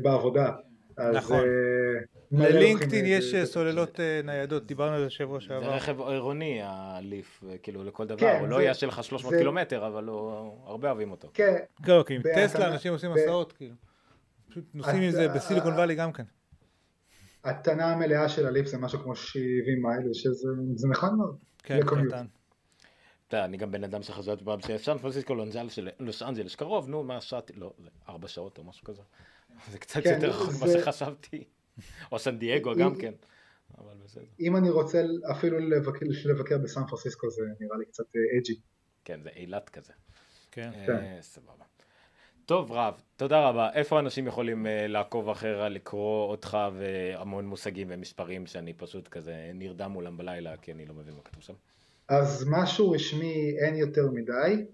בעבודה. אז, נכון. אה, ללינקדאין הולכים, יש אה, אה, סוללות אה, ניידות, דיברנו על זה שבוע זה שעבר. רכב עירוני, הליף, כאילו לכל דבר. כן, הוא לא זה- יעשה לך 300 זה- קילומטר, אבל הוא- הרבה אוהבים אותו. כן, כן, אוקיי, עם טסלה אנשים עושים מסעות, כאילו. פשוט נוסעים עם זה בסיליקון וואלי גם כן. הטענה המלאה של הליף זה משהו כמו 70 מייל, שזה זה נכון מאוד. כן. קטן. אתה אני גם בן אדם שחשבתי פעם שסן פרנסיסקו לונג'ל של לוס אנג'לס קרוב, נו, מה שעתי, לא, ארבע שעות או משהו כזה. <laughs> זה קצת כן, יותר רחוק ממה שחשבתי. או סן דייגו גם כן. אבל בסדר. אם אני רוצה אפילו לבקר, לבקר בסן פרנסיסקו זה נראה לי קצת אה, אג'י. כן, זה אילת כזה. כן. אה, סבבה. טוב רב, תודה רבה. איפה אנשים יכולים אה, לעקוב אחריך, לקרוא אותך והמון מושגים ומספרים שאני פשוט כזה נרדם מולם בלילה כי אני לא מבין מה כתוב שם. אז משהו רשמי אין יותר מדי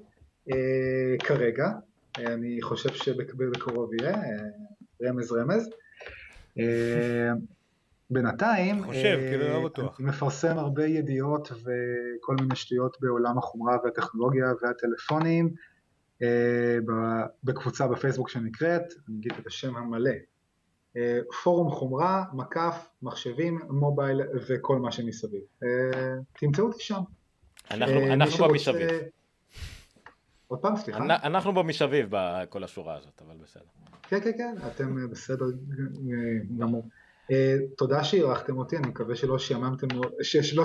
אה, כרגע, אה, אני חושב שבקרוב יהיה, אה, רמז רמז. אה, בינתיים, חושב, אה, כאילו, לא בטוח. אני מפרסם הרבה ידיעות וכל מיני שטויות בעולם החומרה והטכנולוגיה והטלפונים אה, בקבוצה בפייסבוק שנקראת, אני אגיד את השם המלא, אה, פורום חומרה, מקף, מחשבים, מובייל וכל מה שמסביב. אה, תמצאו אותי שם. אנחנו אה, אנחנו. עוד פעם, סליחה? אנ- אנחנו במשאביב בכל השורה הזאת, אבל בסדר. כן, כן, כן, אתם אה, בסדר אה, גמור. אה, תודה שאירחתם אותי, אני מקווה שלא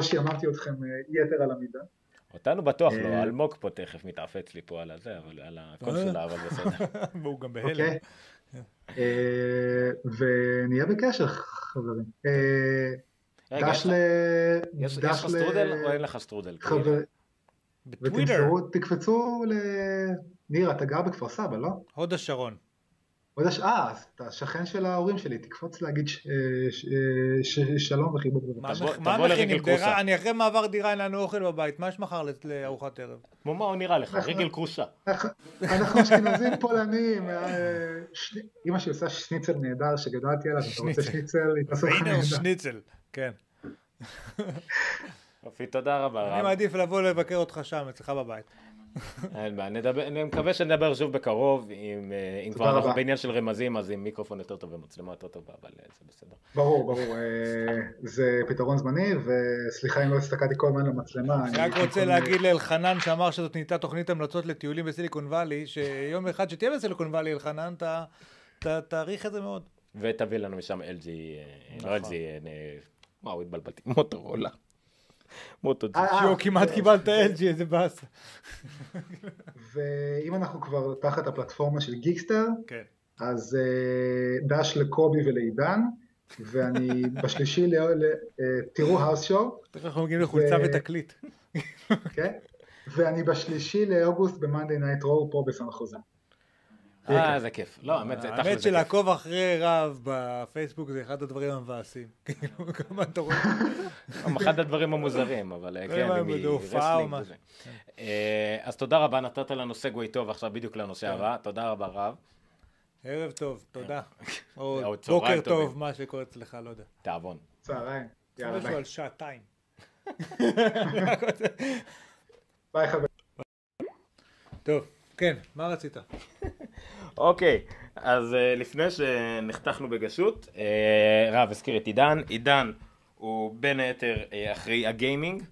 שיעממתי אתכם אה, יתר על המידה. אותנו בטוח לא, אה. אלמוג פה תכף מתעפץ לי פה על הזה, אבל על הקונסולה, אבל בסדר. <laughs> והוא גם בהלם. אוקיי? אה, ונהיה בקשר, חברים. אה, רגע, דש יש ל... לך- יש סטרודל או אין לך סטרודל? חבר... בטוויטר, ותמסרו, תקפצו ל... ניר, אתה גר בכפר סבא, לא? הוד השרון. אה, אז אתה שכן של ההורים שלי, תקפוץ להגיד. שלום וחיבוק מה בבקשה. מה מכינים? כרוסה. דירה- אני אחרי מעבר דירה, אין לנו אוכל בבית, מה יש מחר לארוחת ערב? כמו מה הוא נראה לך? רגל כרושה. אנחנו- אשכנזים פולנים, אה, אמא שלי עושה שניצל נהדר שגדלתי עליו, אתה רוצה שניצל. שניצל, היא תעשה לך והנה הוא. שניצל, כן. יופי, תודה רבה אני. מעדיף לבוא לבקר אותך שם, אצלך בבית. אין בעיה, נדבר- אני מקווה שנדבר שוב בקרוב, אם אה, אם כבר רבה. אנחנו בעניין של רמזים, אז עם מיקרופון יותר טוב ומצלמה יותר טובה, אבל אה, זה בסדר. ברור, ברור, אה, זה פתרון זמני, וסליחה אם לא הסתכלתי כל הזמן למצלמה. אני רק רוצה להגיד לאלחנן שאמר שזאת נהייתה תוכנית המלצות לטיולים בסיליקון וואלי, שיום אחד שתהיה בסיליקון וואלי, אלחנן, תעריך את זה מאוד. ותביא לנו משם LG. לא LG, וואו, התבלבלתי, מוטורולה. מוטו ג'י. אה, אה, כמעט קיבלת LG, איזה באסה. ואם אנחנו כבר תחת הפלטפורמה של גיקסטר, כן. אז אה, דש לקובי ולעידן, ואני <laughs> בשלישי, תראו האוס שואו, תכף אנחנו מגיעים לחולצה ותקליט. כן? ואני בשלישי לאוגוסט ב Monday Night Raw פה בסן חוזה. אה, זה כיף. לא, האמת, זה תכל'ס האמת. שלעקוב אחרי רב בפייסבוק זה אחד הדברים המבאסים. <laughs> כאילו, כמה אתה רואה? אחד הדברים המוזרים, אבל אה, לא כן, יודע, אם היא באיזה הופעה או wrestling משהו. וזה. אה, אז תודה רבה, נתת לנו segue טוב עכשיו בדיוק לנושא כן. הבא, תודה רבה רב, ערב טוב, תודה. <laughs> או בוקר טוב. מה שקורה אצלך, לא יודע. תיאבון. צהריים. יאללה משהו. על שעתיים. ביי חברים. טוב, כן, מה רצית? <laughs> אוקיי, אז אה, לפני שנחתכנו בגשות, אה, רב הזכיר את עידן, עידן הוא בין היתר אה, אחראי הגיימינג,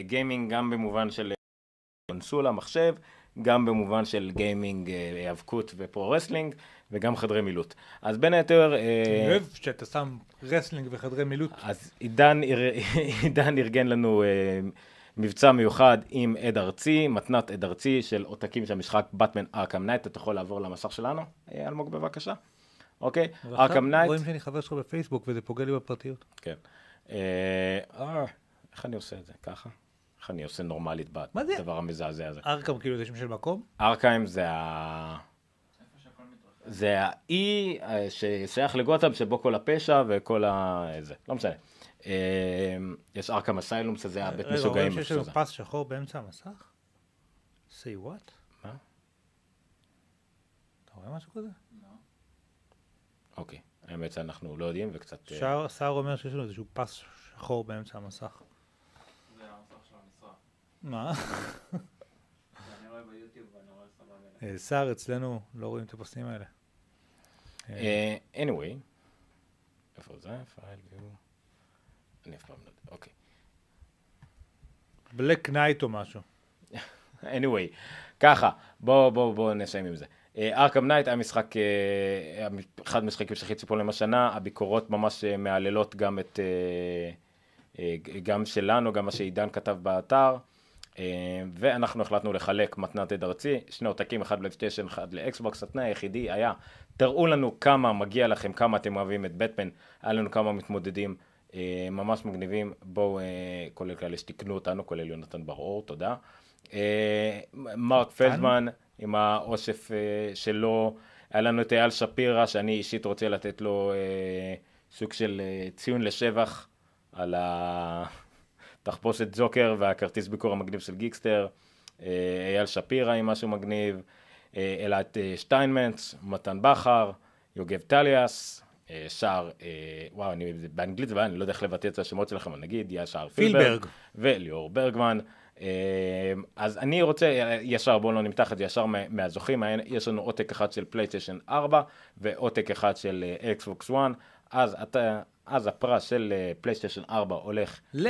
גיימינג גם במובן של קונסולה, מחשב, גם במובן של גיימינג, היאבקות ו pro-wrestling, וגם חדרי מילוט. אז בין היתר... אני אוהב שאתה שם wrestling וחדרי מילוט. אז עידן, אר- <laughs> עידן ארגן לנו מבצע מיוחד עם עד ארצי, מתנת עד ארצי של עותקים של המשחק Batman Arkham Knight, אתה יכול לעבור למסך שלנו, אה, אלמוג בבקשה, אוקיי? Arkham Knight, רואים שאני חבר שלך בפייסבוק וזה פוגע לי בפרטיות. כן. אה, אה, איך אני עושה את זה? ככה? איך אני עושה נורמלית? בדבר המזעזע הזה? ארכם כאילו זה שם של מקום? ארכיים זה ה... זה האי ששייך לגותם שבו כל הפשע וכל ה... זה, לא משנה. אה, יש ארכם אסיילום שזה הבית רגע, משוגעים. רואים שיש לנו. פס שחור באמצע המסך? say what? מה? אתה רואה משהו כזה? אוקיי, האמת שאנחנו לא יודעים וקצת... אה, סער אומר שיש לנו איזשהו פס שחור באמצע המסך. זה המסך של המשרד. מה? אני רואה ביוטיוב ואני רואה סבבה. אה, סער אצלנו לא רואים את הפסים האלה. אה, anyway, איפה זה? File View. אני אף פעם לא יודע, אוקיי. Black Knight או משהו. <laughs> anyway, ככה, בואו בוא, בוא נסיים עם זה. Arkham Knight היה משחק, אה, אחד המשחקים שהכי ציפו להם השנה, הביקורות ממש אה, מהללות גם את, אה, אה, גם שלנו, גם מה שעידן כתב באתר, אה, ואנחנו החלטנו לחלק מתנת עד ארצי, שני עותקים, אחד לפלייסטיישן, אחד לאקסבוקס, התנאי היחידי היה, תראו לנו כמה מגיע לכם, כמה אתם אוהבים את בטמן, היה לנו כמה מתמודדים ממש מגניבים, בואו, אה, כולל כאלה שתיקנו אותנו, כולל יונתן בר-אור, תודה. אה, מרק פלדמן עם האוסף אה, שלו, היה לנו את אייל שפירא, שאני אישית רוצה לתת לו אה, סוג של אה, ציון לשבח על התחפושת ג'וקר והכרטיס ביקור המגניב של גיקסטר, אה, אייל שפירא עם משהו מגניב, אה, אלעד אה, שטיינמנץ, מתן בכר, יוגב טליאס, אה, שער, אה, וואו, אני, באנגלית זה בעיה, אני לא יודע איך לבטא את השמות שלכם, אבל נגיד, ישר פילברג, פילברג. וליאור ברגמן. אה, אז אני רוצה, ישר בואו לא נמתח את זה ישר מה- מהזוכים, יש לנו עותק אחד של פלייסטיישן 4 ועותק אחד של Xbox One, אז אתה... אז הפרס של אה, פלייסטיישן 4 הולך ל-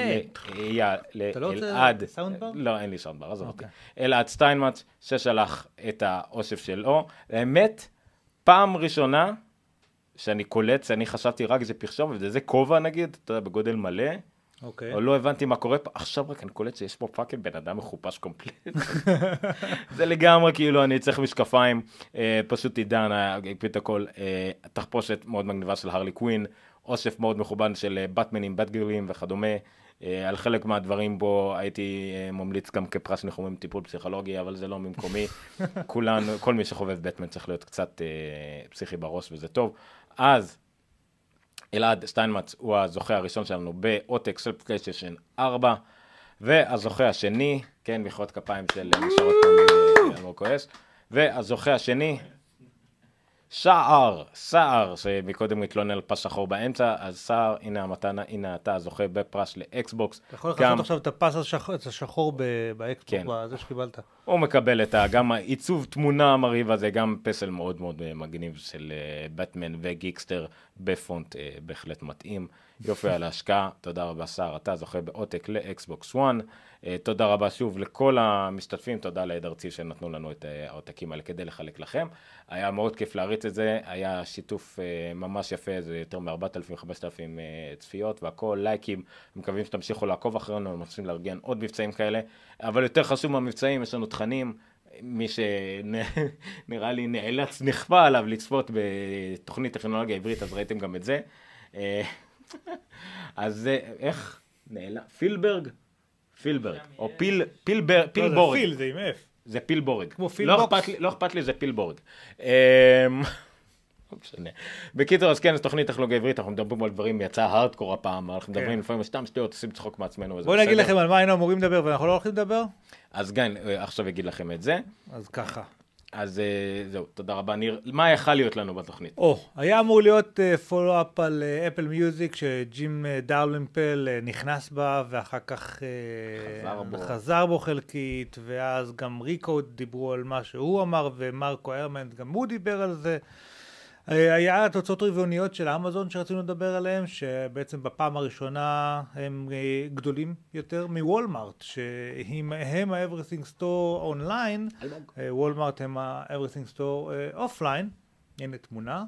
לאייל, אתה לא רוצה לאלעד, soundbar? לא, אין לי soundbar, עזוב אותי. אוקיי. אלעד סטיינמץ, ששלח את האוסף שלו. האמת, פעם ראשונה שאני קולט, שאני חשבתי רק זה פרשום, וזה כובע נגיד, אתה יודע, בגודל מלא, אוקיי. או לא הבנתי מה קורה פה, עכשיו רק אני קולט שיש פה fucking בן אדם מחופש complete. זה לגמרי כאילו אני צריך משקפיים, אה, פשוט עידן הקפיד את הכל, אה, תחפושת מאוד מגניבה של הרלי קווין, אוסף מאוד מכובד של אה, באטמנים, באטגרלים וכדומה, אה, על חלק מהדברים בו הייתי אה, ממליץ גם כפרס ניחומים טיפול פסיכולוגי, אבל זה לא ממקומי. <laughs> כולנו, כל מי שחובב בטמן צריך להיות קצת אה, פסיכי בראש וזה טוב. אז אלעד סטיינמץ הוא הזוכה הראשון שלנו בעותק של פלייסטיישן 4, והזוכה השני, כן, מחיאות כפיים של אה, נשארות פה מאלמוג כועס, והזוכה השני, סער, סער, שמקודם התלונן על פס שחור באמצע, אז סער, הנה המתנה, הנה אתה זוכה בפרס לאקסבוקס. אתה יכול גם- עכשיו את הפס השחור- את השחור ב- ב export, כן. בזה שקיבלת. הוא מקבל את ה, גם העיצוב תמונה המרהיב הזה, גם פסל מאוד מאוד אה, מגניב של אה, בטמן ו Geekster בפונט אה, בהחלט מתאים. יופי על ההשקעה, תודה רבה שר, אתה זוכה בעותק לאקסבוקס 1. אה, תודה רבה שוב לכל המשתתפים, תודה לעד ארצי שנתנו לנו את אה, העותקים האלה כדי לחלק לכם. היה מאוד כיף להריץ את זה, היה שיתוף אה, ממש יפה, זה יותר מ-4,000-5,000 צפיות והכל, לייקים, מקווים שתמשיכו לעקוב אחרינו, אנחנו מנסים לארגן עוד מבצעים כאלה, אבל יותר חשוב מהמבצעים, יש לנו תכנים, מי שנראה לי נאלץ, נכפה עליו לצפות בתוכנית טכנולוגיה עברית, אז ראיתם גם את זה. אז איך? נעלם? פילברג? פילברג, או פיל, פילבר, לא, זה פילבורג. פיל, זה עם F. זה פילבורג. כמו לא פילבוקס? אכפת לי- לא אכפת לי, זה פילבורג. אמ, <laughs> לא משנה. בקיצור, אז כן, זו תוכנית טכנולוגיה עברית, אנחנו מדברים על דברים, יצא הארדקור הפעם, אנחנו מדברים לפעמים סתם שטויות, עושים צחוק מעצמנו, בואו נגיד. לכם על מה היינו אמורים לדבר ואנחנו לא הולכים לדבר? אז גן אה, עכשיו אגיד לכם את זה. אז ככה. אז אה, זהו, תודה רבה, ניר. מה יכל להיות לנו בתוכנית? או, היה אמור להיות פולו-אפ על אפל מיוזיק, שג'ים אה, דארלמפל אה, נכנס בה, ואחר כך אה, חזר בו. חזר בו חלקית, ואז גם ריקו דיברו על מה שהוא אמר, ומרקו הרמנט גם הוא דיבר על זה. אה, היה תוצאות רבעוניות של אמזון שרצינו לדבר עליהן, שבעצם בפעם הראשונה הם אה, גדולים יותר מוולמארט, שהם הם ה-Everything Store אונליין, אה, וולמארט הם ה-Everything Store offline, הנה תמונה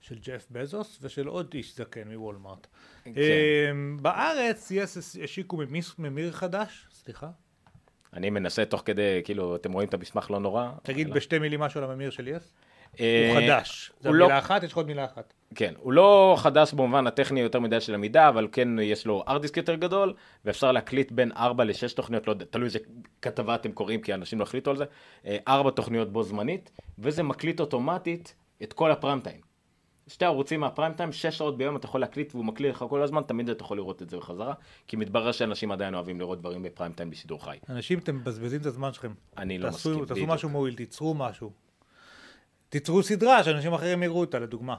של ג'ף בזוס ושל עוד איש זקן מוולמארט. כן. אה, בארץ יש השיקו ממיר חדש, סליחה, אני מנסה תוך כדי, כאילו, אתם רואים את המסמך לא נורא. תגיד בשתי מילים משהו על הממיר של יס. אה, הוא חדש. זה הוא לא- מילה אחת, יש לך עוד מילה אחת. כן, הוא לא חדש במובן הטכני יותר מדי של המידה, אבל כן יש לו hard disk יותר גדול, ואפשר להקליט בין 4 ל-6 תוכניות, לא יודע, תלוי איזה כתבה אתם קוראים, כי אנשים לא החליטו על זה, 4 תוכניות בו זמנית, וזה מקליט אוטומטית את כל הפריים טיים. שתי ערוצים מהפריים טיים, 6 שעות ביום אתה יכול להקליט והוא מקליט לך כל הזמן, תמיד אתה יכול לראות את זה בחזרה, כי מתברר שאנשים עדיין אוהבים לראות דברים בפריים טיים בשידור חי. אנשים, אתם מבזבזים את הזמן שלכם. אני לא מסכים, תעשו. משהו מועיל, תיצרו משהו. תיצרו סדרה שאנשים אחרים יראו אותה, לדוגמה.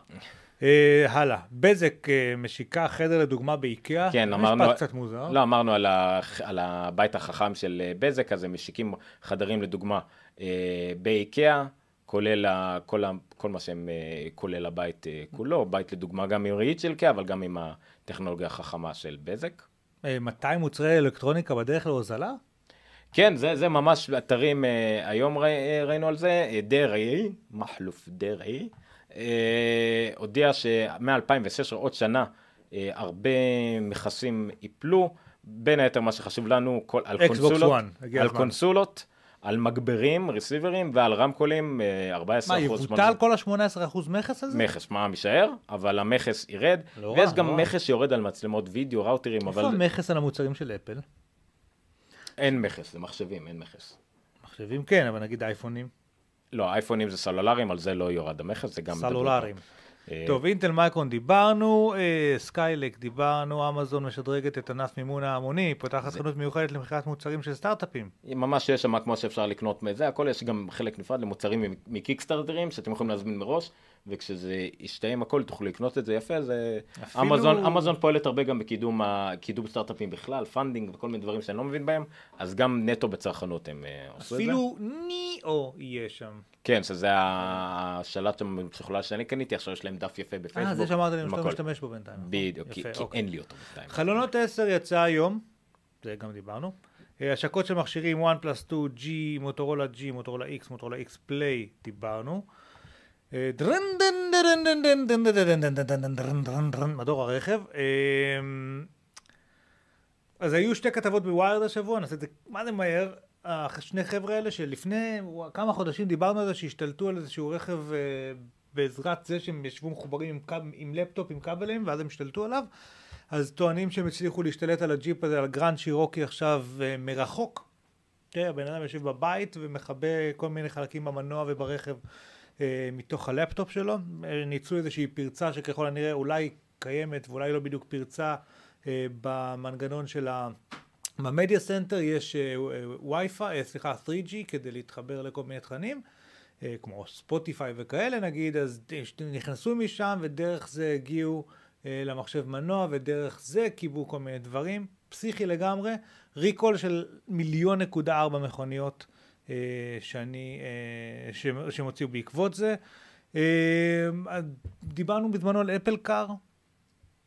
אה, הלאה. בזק אה, משיקה חדר לדוגמה באיקאה. כן, אמרנו... משפט קצת מוזר. לא, אמרנו על, ה... על הבית החכם של אה, בזק, אז הם משיקים חדרים לדוגמה אה, באיקאה, כולל ה... כל, ה... כל מה שהם, כולל הבית כולו, בית לדוגמה גם עם ראית של איקאה, אבל גם עם הטכנולוגיה החכמה של בזק. אה, 200 מוצרי אלקטרוניקה בדרך להוזלה? כן, זה, זה ממש אתרים, אה, היום אה, ראינו על זה, אה, דרעי, מחלוף דרעי, אה, הודיע שמ-2016, עוד שנה, אה, הרבה מכסים ייפלו, בין היתר מה שחשוב לנו, כל, על קונסולות, One, על. קונסולות, על מגברים, רסיברים ועל רמקולים, אה, 14 מה, יבוטל כל ה-18% מכס הזה? מכס, מע"מ יישאר, אבל המכס ירד, לא ויש רע, גם לא. מכס שיורד על מצלמות וידאו, ראוטרים, איפה אבל המכס על המוצרים של אפל? אין מכס, זה מחשבים, אין מכס. מחשבים כן, אבל נגיד אייפונים. לא, אייפונים זה סלולריים, על זה לא יורד המכס, זה גם... סלולריים. אה, טוב, אינטל מייקרון דיברנו, אה, Skylake דיברנו, אמזון משדרגת את ענף מימון ההמוני, פותחת חנות מיוחדת למכירת מוצרים של סטארט-אפים. ממש יש שם כמו שאפשר לקנות מזה, הכל יש גם חלק נפרד למוצרים מקיקסטארטרים שאתם יכולים להזמין מראש, וכשזה ישתהם הכל תוכלו לקנות את זה יפה, זה... אפילו- אמזון, אמזון פועלת הרבה גם בקידום ה- קידום סטארט-אפים בכלל, funding וכל מיני דברים שאני לא מבין בהם, אז גם נטו בצרכנות הם אה, עשו את זה. אפילו ניאו יהיה שם. כן, שזה השלט שם בפסיכולוגיה שאני קניתי, עכשיו יש להם דף יפה בפייסבוק. אה, זה שאמרת לי שאתה הכל. משתמש בו בינתיים. נכון? בדיוק, כי אוקיי. אין לי אותו בינתיים. חלונות 10 יצא היום, זה גם דיברנו. אה, השקות של מכשירים OnePlus 2, G, מוטורולה G, מוטורולה X, מוטורולה X Play, דיברנו. מדור הרכב. אה, אז היו שתי כתבות בוויירד השבוע, נעשה את זה מה זה מהר. השני חבר'ה האלה שלפני כמה חודשים דיברנו על זה שהשתלטו על איזשהו רכב אה, בעזרת זה שהם ישבו מחוברים עם, כב- עם לפטופ עם כבלים ואז הם השתלטו עליו. אז טוענים שהם הצליחו להשתלט על הג'יפ הזה, על Grand Cherokee עכשיו אה, מרחוק. תראה, הבן אדם יושב בבית ומכבה כל מיני חלקים במנוע וברכב אה, מתוך הלפטופ שלו. אה, ניצלו איזושהי פרצה שככל הנראה אולי קיימת ואולי לא בדיוק פרצה אה, במנגנון של ה... ב media center. יש אה, וי-פיי, אה, סליחה, 3G כדי להתחבר לכל מיני תכנים, אה, כמו ספוטיפיי וכאלה נגיד, אז נכנסו משם ודרך זה הגיעו אה, למחשב מנוע ודרך זה קיבלו כל מיני דברים, פסיכי לגמרי, recall של מיליון נקודה ארבע מכוניות אה, שאני, אה, שהם הוציאו בעקבות זה. אה, דיברנו בזמנו על אפל קאר,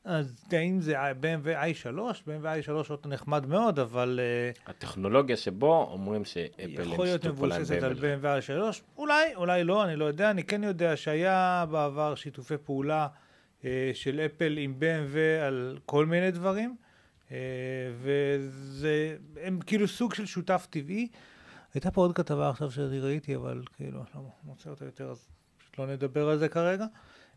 אז האם זה BMW i3, BMW i3 אוטו נחמד מאוד, אבל הטכנולוגיה שבו אומרים שאפל יכול להיות מבוססת על BMW i3, אולי, אולי לא, אני לא יודע, אני כן יודע שהיה בעבר שיתופי פעולה של אפל עם BMW על כל מיני דברים, uh, וזה, הם כאילו סוג של שותף טבעי. הייתה פה עוד כתבה עכשיו שאני ראיתי, אבל כאילו, אני לא מוצא אותה יותר, אז פשוט לא נדבר על זה כרגע.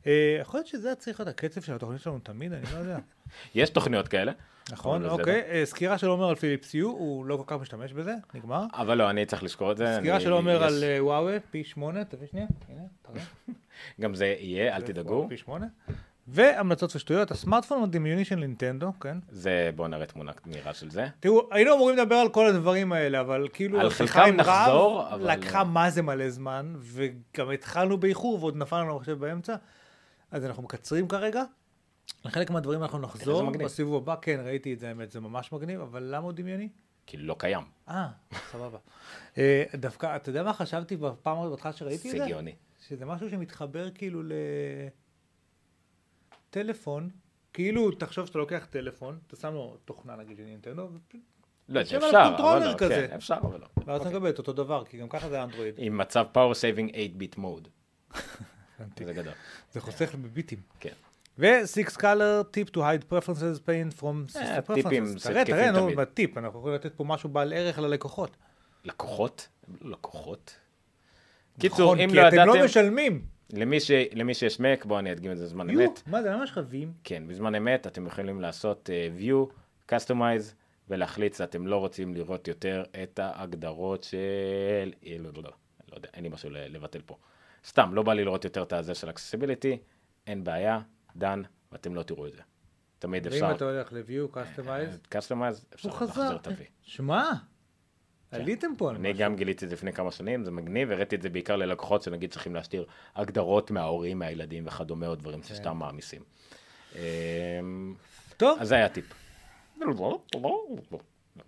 אה, יכול להיות שזה צריך להיות הקצב של התוכנית שלנו תמיד, אני לא יודע. <laughs> יש תוכניות כאלה. נכון, אוקיי. אה, סקירה של עומר על פיליפס יו, הוא לא כל כך משתמש בזה, נגמר. אבל לא, אני צריך לזכור את זה. סקירה של עומר על וואווה, פי שמונה, תביא שנייה, הנה, תראה. <laughs> גם זה יהיה, אל תדאגו. פי שמונה. והמלצות ושטויות, הסמארטפון הדמיוני של נינטנדו, כן. זה, בואו נראה תמונה מהירה של זה. תראו, היינו אמורים לדבר על כל הדברים האלה, אבל כאילו, על חלקם עם רב נחזור, אבל- לקחה מה זה מלא זמן, וגם התחלנו באיחור ועוד נפל לנו המחשב באמצע, אז אנחנו מקצרים כרגע. לחלק מהדברים אנחנו נחזור. בסיבוב הבא, כן, ראיתי את זה, האמת, זה ממש מגניב, אבל למה הוא דמיוני? כאילו לא קיים. אה, סבבה. אה, דווקא, אתה יודע מה חשבתי בפעם בהתחלה שראיתי את זה זה? גאוני. שזה משהו שמתחבר כאילו לטלפון, כאילו תחשוב שאתה לוקח טלפון, אתה שם לו תוכנה נגיד של נינטנדו, לא, זה אפשר, אבל לא. כזה. כן, אפשר, אבל לא. ואז אתה מקבל את אותו דבר, כי גם ככה זה אנדרואיד. עם מצב power saving 8-bit mode. זה גדול. זה חוסך בביטים. כן. ו-Six color tip to hide preferences paint from אה, system טיפים preferences. זה תראה, תראה, נו. בטיפ, אנחנו יכולים לתת פה משהו בעל ערך ללקוחות. לקוחות? לא לקוחות. קיצור, נכון, אם כי לא אתם לא ידעתם, משלמים. למי ש- למי שיש מק, בואו אני אדגים את זה בזמן יו, אמת. מה זה, למה יש לך וים? כן, בזמן אמת אתם יכולים לעשות uh, view, customize, ולהחליט שאתם לא רוצים לראות יותר את ההגדרות של... אה, לא, לא, לא, לא יודע, אין לי משהו לבטל פה. סתם, לא בא לי לראות יותר את הזה של accessibility, אין בעיה, דן, ואתם לא תראו את זה. תמיד אפשר... ואם אתה הולך ל-view, customize, customize, אפשר. להחזיר את ה-V. שמע, עליתם פה על אני משהו. גם גיליתי את זה לפני כמה שנים, זה מגניב, הראיתי את זה בעיקר ללקוחות שנגיד צריכים להשתיר הגדרות מההורים, מהילדים וכדומה, או דברים שסתם מעמיסים. אמ, טוב, אז זה היה טיפ.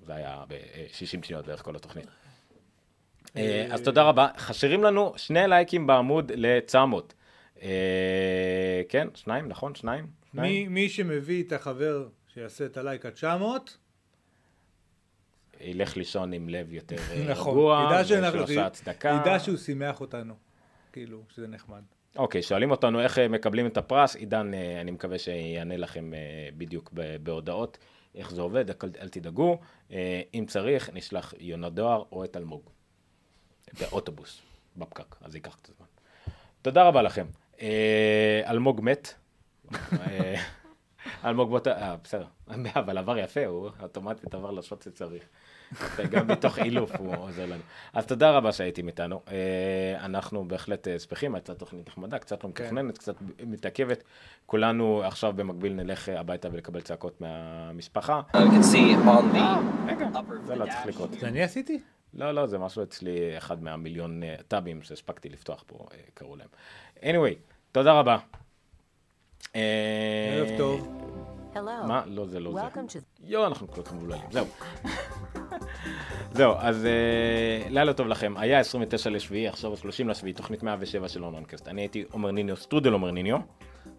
זה היה ב-60 שניות בערך כל התוכנית. אה, אז תודה רבה. חסרים לנו שני לייקים בעמוד ל-900. אה, כן, שניים, נכון? שניים? מי, שמביא את החבר שיעשה את הלייק עד 900, ילך לישון עם לב יותר אה, נכון, רגוע, ידע ויש שאנחנו, לו שעת צדקה. ידע שהוא שימח אותנו, כאילו, שזה נחמד. אוקיי, שואלים אותנו איך אה, מקבלים את הפרס, עידן, אה, אני מקווה שיענה לכם בדיוק בהודעות איך זה עובד, אל, תדאגו. אם צריך, נשלח יונת דואר או את אלמוג. באוטובוס, בפקק, אז ייקח קצת זמן. תודה רבה לכם. אלמוג מת. <laughs> אלמוג בוא ת... בסדר. <laughs> אבל עבר יפה, הוא אוטומטית עבר לשוט שצריך. גם מתוך אילוף הוא עוזר לנו. אז תודה רבה שהייתם איתנו. אה, אנחנו בהחלט אה, שמחים, הייתה תוכנית נחמדה, קצת לא מתכננת, קצת מתעכבת. כולנו עכשיו במקביל נלך אה, הביתה ולקבל צעקות מהמשפחה. You can see on the רגע, זה לא צריך. לקרות. זה אני עשיתי? לא, לא, זה משהו אצלי, אחד מהמיליון טאבים שהספקתי לפתוח פה, קראו להם. anyway, תודה רבה. ערב טוב. Hello. מה? לא, זה לא זה. יואו, אנחנו כל כך מבולבלים, זהו. <laughs> זהו, אז אה, לילה טוב לכם. היה 29 לשביעי, עכשיו 30 לשביעי, תוכנית 107 של אונונקסט. אני הייתי עומר ניניו, סטרודל עומר ניניו.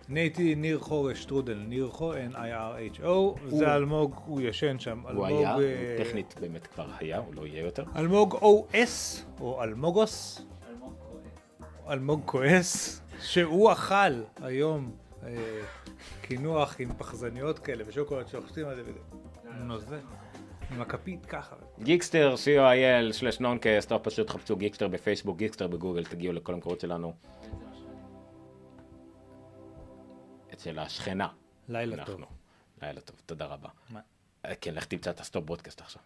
אני הייתי ניר חורש שטרודל, ניר חו, N-I-R-H-O, זה אלמוג, הוא ישן שם. הוא אלמוג, היה, הוא אה, טכנית באמת כבר היה, הוא לא יהיה יותר. אלמוג OS, או אלמוגוס, אלמוג כועס, שהוא אכל היום אה, קינוח עם פחזניות כאלה ושוקולד שלוחצים על זה וזה. עם הכפית ככה. Geekster, co.il, slash Noncast, או פשוט חפשו Geekster בפייסבוק, Geekster בגוגל, תגיעו לכל המקורות שלנו. אצל השכנה. לילה טוב. לילה טוב, תודה רבה. מה? אה, כן, לך תמצא את ה stop broadcast עכשיו.